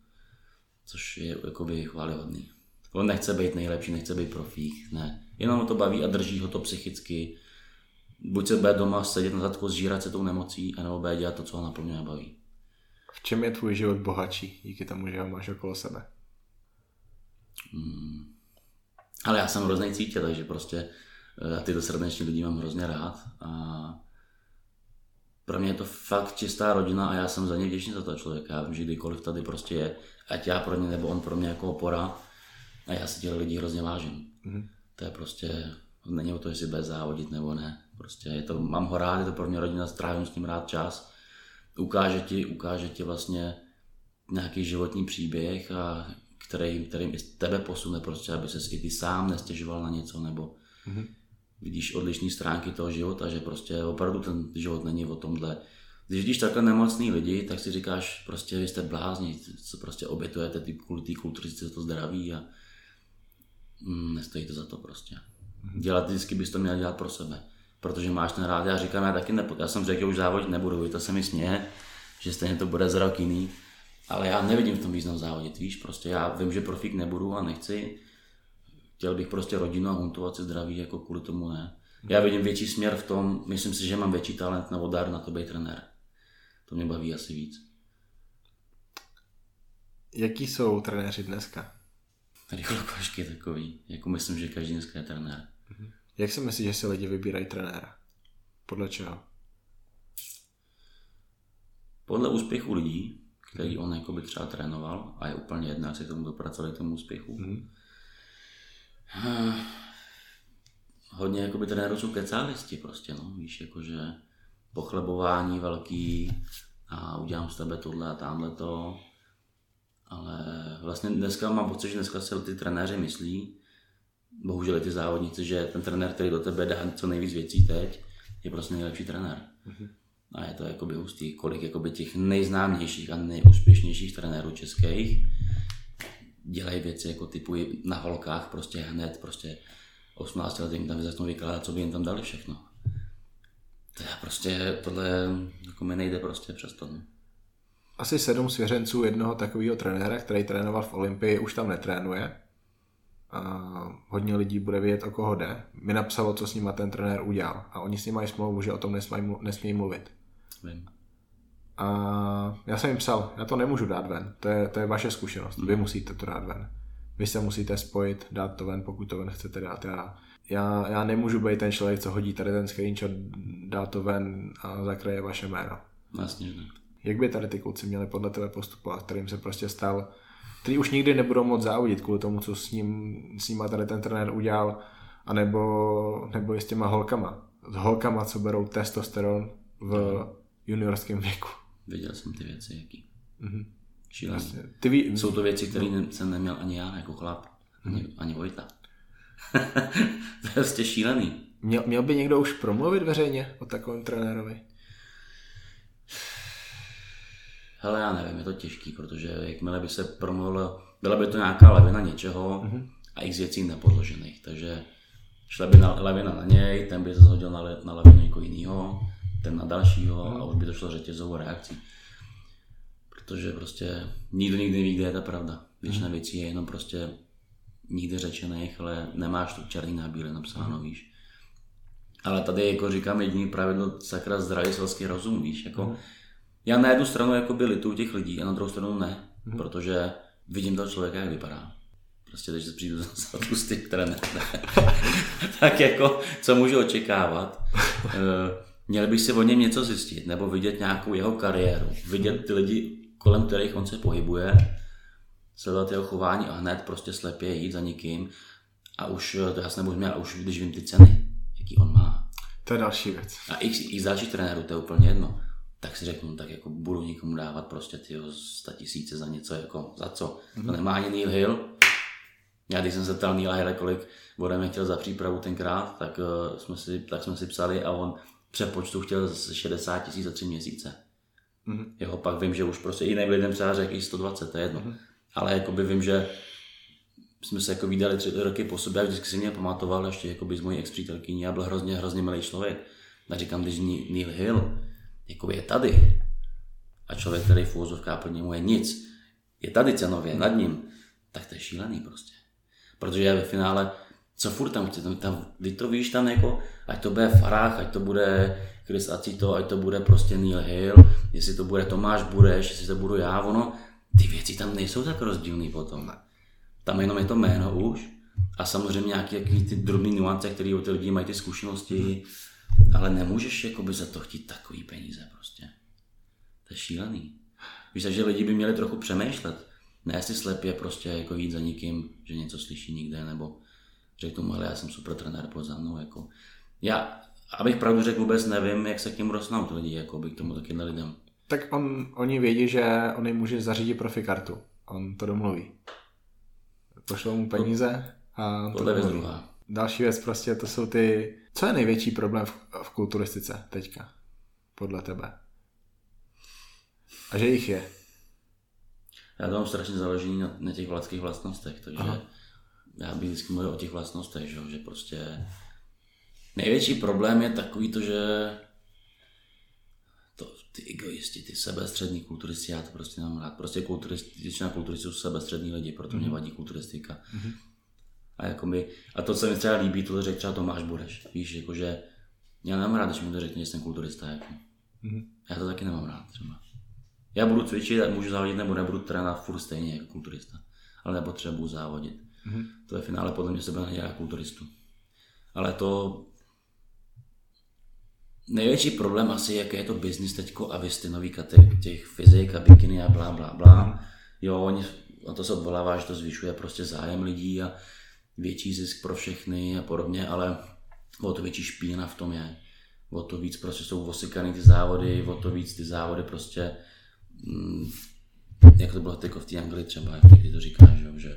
Což je jakoby chválihodný. On nechce být nejlepší, nechce být profík, ne. Jenom ho to baví a drží ho to psychicky. Buď se bude doma sedět na zadku, zžírat se tou nemocí, anebo bude dělat to, co ho naplňuje a baví. V čem je tvůj život bohatší díky tomu, že ho máš okolo sebe? Hmm. Ale já jsem hrozný cítě, takže prostě já eh, tyto srdeční lidi mám hrozně rád a pro mě je to fakt čistá rodina a já jsem za ně vděčný za toho člověka. Já vím, že kdykoliv tady prostě je, ať já pro ně nebo on pro mě jako opora, a já si těch lidí hrozně vážím. Mm-hmm. To je prostě, není o to, jestli bude závodit nebo ne. Prostě je to, mám ho rád, je to pro mě rodina, strávím s ním rád čas. Ukáže ti, ukáže ti vlastně nějaký životní příběh, a který, kterým i tebe posune prostě, aby ses i ty sám nestěžoval na něco, nebo mm-hmm. vidíš odlišné stránky toho života, že prostě opravdu ten život není o tomhle. Když vidíš takhle nemocný lidi, tak si říkáš, prostě vy jste blázni, co prostě obětujete ty, kvůli té kulturistice to zdraví a mm, nestojí to za to prostě. Dělat vždycky bys to měl dělat pro sebe, protože máš ten rád. Já říkám, já taky nepo, já jsem řekl, že už závodit nebudu, to se mi směje, že stejně to bude za rok jiný, ale já nevidím v tom význam závodit, víš, prostě já vím, že profík nebudu a nechci, chtěl bych prostě rodinu a huntovat si zdraví, jako kvůli tomu ne. Já vidím větší směr v tom, myslím si, že mám větší talent nebo dar na to být trenér. To mě baví asi víc. Jaký jsou trenéři dneska? rychlokošky takový. Jako myslím, že každý dneska je trenér. Mhm. Jak si myslíš, že si lidi vybírají trenéra? Podle čeho? Podle úspěchu lidí, který on jakoby třeba trénoval a je úplně jedno, k tomu dopracovali tomu úspěchu. Mm. Hodně jakoby trenérů jsou kecálisti prostě, no, víš, jakože pochlebování velký a udělám z tebe tohle a tamhle to. Ale vlastně dneska mám pocit, že dneska se ty trenéři myslí, bohužel i ty závodníci, že ten trenér, který do tebe dá co nejvíc věcí teď, je prostě nejlepší trenér. Mm-hmm. A je to jakoby hustý, kolik jakoby těch nejznámějších a nejúspěšnějších trenérů českých dělají věci jako typu na holkách prostě hned, prostě 18 let jim tam začnou vykládat, co by jim tam dali všechno. To je prostě, tohle jako mi nejde prostě přes to. No. Asi sedm svěřenců jednoho takového trenéra, který trénoval v Olympii, už tam netrénuje. A hodně lidí bude vědět, o koho jde. Mi napsalo, co s nima ten trenér udělal. A oni s ním mají smlouvu, že o tom nesmají, nesmí mluvit. Vím. A já jsem jim psal, já to nemůžu dát ven, to je, to je vaše zkušenost, vy musíte to dát ven. Vy se musíte spojit, dát to ven, pokud to ven chcete dát. Já, já, já nemůžu být ten člověk, co hodí tady ten screenshot, dá to ven a zakraje vaše jméno. Vlastně, ne. Jak by tady ty kluci měli podle tebe postupovat, kterým se prostě stal, který už nikdy nebudou moc závodit kvůli tomu, co s ním, s ním tady ten trenér udělal, anebo, nebo i s těma holkama. S holkama, co berou testosteron v juniorském věku. Viděl jsem ty věci, jaký. Mm-hmm. Šílený. Vlastně, ty ví... Jsou to věci, které no. jsem neměl ani já jako chlap, ani, mm-hmm. ani Vojta. to je prostě šílený. Měl, měl by někdo už promluvit veřejně o takovém trenérovi? Hele, já nevím, je to těžký, protože jakmile by se promluvilo, byla by to nějaká lavina něčeho mm-hmm. a x věcí nepodložených, takže šla by na, lavina na něj, ten by se zhodil na, na lavinu někoho jiného, ten na dalšího a už by to šlo řetězovou reakcí. Protože prostě nikdo nikdy neví, kde je ta pravda. Většina mm. věcí je jenom prostě nikdy řečených, ale nemáš to černý na bílé napsáno, mm. víš. Ale tady jako říkám jediný pravidlo sakra zdravý selský rozum, víš, jako já na jednu stranu jako by litu těch lidí a na druhou stranu ne, protože vidím toho člověka, jak vypadá. Prostě když se přijdu za tlustý trenér, tak jako, co můžu očekávat. Měli bych si o něm něco zjistit, nebo vidět nějakou jeho kariéru, vidět ty lidi, kolem kterých on se pohybuje, sledovat jeho chování a hned prostě slepě jít za někým a už to já se nebudu měl, už když vím ty ceny, jaký on má. To je další věc. A i, i další trenérů, to je úplně jedno. Tak si řeknu, tak jako budu někomu dávat prostě ty 100 tisíce za něco, jako za co. Mm-hmm. To nemá ani Neil Hill. Já když jsem se ptal Neil Hill, kolik ode chtěl za přípravu tenkrát, tak, uh, jsme si, tak jsme si psali a on přepočtu chtěl 60 tisíc za tři měsíce. Mm-hmm. Jeho pak vím, že už prostě i lidem třeba řekl i 120, to je jedno. Mm-hmm. Ale jakoby vím, že jsme se jako vydali tři roky po sobě a vždycky si mě pamatoval ještě jakoby z mojí ex přítelkyní a byl hrozně, hrozně milý člověk. A říkám, když Neil Hill jakoby je tady a člověk, který v úvozovkách plně mu je nic, je tady cenově nad ním, tak to je šílený prostě. Protože já ve finále co furt tam chci, tam, tam, když to víš tam jako, ať to bude Farah, ať to bude Chris Acito, ať to bude prostě Neil Hill, jestli to bude Tomáš Bureš, jestli to budu já, ono, ty věci tam nejsou tak rozdílný potom. Tam jenom je to jméno už a samozřejmě nějaké ty drobné nuance, které od těch lidí mají ty zkušenosti, ale nemůžeš jakoby za to chtít takový peníze prostě. To je šílený. Víš, že lidi by měli trochu přemýšlet. Ne si slepě prostě jako jít za někým, že něco slyší nikde, nebo řekl mu, ale já jsem super trenér, pojď za mnou. Jako. Já, abych pravdu řekl, vůbec nevím, jak se k němu rostnou lidi, jako by k tomu taky lidem. Tak on, oni vědí, že on jim může zařídit profikartu. On to domluví. Pošlou mu peníze a to je druhá. Další věc prostě, to jsou ty... Co je největší problém v, v kulturistice teďka? Podle tebe. A že jich je. Já to mám strašně založení na, na těch vládských vlastnostech, takže Aha já bych vždycky mluvil o těch vlastnostech, že, že prostě největší problém je takový to, že to, ty egoisti, ty sebestřední kulturisti, já to prostě nemám rád. Prostě kulturisti, většina kulturistů jsou sebestřední lidi, proto mm-hmm. mě mhm. vadí kulturistika. Mm-hmm. A, jako my, a to, co mi třeba líbí, to řekl třeba Tomáš Bureš. Víš, jakože já nemám rád, když mi to řekne, že jsem kulturista. Jako. Mm-hmm. Já to taky nemám rád třeba. Já budu cvičit můžu závodit nebo nebudu trénovat furt stejně jako kulturista. Ale nepotřebuji závodit. Mm-hmm. To je finále podle mě sebe nedělá kulturistu. Ale to největší problém asi, jaký je to business teďko a vy jste nový katek těch fyzik a bikiny a blá, blá, blá. Jo, oni, a to se odvolává, že to zvyšuje prostě zájem lidí a větší zisk pro všechny a podobně, ale o to větší špína v tom je. O to víc prostě jsou osekaný ty závody, o to víc ty závody prostě, mm, jak to bylo teď v té Anglii třeba, jak ty to říkáš, že, že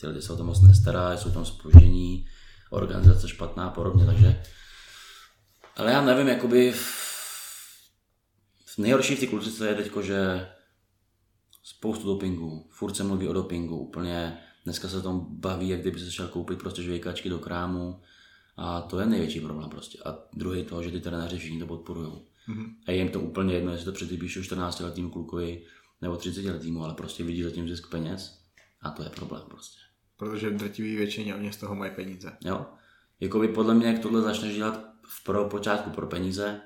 ty lidi se o to moc nestarají, jsou tam spoždění, organizace špatná a podobně, takže ale já nevím, jakoby v nejhorší v té klucice je teďko, že spoustu dopingu, furt se mluví o dopingu, úplně dneska se tom baví, jak kdyby se šel koupit prostě žvejkačky do krámu a to je největší problém prostě. A druhý to, že ty trenéři všichni to podporují. Mm-hmm. A je jim to úplně jedno, jestli to předpíšu 14 letým klukovi nebo 30 letýmu, ale prostě vidí zatím zisk peněz a to je problém prostě. Protože drtivý většině oni z toho mají peníze. Jo. Jakoby podle mě, jak tohle začneš dělat v pro počátku pro peníze,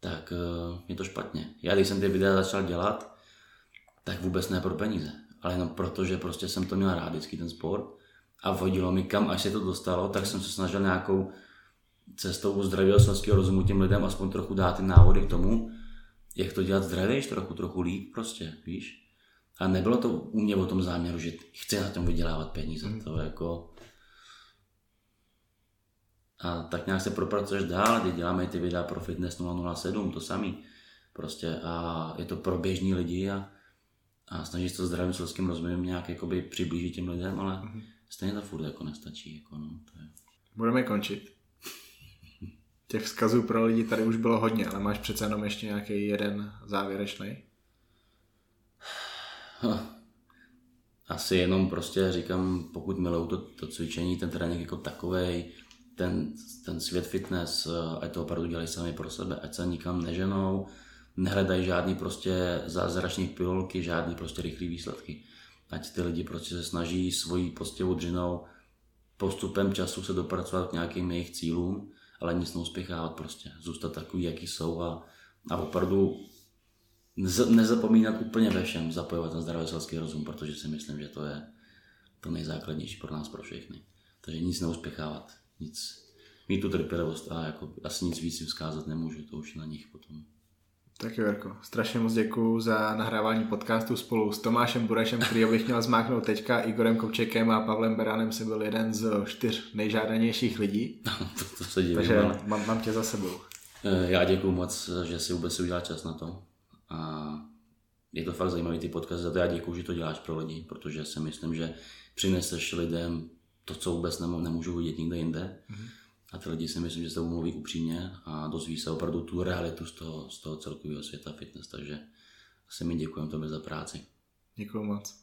tak uh, je to špatně. Já když jsem ty videa začal dělat, tak vůbec ne pro peníze, ale jenom proto, že prostě jsem to měl rád vždycky ten sport a vodilo mi kam, až se to dostalo, tak jsem se snažil nějakou cestou zdravého selského rozumu těm lidem aspoň trochu dát ty návody k tomu, jak to dělat zdravějš, trochu, trochu líp prostě, víš. A nebylo to u mě o tom záměru, že chci na tom vydělávat peníze. Mm. To jako, a tak nějak se propracuješ dál, teď děláme ty videa pro Fitness 007, to samý. Prostě a je to pro běžní lidi a, a snažíš to zdravým selským rozumem nějak jakoby přiblížit těm lidem, ale mm-hmm. stejně to furt jako nestačí. Jako no, to je... Budeme končit. Těch vzkazů pro lidi tady už bylo hodně, ale máš přece jenom ještě nějaký jeden závěrečný? Asi jenom prostě říkám, pokud milují to, to cvičení, ten trénink jako takovej, ten, ten svět fitness, eh, ať to opravdu dělají sami pro sebe, ať se nikam neženou, nehledají žádný prostě zázračný pilulky, žádný prostě rychlý výsledky. Ať ty lidi prostě se snaží svojí prostě udřinou postupem času se dopracovat k nějakým jejich cílům, ale nic neuspěchávat prostě. Zůstat takový, jaký jsou a, a opravdu nezapomínat úplně ve všem, zapojovat ten zdravý selský rozum, protože si myslím, že to je to nejzákladnější pro nás, pro všechny. Takže nic neuspěchávat nic, mít tu trpělivost a jako asi nic víc jim vzkázat nemůžu, to už na nich potom. Tak jo, Jirko, strašně moc děkuji za nahrávání podcastu spolu s Tomášem Burešem, který bych měl zmáknout teďka, Igorem Kovčekem a Pavlem Beránem si byl jeden z čtyř nejžádanějších lidí. to, to se divím, Takže ale... mám, mám tě za sebou. Eh, já děkuji moc, že si vůbec udělal čas na to. A je to fakt zajímavý ty podcast, za to já děkuji, že to děláš pro lidi, protože si myslím, že přineseš lidem to, co vůbec nemůžu vidět nikde jinde. Mm-hmm. A ty lidi si myslím, že se mluví upřímně a dozví se opravdu tu realitu z toho, z toho celkového světa fitness. Takže asi mi děkujeme tobě za práci. Děkuji moc.